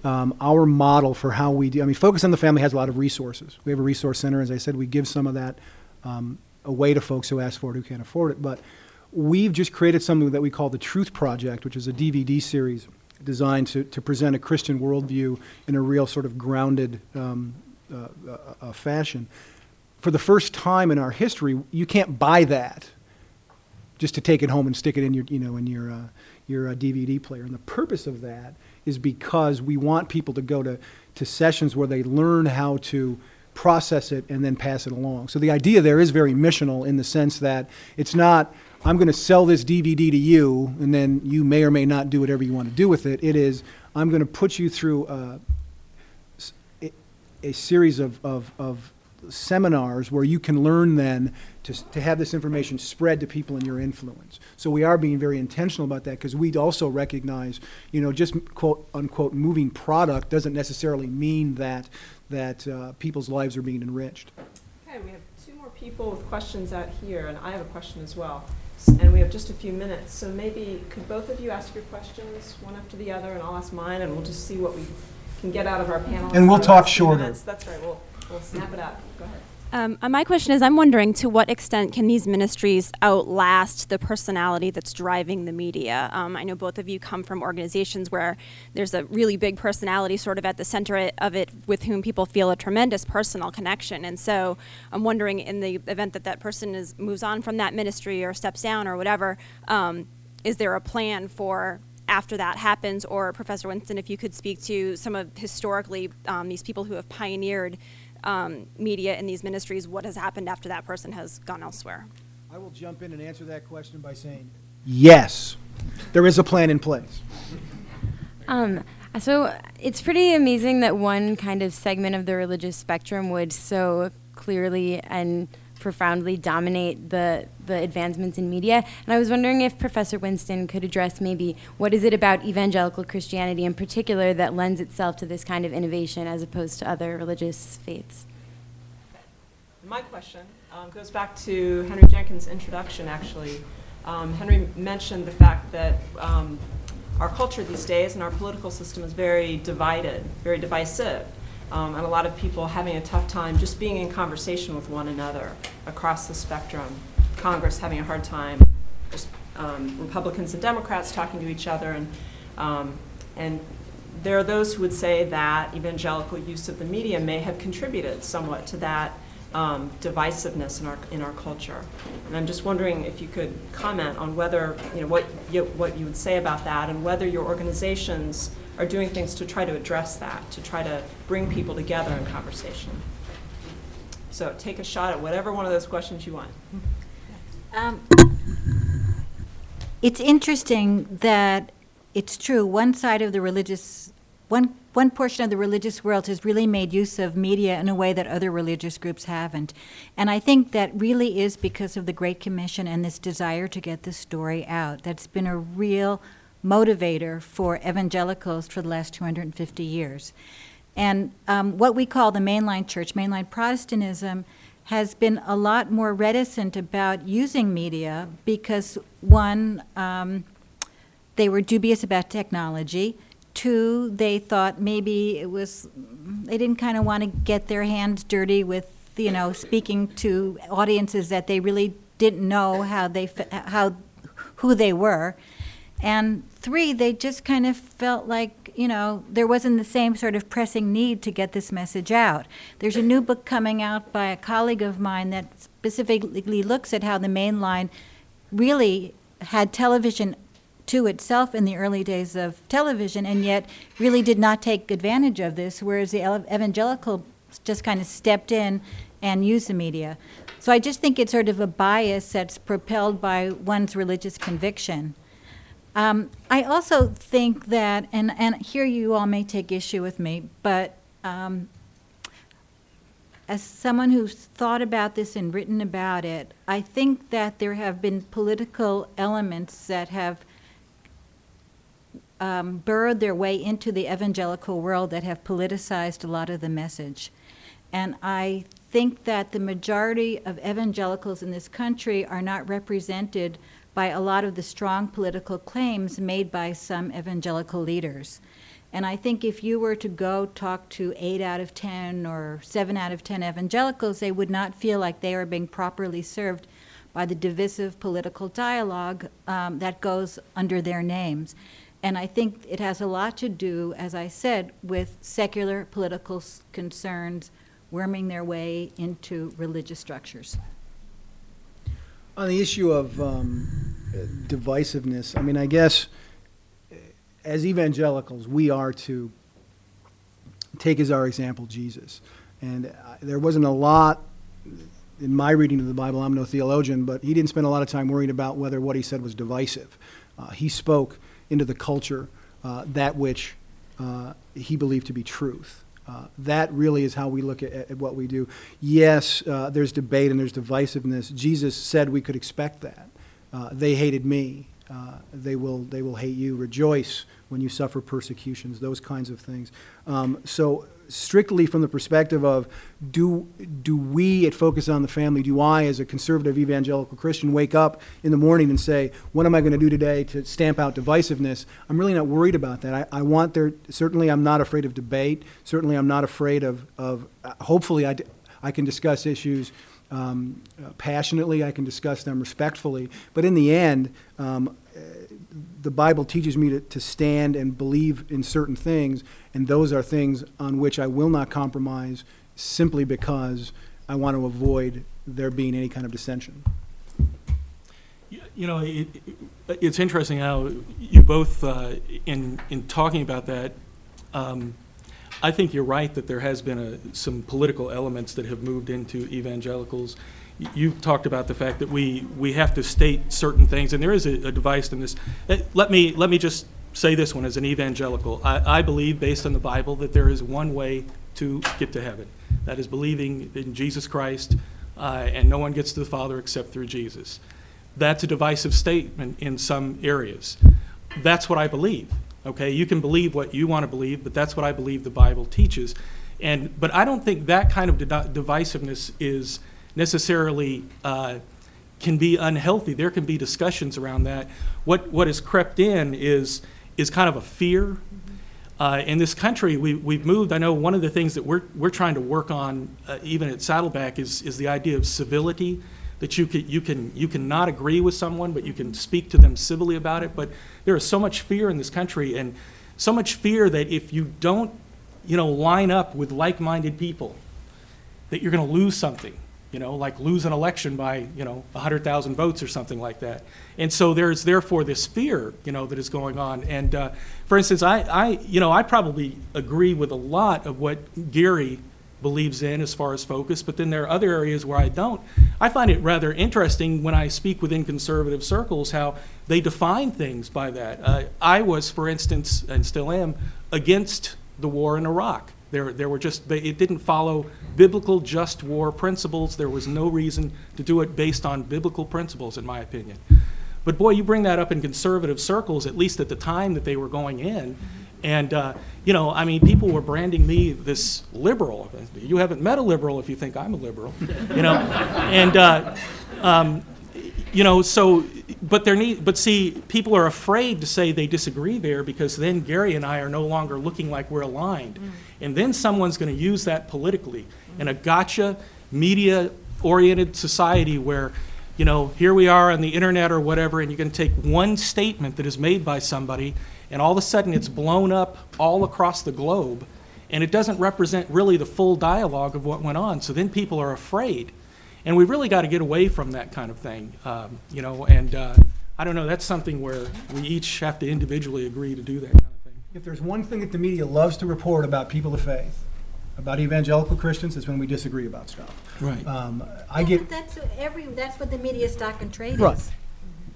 um, our model for how we do. I mean, Focus on the Family has a lot of resources. We have a resource center. As I said, we give some of that um, away to folks who ask for it who can't afford it. But we've just created something that we call the Truth Project, which is a DVD series designed to, to present a Christian worldview in a real sort of grounded um, uh, uh, uh, fashion. For the first time in our history, you can't buy that just to take it home and stick it in your, you know, in your, uh, your uh, DVD player. And the purpose of that is because we want people to go to, to sessions where they learn how to process it and then pass it along. So the idea there is very missional in the sense that it's not, I'm going to sell this DVD to you, and then you may or may not do whatever you want to do with it. It is, I'm going to put you through a, a series of, of, of seminars where you can learn then to, to have this information spread to people in your influence. So we are being very intentional about that because we also recognize, you know, just quote unquote moving product doesn't necessarily mean that that uh, people's lives are being enriched. Okay, we have two more people with questions out here, and I have a question as well. And we have just a few minutes, so maybe could both of you ask your questions, one after the other, and I'll ask mine, and we'll just see what we can get out of our panel. And we'll talk shorter. minutes. That's right, we'll, we'll snap it up. Go ahead. Um, uh, my question is I'm wondering to what extent can these ministries outlast the personality that's driving the media? Um, I know both of you come from organizations where there's a really big personality sort of at the center of it with whom people feel a tremendous personal connection. And so I'm wondering in the event that that person is, moves on from that ministry or steps down or whatever, um, is there a plan for after that happens, or Professor Winston, if you could speak to some of historically um, these people who have pioneered um, media in these ministries, what has happened after that person has gone elsewhere? I will jump in and answer that question by saying yes, there is a plan in place. Um, so it's pretty amazing that one kind of segment of the religious spectrum would so clearly and profoundly dominate the, the advancements in media. And I was wondering if Professor Winston could address maybe what is it about evangelical Christianity in particular that lends itself to this kind of innovation as opposed to other religious faiths? My question um, goes back to Henry Jenkins' introduction, actually. Um, Henry mentioned the fact that um, our culture these days and our political system is very divided, very divisive um, and a lot of people having a tough time just being in conversation with one another across the spectrum. Congress having a hard time, just um, Republicans and Democrats talking to each other, and um, and there are those who would say that evangelical use of the media may have contributed somewhat to that um, divisiveness in our in our culture. And I'm just wondering if you could comment on whether you know what you, what you would say about that, and whether your organizations are doing things to try to address that, to try to bring people together in conversation. So take a shot at whatever one of those questions you want. Um, it's interesting that it's true. One side of the religious, one one portion of the religious world has really made use of media in a way that other religious groups haven't. And I think that really is because of the Great Commission and this desire to get the story out. That's been a real motivator for evangelicals for the last 250 years. And um, what we call the mainline church, mainline Protestantism, has been a lot more reticent about using media because, one, um, they were dubious about technology. Two, they thought maybe it was, they didn't kind of want to get their hands dirty with, you know, speaking to audiences that they really didn't know how they, how, who they were. And three, they just kind of felt like, you know, there wasn't the same sort of pressing need to get this message out. There's a new book coming out by a colleague of mine that specifically looks at how the main line really had television to itself in the early days of television and yet really did not take advantage of this, whereas the evangelical just kind of stepped in and used the media. So I just think it's sort of a bias that's propelled by one's religious conviction. Um, I also think that, and, and here you all may take issue with me, but um, as someone who's thought about this and written about it, I think that there have been political elements that have um, burrowed their way into the evangelical world that have politicized a lot of the message. And I think that the majority of evangelicals in this country are not represented by a lot of the strong political claims made by some evangelical leaders. And I think if you were to go talk to eight out of 10 or seven out of 10 evangelicals, they would not feel like they are being properly served by the divisive political dialogue um, that goes under their names. And I think it has a lot to do, as I said, with secular political concerns worming their way into religious structures. On the issue of um, divisiveness, I mean, I guess as evangelicals, we are to take as our example Jesus. And uh, there wasn't a lot in my reading of the Bible. I'm no theologian, but he didn't spend a lot of time worrying about whether what he said was divisive. Uh, he spoke into the culture uh, that which uh, he believed to be truth. Uh, that really is how we look at, at what we do. Yes, uh, there's debate and there's divisiveness. Jesus said we could expect that. Uh, they hated me. Uh, they will they will hate you. Rejoice when you suffer persecutions. Those kinds of things. Um, so strictly from the perspective of do do we at Focus on the Family, do I as a conservative evangelical Christian wake up in the morning and say, what am I going to do today to stamp out divisiveness? I'm really not worried about that. I, I want there certainly I'm not afraid of debate. Certainly I'm not afraid of of uh, hopefully I, I can discuss issues. Um, uh, passionately, I can discuss them respectfully, but in the end, um, the Bible teaches me to, to stand and believe in certain things, and those are things on which I will not compromise simply because I want to avoid there being any kind of dissension. You know, it, it, it's interesting how you both, uh, in in talking about that, um, I think you're right that there has been a, some political elements that have moved into evangelicals you've talked about the fact that we, we have to state certain things, and there is a, a device in this. Uh, let me, let me just say this one as an evangelical. I, I believe, based on the Bible, that there is one way to get to heaven. That is believing in Jesus Christ, uh, and no one gets to the Father except through Jesus. That's a divisive statement in some areas. That's what I believe. Okay, you can believe what you want to believe, but that's what I believe the Bible teaches. And but I don't think that kind of divisiveness is necessarily uh, can be unhealthy. There can be discussions around that. What what has crept in is is kind of a fear. Uh, in this country, we, we've moved. I know one of the things that we're, we're trying to work on, uh, even at Saddleback, is, is the idea of civility. That you can, you, can, you can not agree with someone, but you can speak to them civilly about it. But there is so much fear in this country, and so much fear that if you don't you know, line up with like minded people, that you're going to lose something you know, like lose an election by, you know, 100,000 votes or something like that. And so there's therefore this fear, you know, that is going on. And uh, for instance, I, I, you know, I probably agree with a lot of what Gary believes in as far as focus, but then there are other areas where I don't. I find it rather interesting when I speak within conservative circles how they define things by that. Uh, I was, for instance, and still am, against the war in Iraq. There, there were just, they, it didn't follow biblical just war principles. There was no reason to do it based on biblical principles, in my opinion. But boy, you bring that up in conservative circles, at least at the time that they were going in. And, uh, you know, I mean, people were branding me this liberal. You haven't met a liberal if you think I'm a liberal, you know? and, uh, um, you know, so, but there need, but see, people are afraid to say they disagree there because then Gary and I are no longer looking like we're aligned. Mm. And then someone's going to use that politically in a gotcha, media oriented society where, you know, here we are on the internet or whatever, and you can take one statement that is made by somebody, and all of a sudden it's blown up all across the globe, and it doesn't represent really the full dialogue of what went on. So then people are afraid. And we've really got to get away from that kind of thing, um, you know, and uh, I don't know, that's something where we each have to individually agree to do that kind of thing. if there's one thing that the media loves to report about people of faith, about evangelical Christians, it's when we disagree about stuff. Right. Um, I get That's every, that's what the media stock and trade Right. is.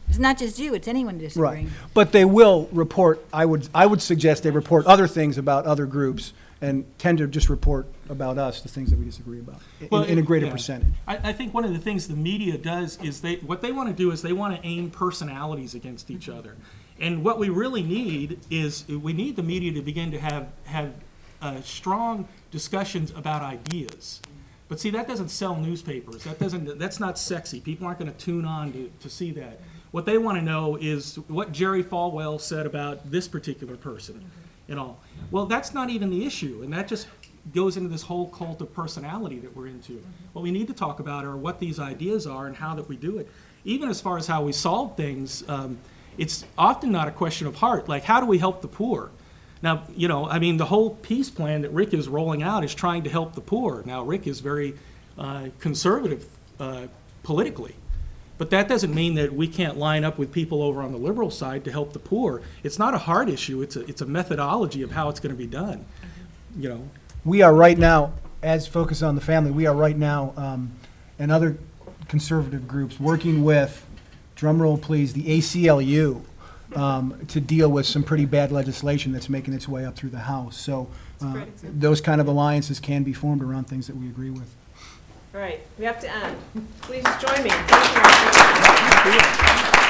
It's not just you, it's anyone disagreeing. right, but they will report. I would I would suggest they report other things about other groups and tend to just report about us the things that we disagree about in, Well, in a greater yeah. percentage. I, I think one of the things the media does is they what they want to do is they want to aim personalities against each other. And what we really need is we need the media to begin to have have uh, strong discussions about ideas. But see, that doesn't sell newspapers. That doesn't. That's not sexy. People aren't going to tune on to, to see that. What they want to know is what Jerry Falwell said about this particular person, and all. Well, that's not even the issue, and that just goes into this whole cult of personality that we're into. What we need to talk about are what these ideas are and how that we do it. Even as far as how we solve things, um, it's often not a question of heart. Like, how do we help the poor? Now, you know, I mean, the whole peace plan that Rick is rolling out is trying to help the poor. Now, Rick is very uh, conservative uh, politically. But that doesn't mean that we can't line up with people over on the liberal side to help the poor. It's not a hard issue, it's a, it's a methodology of how it's going to be done. You know, We are right now, as Focus on the Family, we are right now, um, and other conservative groups, working with, drumroll please, the ACLU um, to deal with some pretty bad legislation that's making its way up through the House. So uh, those kind of alliances can be formed around things that we agree with. All right, we have to end. Please join me. Thank you.